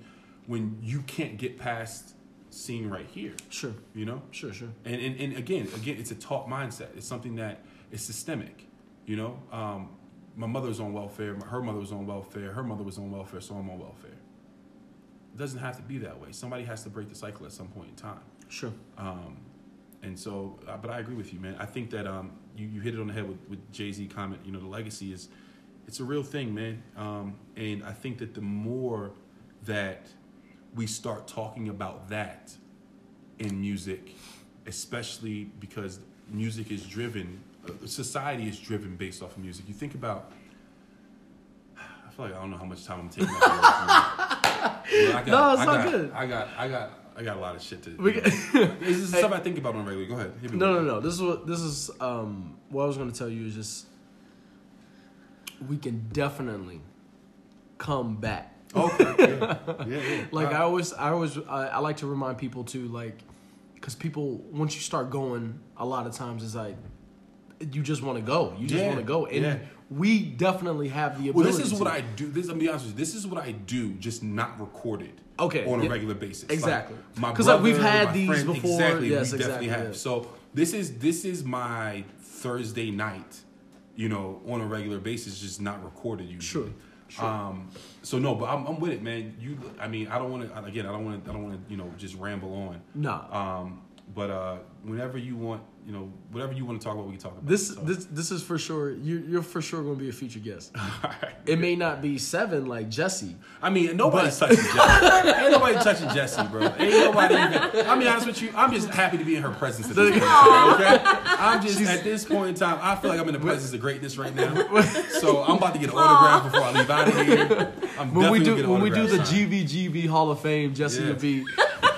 Speaker 3: when you can't get past seeing right here.
Speaker 2: Sure.
Speaker 3: You know.
Speaker 2: Sure, sure.
Speaker 3: And, and and again, again, it's a taught mindset. It's something that is systemic. You know, um, my mother was on welfare. Her mother was on welfare. Her mother was on welfare. So I'm on welfare. It doesn't have to be that way. Somebody has to break the cycle at some point in time.
Speaker 2: Sure.
Speaker 3: Um, and so, uh, but I agree with you, man. I think that um, you, you hit it on the head with, with Jay Z comment. You know, the legacy is it's a real thing, man. Um, and I think that the more that we start talking about that in music, especially because music is driven, society is driven based off of music. You think about. I feel like I don't know how much time I'm taking. Up. I got, (laughs)
Speaker 2: No, it's
Speaker 3: I
Speaker 2: not
Speaker 3: got,
Speaker 2: good.
Speaker 3: I got, I got, I got a lot of shit to.
Speaker 2: We
Speaker 3: you
Speaker 2: can-
Speaker 3: know. This is stuff I think about on regular. Go ahead.
Speaker 2: No, no, no. This is what this is. Um, what I was going to tell you is just we can definitely come back.
Speaker 3: Okay. Yeah. (laughs) Yeah. yeah.
Speaker 2: Like
Speaker 3: Uh,
Speaker 2: I always, I always, I, I like to remind people to like, because people once you start going, a lot of times it's like you just want to go. You just
Speaker 3: Yeah,
Speaker 2: want to go, and
Speaker 3: yeah.
Speaker 2: we definitely have the ability.
Speaker 3: Well, this is what
Speaker 2: to.
Speaker 3: I do. This, I'm be honest with you. This is what I do, just not recorded.
Speaker 2: Okay,
Speaker 3: On a
Speaker 2: yeah.
Speaker 3: regular basis.
Speaker 2: Exactly.
Speaker 3: Like,
Speaker 2: like, we've had
Speaker 3: my
Speaker 2: these
Speaker 3: friend-
Speaker 2: before.
Speaker 3: Exactly.
Speaker 2: Yes,
Speaker 3: we definitely have. So this is this is my Thursday night. You know, on a regular basis, just not recorded usually.
Speaker 2: Sure, sure.
Speaker 3: Um. So no, but I'm, I'm with it, man. You. I mean, I don't want to. Again, I don't want to. I don't want to. You know, just ramble on.
Speaker 2: No.
Speaker 3: Um. But uh, whenever you want, you know, whatever you want to talk about, we can talk about.
Speaker 2: This
Speaker 3: So-
Speaker 2: this this is for sure. You you're for sure going to be a featured guest. (laughs) It may not be seven like Jesse.
Speaker 3: I mean, nobody's touching Jesse. (laughs) Ain't nobody touching Jesse, bro. Ain't nobody even. I mean, honest with you, I'm just happy to be in her presence at this point. time, Okay, I'm just at this point in time. I feel like I'm in the presence of greatness right now. (laughs) So I'm about to get an autograph before I leave out of here. I'm
Speaker 2: When we do
Speaker 3: gonna get an
Speaker 2: when we do the. GVGB Hall of Fame, Jesse
Speaker 3: Yeah.
Speaker 2: will be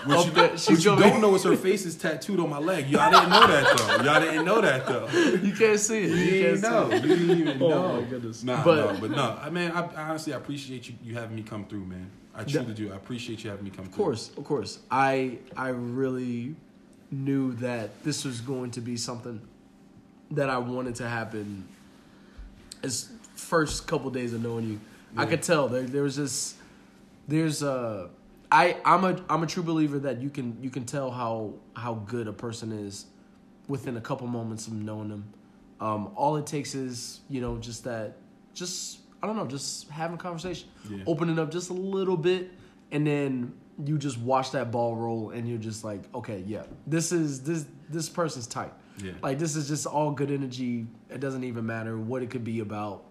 Speaker 3: What
Speaker 2: up
Speaker 3: you,
Speaker 2: there.
Speaker 3: you don't know is her face is tattooed on my leg. Y'all didn't know that though. Y'all didn't know that though.
Speaker 2: You can't see it. You,
Speaker 3: You
Speaker 2: can't
Speaker 3: know.
Speaker 2: it.
Speaker 3: You didn't even (laughs)
Speaker 2: Oh,
Speaker 3: know.
Speaker 2: my goodness.
Speaker 3: Nah,
Speaker 2: But-
Speaker 3: no, but no. I mean, I, I honestly I appreciate you you having me come through, man. I truly do. I appreciate you having me come through.
Speaker 2: Of course, of course. I I really knew that this was going to be something that I wanted to happen. As first couple days of knowing you, I could tell there there was this there's a I I'm a I'm a true believer that you can you can tell how how good a person is within a couple moments of knowing them. Um, all it takes is you know just that just I don't know just having a conversation,
Speaker 3: Yeah.
Speaker 2: opening up just a little bit, and then you just watch that ball roll, and you're just like, okay, yeah, this is this this person's tight.
Speaker 3: Yeah.
Speaker 2: Like this is just all good energy. It doesn't even matter what it could be about.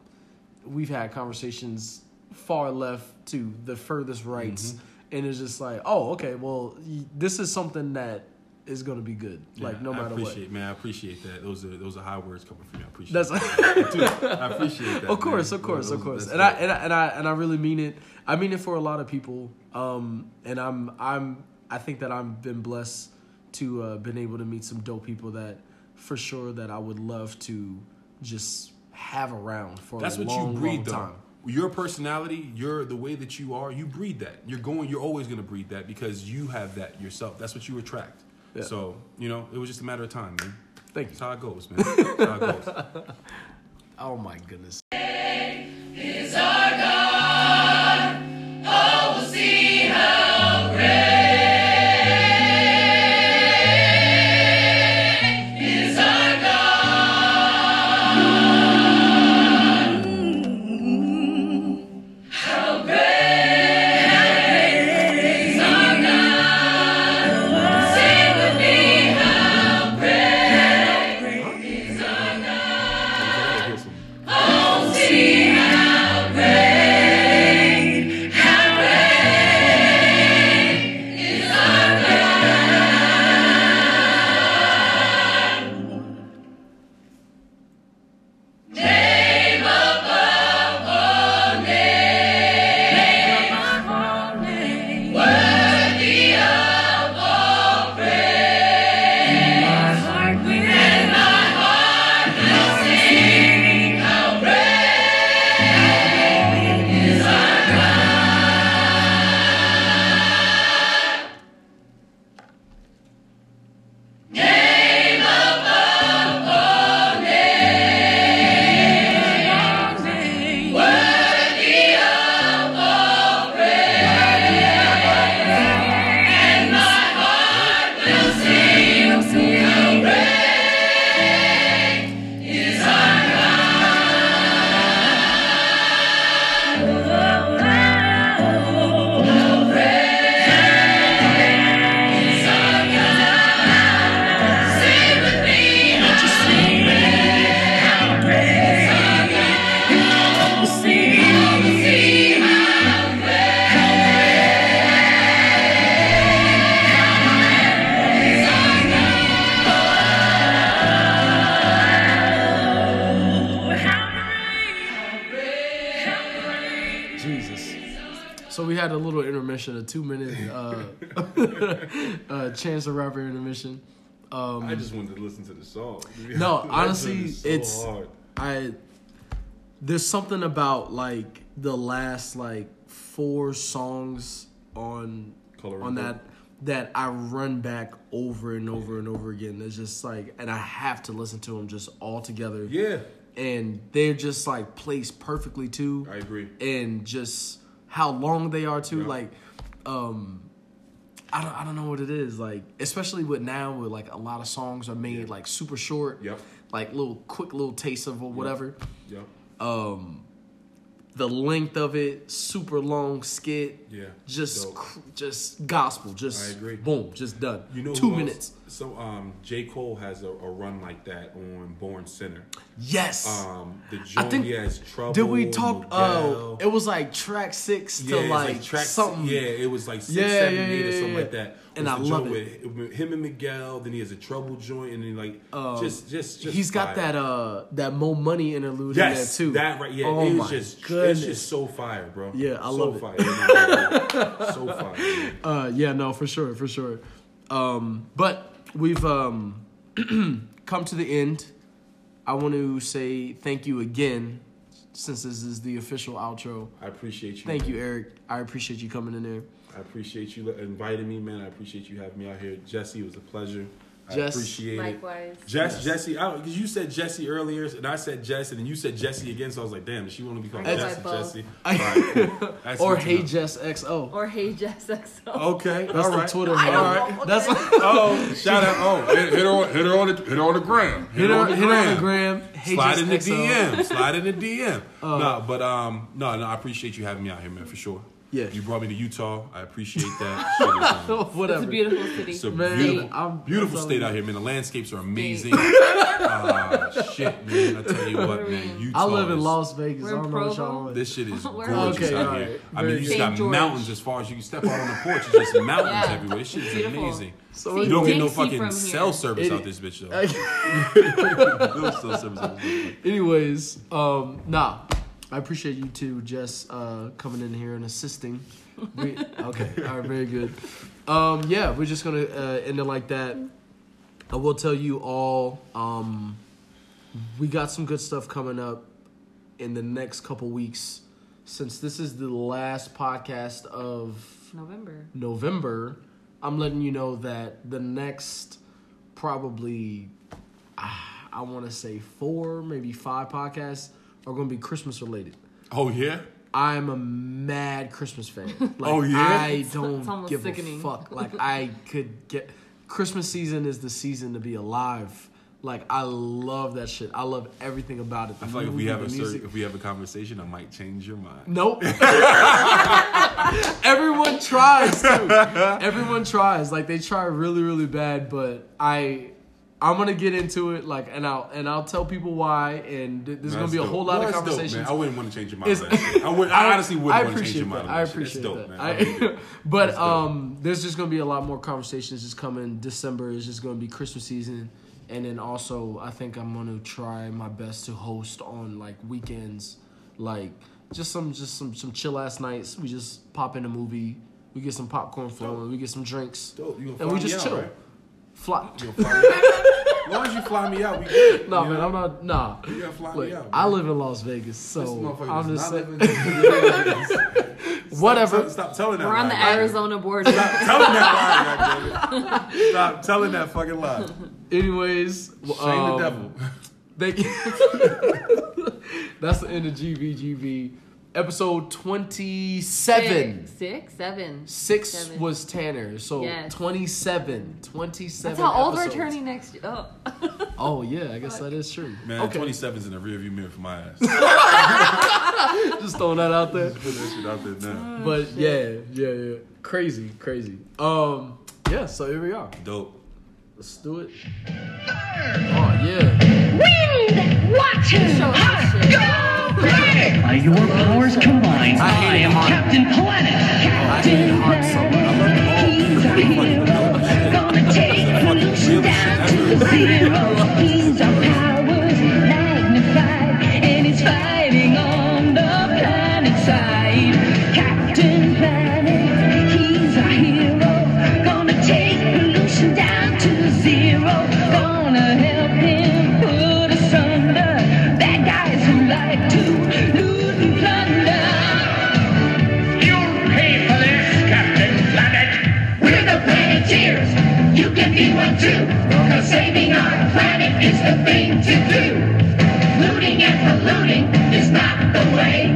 Speaker 2: We've had conversations far left to the furthest rights,
Speaker 3: Mm-hmm.
Speaker 2: And it's just like, oh, okay, well, this is something that is gonna be good. like
Speaker 3: Yeah,
Speaker 2: no
Speaker 3: I
Speaker 2: matter what.
Speaker 3: man. I appreciate that. Those are those are high words coming from you. I appreciate.
Speaker 2: That's
Speaker 3: that. (laughs) I appreciate that.
Speaker 2: of course,
Speaker 3: man.
Speaker 2: of course,
Speaker 3: Those-
Speaker 2: of course, and I, and I and I and I really mean it. I mean it for a lot of people, um, and I'm I'm I think that I've been blessed to uh, been able to meet some dope people that for sure that I would love to just have around for
Speaker 3: That's
Speaker 2: a
Speaker 3: what
Speaker 2: long,
Speaker 3: you breed,
Speaker 2: long
Speaker 3: though.
Speaker 2: time.
Speaker 3: Your personality, your the way that you are, you breed that. You're going. You're always going to breed that because you have that yourself. That's what you attract.
Speaker 2: Yeah.
Speaker 3: So you know, it was just a matter of time, man.
Speaker 2: Thank
Speaker 3: That's
Speaker 2: you.
Speaker 3: how it goes, man. That's how it goes. (laughs)
Speaker 2: Oh my goodness. Chance the Rapper intermission. Um,
Speaker 3: I just wanted to listen to the song. (laughs)
Speaker 2: No, honestly,
Speaker 3: so
Speaker 2: it's-
Speaker 3: hard.
Speaker 2: I there's something about like the last like four songs on
Speaker 3: Color
Speaker 2: on that that I run back over and over and over again. It's just like, and I have to listen to them just all together.
Speaker 3: Yeah,
Speaker 2: and they're just like placed perfectly too.
Speaker 3: I agree.
Speaker 2: And just how long they are too.
Speaker 3: Yeah.
Speaker 2: Like, um, I don't, I don't know what it is. Like, especially with now, where like a lot of songs are made like super short.
Speaker 3: Yep.
Speaker 2: Like little quick little taste of or whatever.
Speaker 3: Yep.
Speaker 2: Um, the length of it, super long skit.
Speaker 3: Yeah.
Speaker 2: Just, cr- just gospel. Just
Speaker 3: I agree.
Speaker 2: Boom, just done.
Speaker 3: You know,
Speaker 2: two
Speaker 3: who else-
Speaker 2: minutes.
Speaker 3: So, um, J. Cole has a, a run like that on Born Sinner.
Speaker 2: Yes.
Speaker 3: Um, the
Speaker 2: I
Speaker 3: joint
Speaker 2: think
Speaker 3: he has trouble.
Speaker 2: did we talk? Oh, it was like track six to
Speaker 3: yeah, it's
Speaker 2: like,
Speaker 3: track
Speaker 2: something.
Speaker 3: Yeah, it was like six,
Speaker 2: Yeah,
Speaker 3: seven,
Speaker 2: yeah,
Speaker 3: eight, or something like that.
Speaker 2: And I love it.
Speaker 3: with, him and Miguel. Then he has a trouble joint, and then like just, just, just.
Speaker 2: He's got that uh that Mo Money interlude
Speaker 3: Yes,
Speaker 2: in there too.
Speaker 3: that right. Yeah,
Speaker 2: oh
Speaker 3: it
Speaker 2: my
Speaker 3: was just,
Speaker 2: goodness.
Speaker 3: it's just so fire, bro.
Speaker 2: Yeah, I
Speaker 3: so
Speaker 2: love it.
Speaker 3: Fire. so fire. man. (laughs)
Speaker 2: Uh, yeah, no, for sure, for sure. Um, but we've um, (clears throat) come to the end. I want to say thank you again, since this is the official outro.
Speaker 3: I appreciate you.
Speaker 2: Thank
Speaker 3: man.
Speaker 2: you, Eric. I appreciate you coming in there.
Speaker 3: I appreciate you inviting me, man. I appreciate you having me out here, Jesse. It was a pleasure. I
Speaker 2: Jess.
Speaker 3: appreciate it.
Speaker 4: Likewise.
Speaker 3: Jess, Jesse, I because you said Jesse earlier, and I said Jess, and then you said Jesse again. So I was like, damn, does she want to be called
Speaker 4: I
Speaker 3: Jesse? Jesse. All right, cool. (laughs)
Speaker 2: Or
Speaker 3: good to
Speaker 2: Hey
Speaker 3: know.
Speaker 2: Jess XO.
Speaker 4: Or Hey Jess XO.
Speaker 3: Okay,
Speaker 2: That's
Speaker 3: all
Speaker 2: the. Twitter
Speaker 4: I
Speaker 2: handle.
Speaker 4: don't know.
Speaker 2: That's (laughs)
Speaker 3: Oh, shout out! Oh, hit, hit her, on, hit her on the, hit her on the gram.
Speaker 2: hit her, hit her on the gram. Hey
Speaker 3: Slide in the
Speaker 2: XO.
Speaker 3: DM. Slide in the DM. no, but um, no, no. I appreciate you having me out here, man, for sure.
Speaker 2: Yeah.
Speaker 3: you brought me to Utah. I appreciate that. Shit is, um,
Speaker 2: Whatever.
Speaker 4: It's a beautiful city.
Speaker 3: It's a
Speaker 2: Man,
Speaker 3: beautiful,
Speaker 2: I'm-
Speaker 3: beautiful
Speaker 2: I'm
Speaker 3: state out here, man. The landscapes are amazing. uh, (laughs) shit, man. I tell you what, man. Utah
Speaker 2: I live in Las Vegas.
Speaker 4: We're
Speaker 2: I
Speaker 4: in
Speaker 2: don't know what
Speaker 4: Provo.
Speaker 2: y'all.
Speaker 3: This shit is (laughs) gorgeous
Speaker 2: Okay,
Speaker 3: out
Speaker 2: alright.
Speaker 3: here. I mean, you
Speaker 2: good.
Speaker 3: just got
Speaker 4: George.
Speaker 3: mountains as far as you can step out on the porch. It's just mountains
Speaker 4: Yeah.
Speaker 3: everywhere. This shit is
Speaker 4: Beautiful.
Speaker 3: amazing.
Speaker 2: So
Speaker 3: You don't get no fucking cell
Speaker 4: here.
Speaker 3: service
Speaker 2: It-
Speaker 3: out this bitch though. (laughs) No cell service out this bitch.
Speaker 2: Anyways, um, nah, I appreciate you too, Jess, uh, coming in here and assisting. (laughs) We, okay, all right, very good. Um, yeah, we're just gonna uh, end it like that. I will tell you all, um, we got some good stuff coming up in the next couple weeks. Since this is the last podcast of
Speaker 4: November.
Speaker 2: November, I'm letting you know that the next probably ah, I want to say four, maybe five podcasts are going to be Christmas related.
Speaker 3: Oh yeah.
Speaker 2: I'm a mad Christmas fan. (laughs) Oh, like,
Speaker 3: Oh, yeah?
Speaker 2: I don't
Speaker 4: it's almost
Speaker 2: give
Speaker 4: sickening.
Speaker 2: a fuck. (laughs) Like I could get Christmas season is the season to be alive. Like I love that shit. I love everything about it. The
Speaker 3: I feel like if we have a certain, if we have a conversation, I might change your mind.
Speaker 2: Nope. (laughs) Everyone tries to. Everyone tries. Like they try really, really bad, but I I'm gonna get into it, like and I'll and I'll tell people why and th- there's gonna be a
Speaker 3: dope.
Speaker 2: wol lot
Speaker 3: No,
Speaker 2: of
Speaker 3: dope,
Speaker 2: conversations.
Speaker 3: man. I wouldn't want to change your mind.
Speaker 2: It's-
Speaker 3: on that shit. I, would, I (laughs) honestly wouldn't want to change your mind.
Speaker 2: that. I. Appreciate
Speaker 3: dope,
Speaker 2: that.
Speaker 3: man.
Speaker 2: I-
Speaker 3: I really do.
Speaker 2: but
Speaker 3: dope.
Speaker 2: um, there's just gonna be a lot more conversations just coming. December is just gonna be Christmas season, and then also I think I'm gonna try my best to host on like weekends, like just some just some some chill ass nights. We just pop in a movie, we get some popcorn flowing, we get some drinks,
Speaker 3: Dope.
Speaker 2: And we just
Speaker 3: out,
Speaker 2: chill.
Speaker 3: right?
Speaker 2: Fly.
Speaker 3: You gonna fly me out? As long as you fly me out, we good. (laughs)
Speaker 2: No
Speaker 3: You
Speaker 2: man,
Speaker 3: know?
Speaker 2: I'm not. Nah.
Speaker 3: You gotta fly
Speaker 2: Look,
Speaker 3: me out.
Speaker 2: I live in Las Vegas, so
Speaker 3: motherfucker
Speaker 2: I'm just
Speaker 3: not
Speaker 2: saying.
Speaker 3: live in- (laughs)
Speaker 2: Whatever.
Speaker 3: Stop, stop telling that.
Speaker 4: We're on
Speaker 3: lie,
Speaker 4: the
Speaker 3: man.
Speaker 4: Arizona border.
Speaker 3: Stop telling that lie, goddammit. Stop telling that fucking lie.
Speaker 2: Anyways,
Speaker 3: Shame
Speaker 2: um,
Speaker 3: the devil.
Speaker 2: Thank you. (laughs) That's the end of GVGB. Episode 27.
Speaker 4: Six, six, seven.
Speaker 2: Six
Speaker 4: Seven.
Speaker 2: was Tanner. So
Speaker 4: Yes.
Speaker 2: 27. 27.
Speaker 4: That's how old we're turning next year. Oh. (laughs)
Speaker 2: Oh, yeah, I guess that is true.
Speaker 3: Man,
Speaker 2: okay.
Speaker 3: 27's in the rearview mirror for my ass. (laughs) (laughs)
Speaker 2: Just throwing that out there.
Speaker 3: Put that shit out there now.
Speaker 2: But yeah, yeah, yeah. Crazy, crazy. Um, yeah, so here we are.
Speaker 3: Dope.
Speaker 2: Let's do it. Oh, yeah.
Speaker 6: Wind, water,
Speaker 4: Show us
Speaker 6: heart,
Speaker 4: this shit.
Speaker 6: go planet.
Speaker 7: By your powers combined,
Speaker 2: I
Speaker 7: I, am
Speaker 2: heart.
Speaker 7: Captain Planet.
Speaker 2: I hate heart so much.
Speaker 6: He's our hero. Gonna take pollution down to zero. He's our do. Cause saving our planet
Speaker 7: is the thing to do. Looting and polluting is not the way.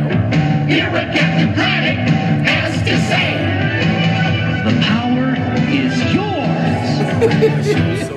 Speaker 7: Here at Captain Planet has to say.
Speaker 3: The power is yours. (laughs)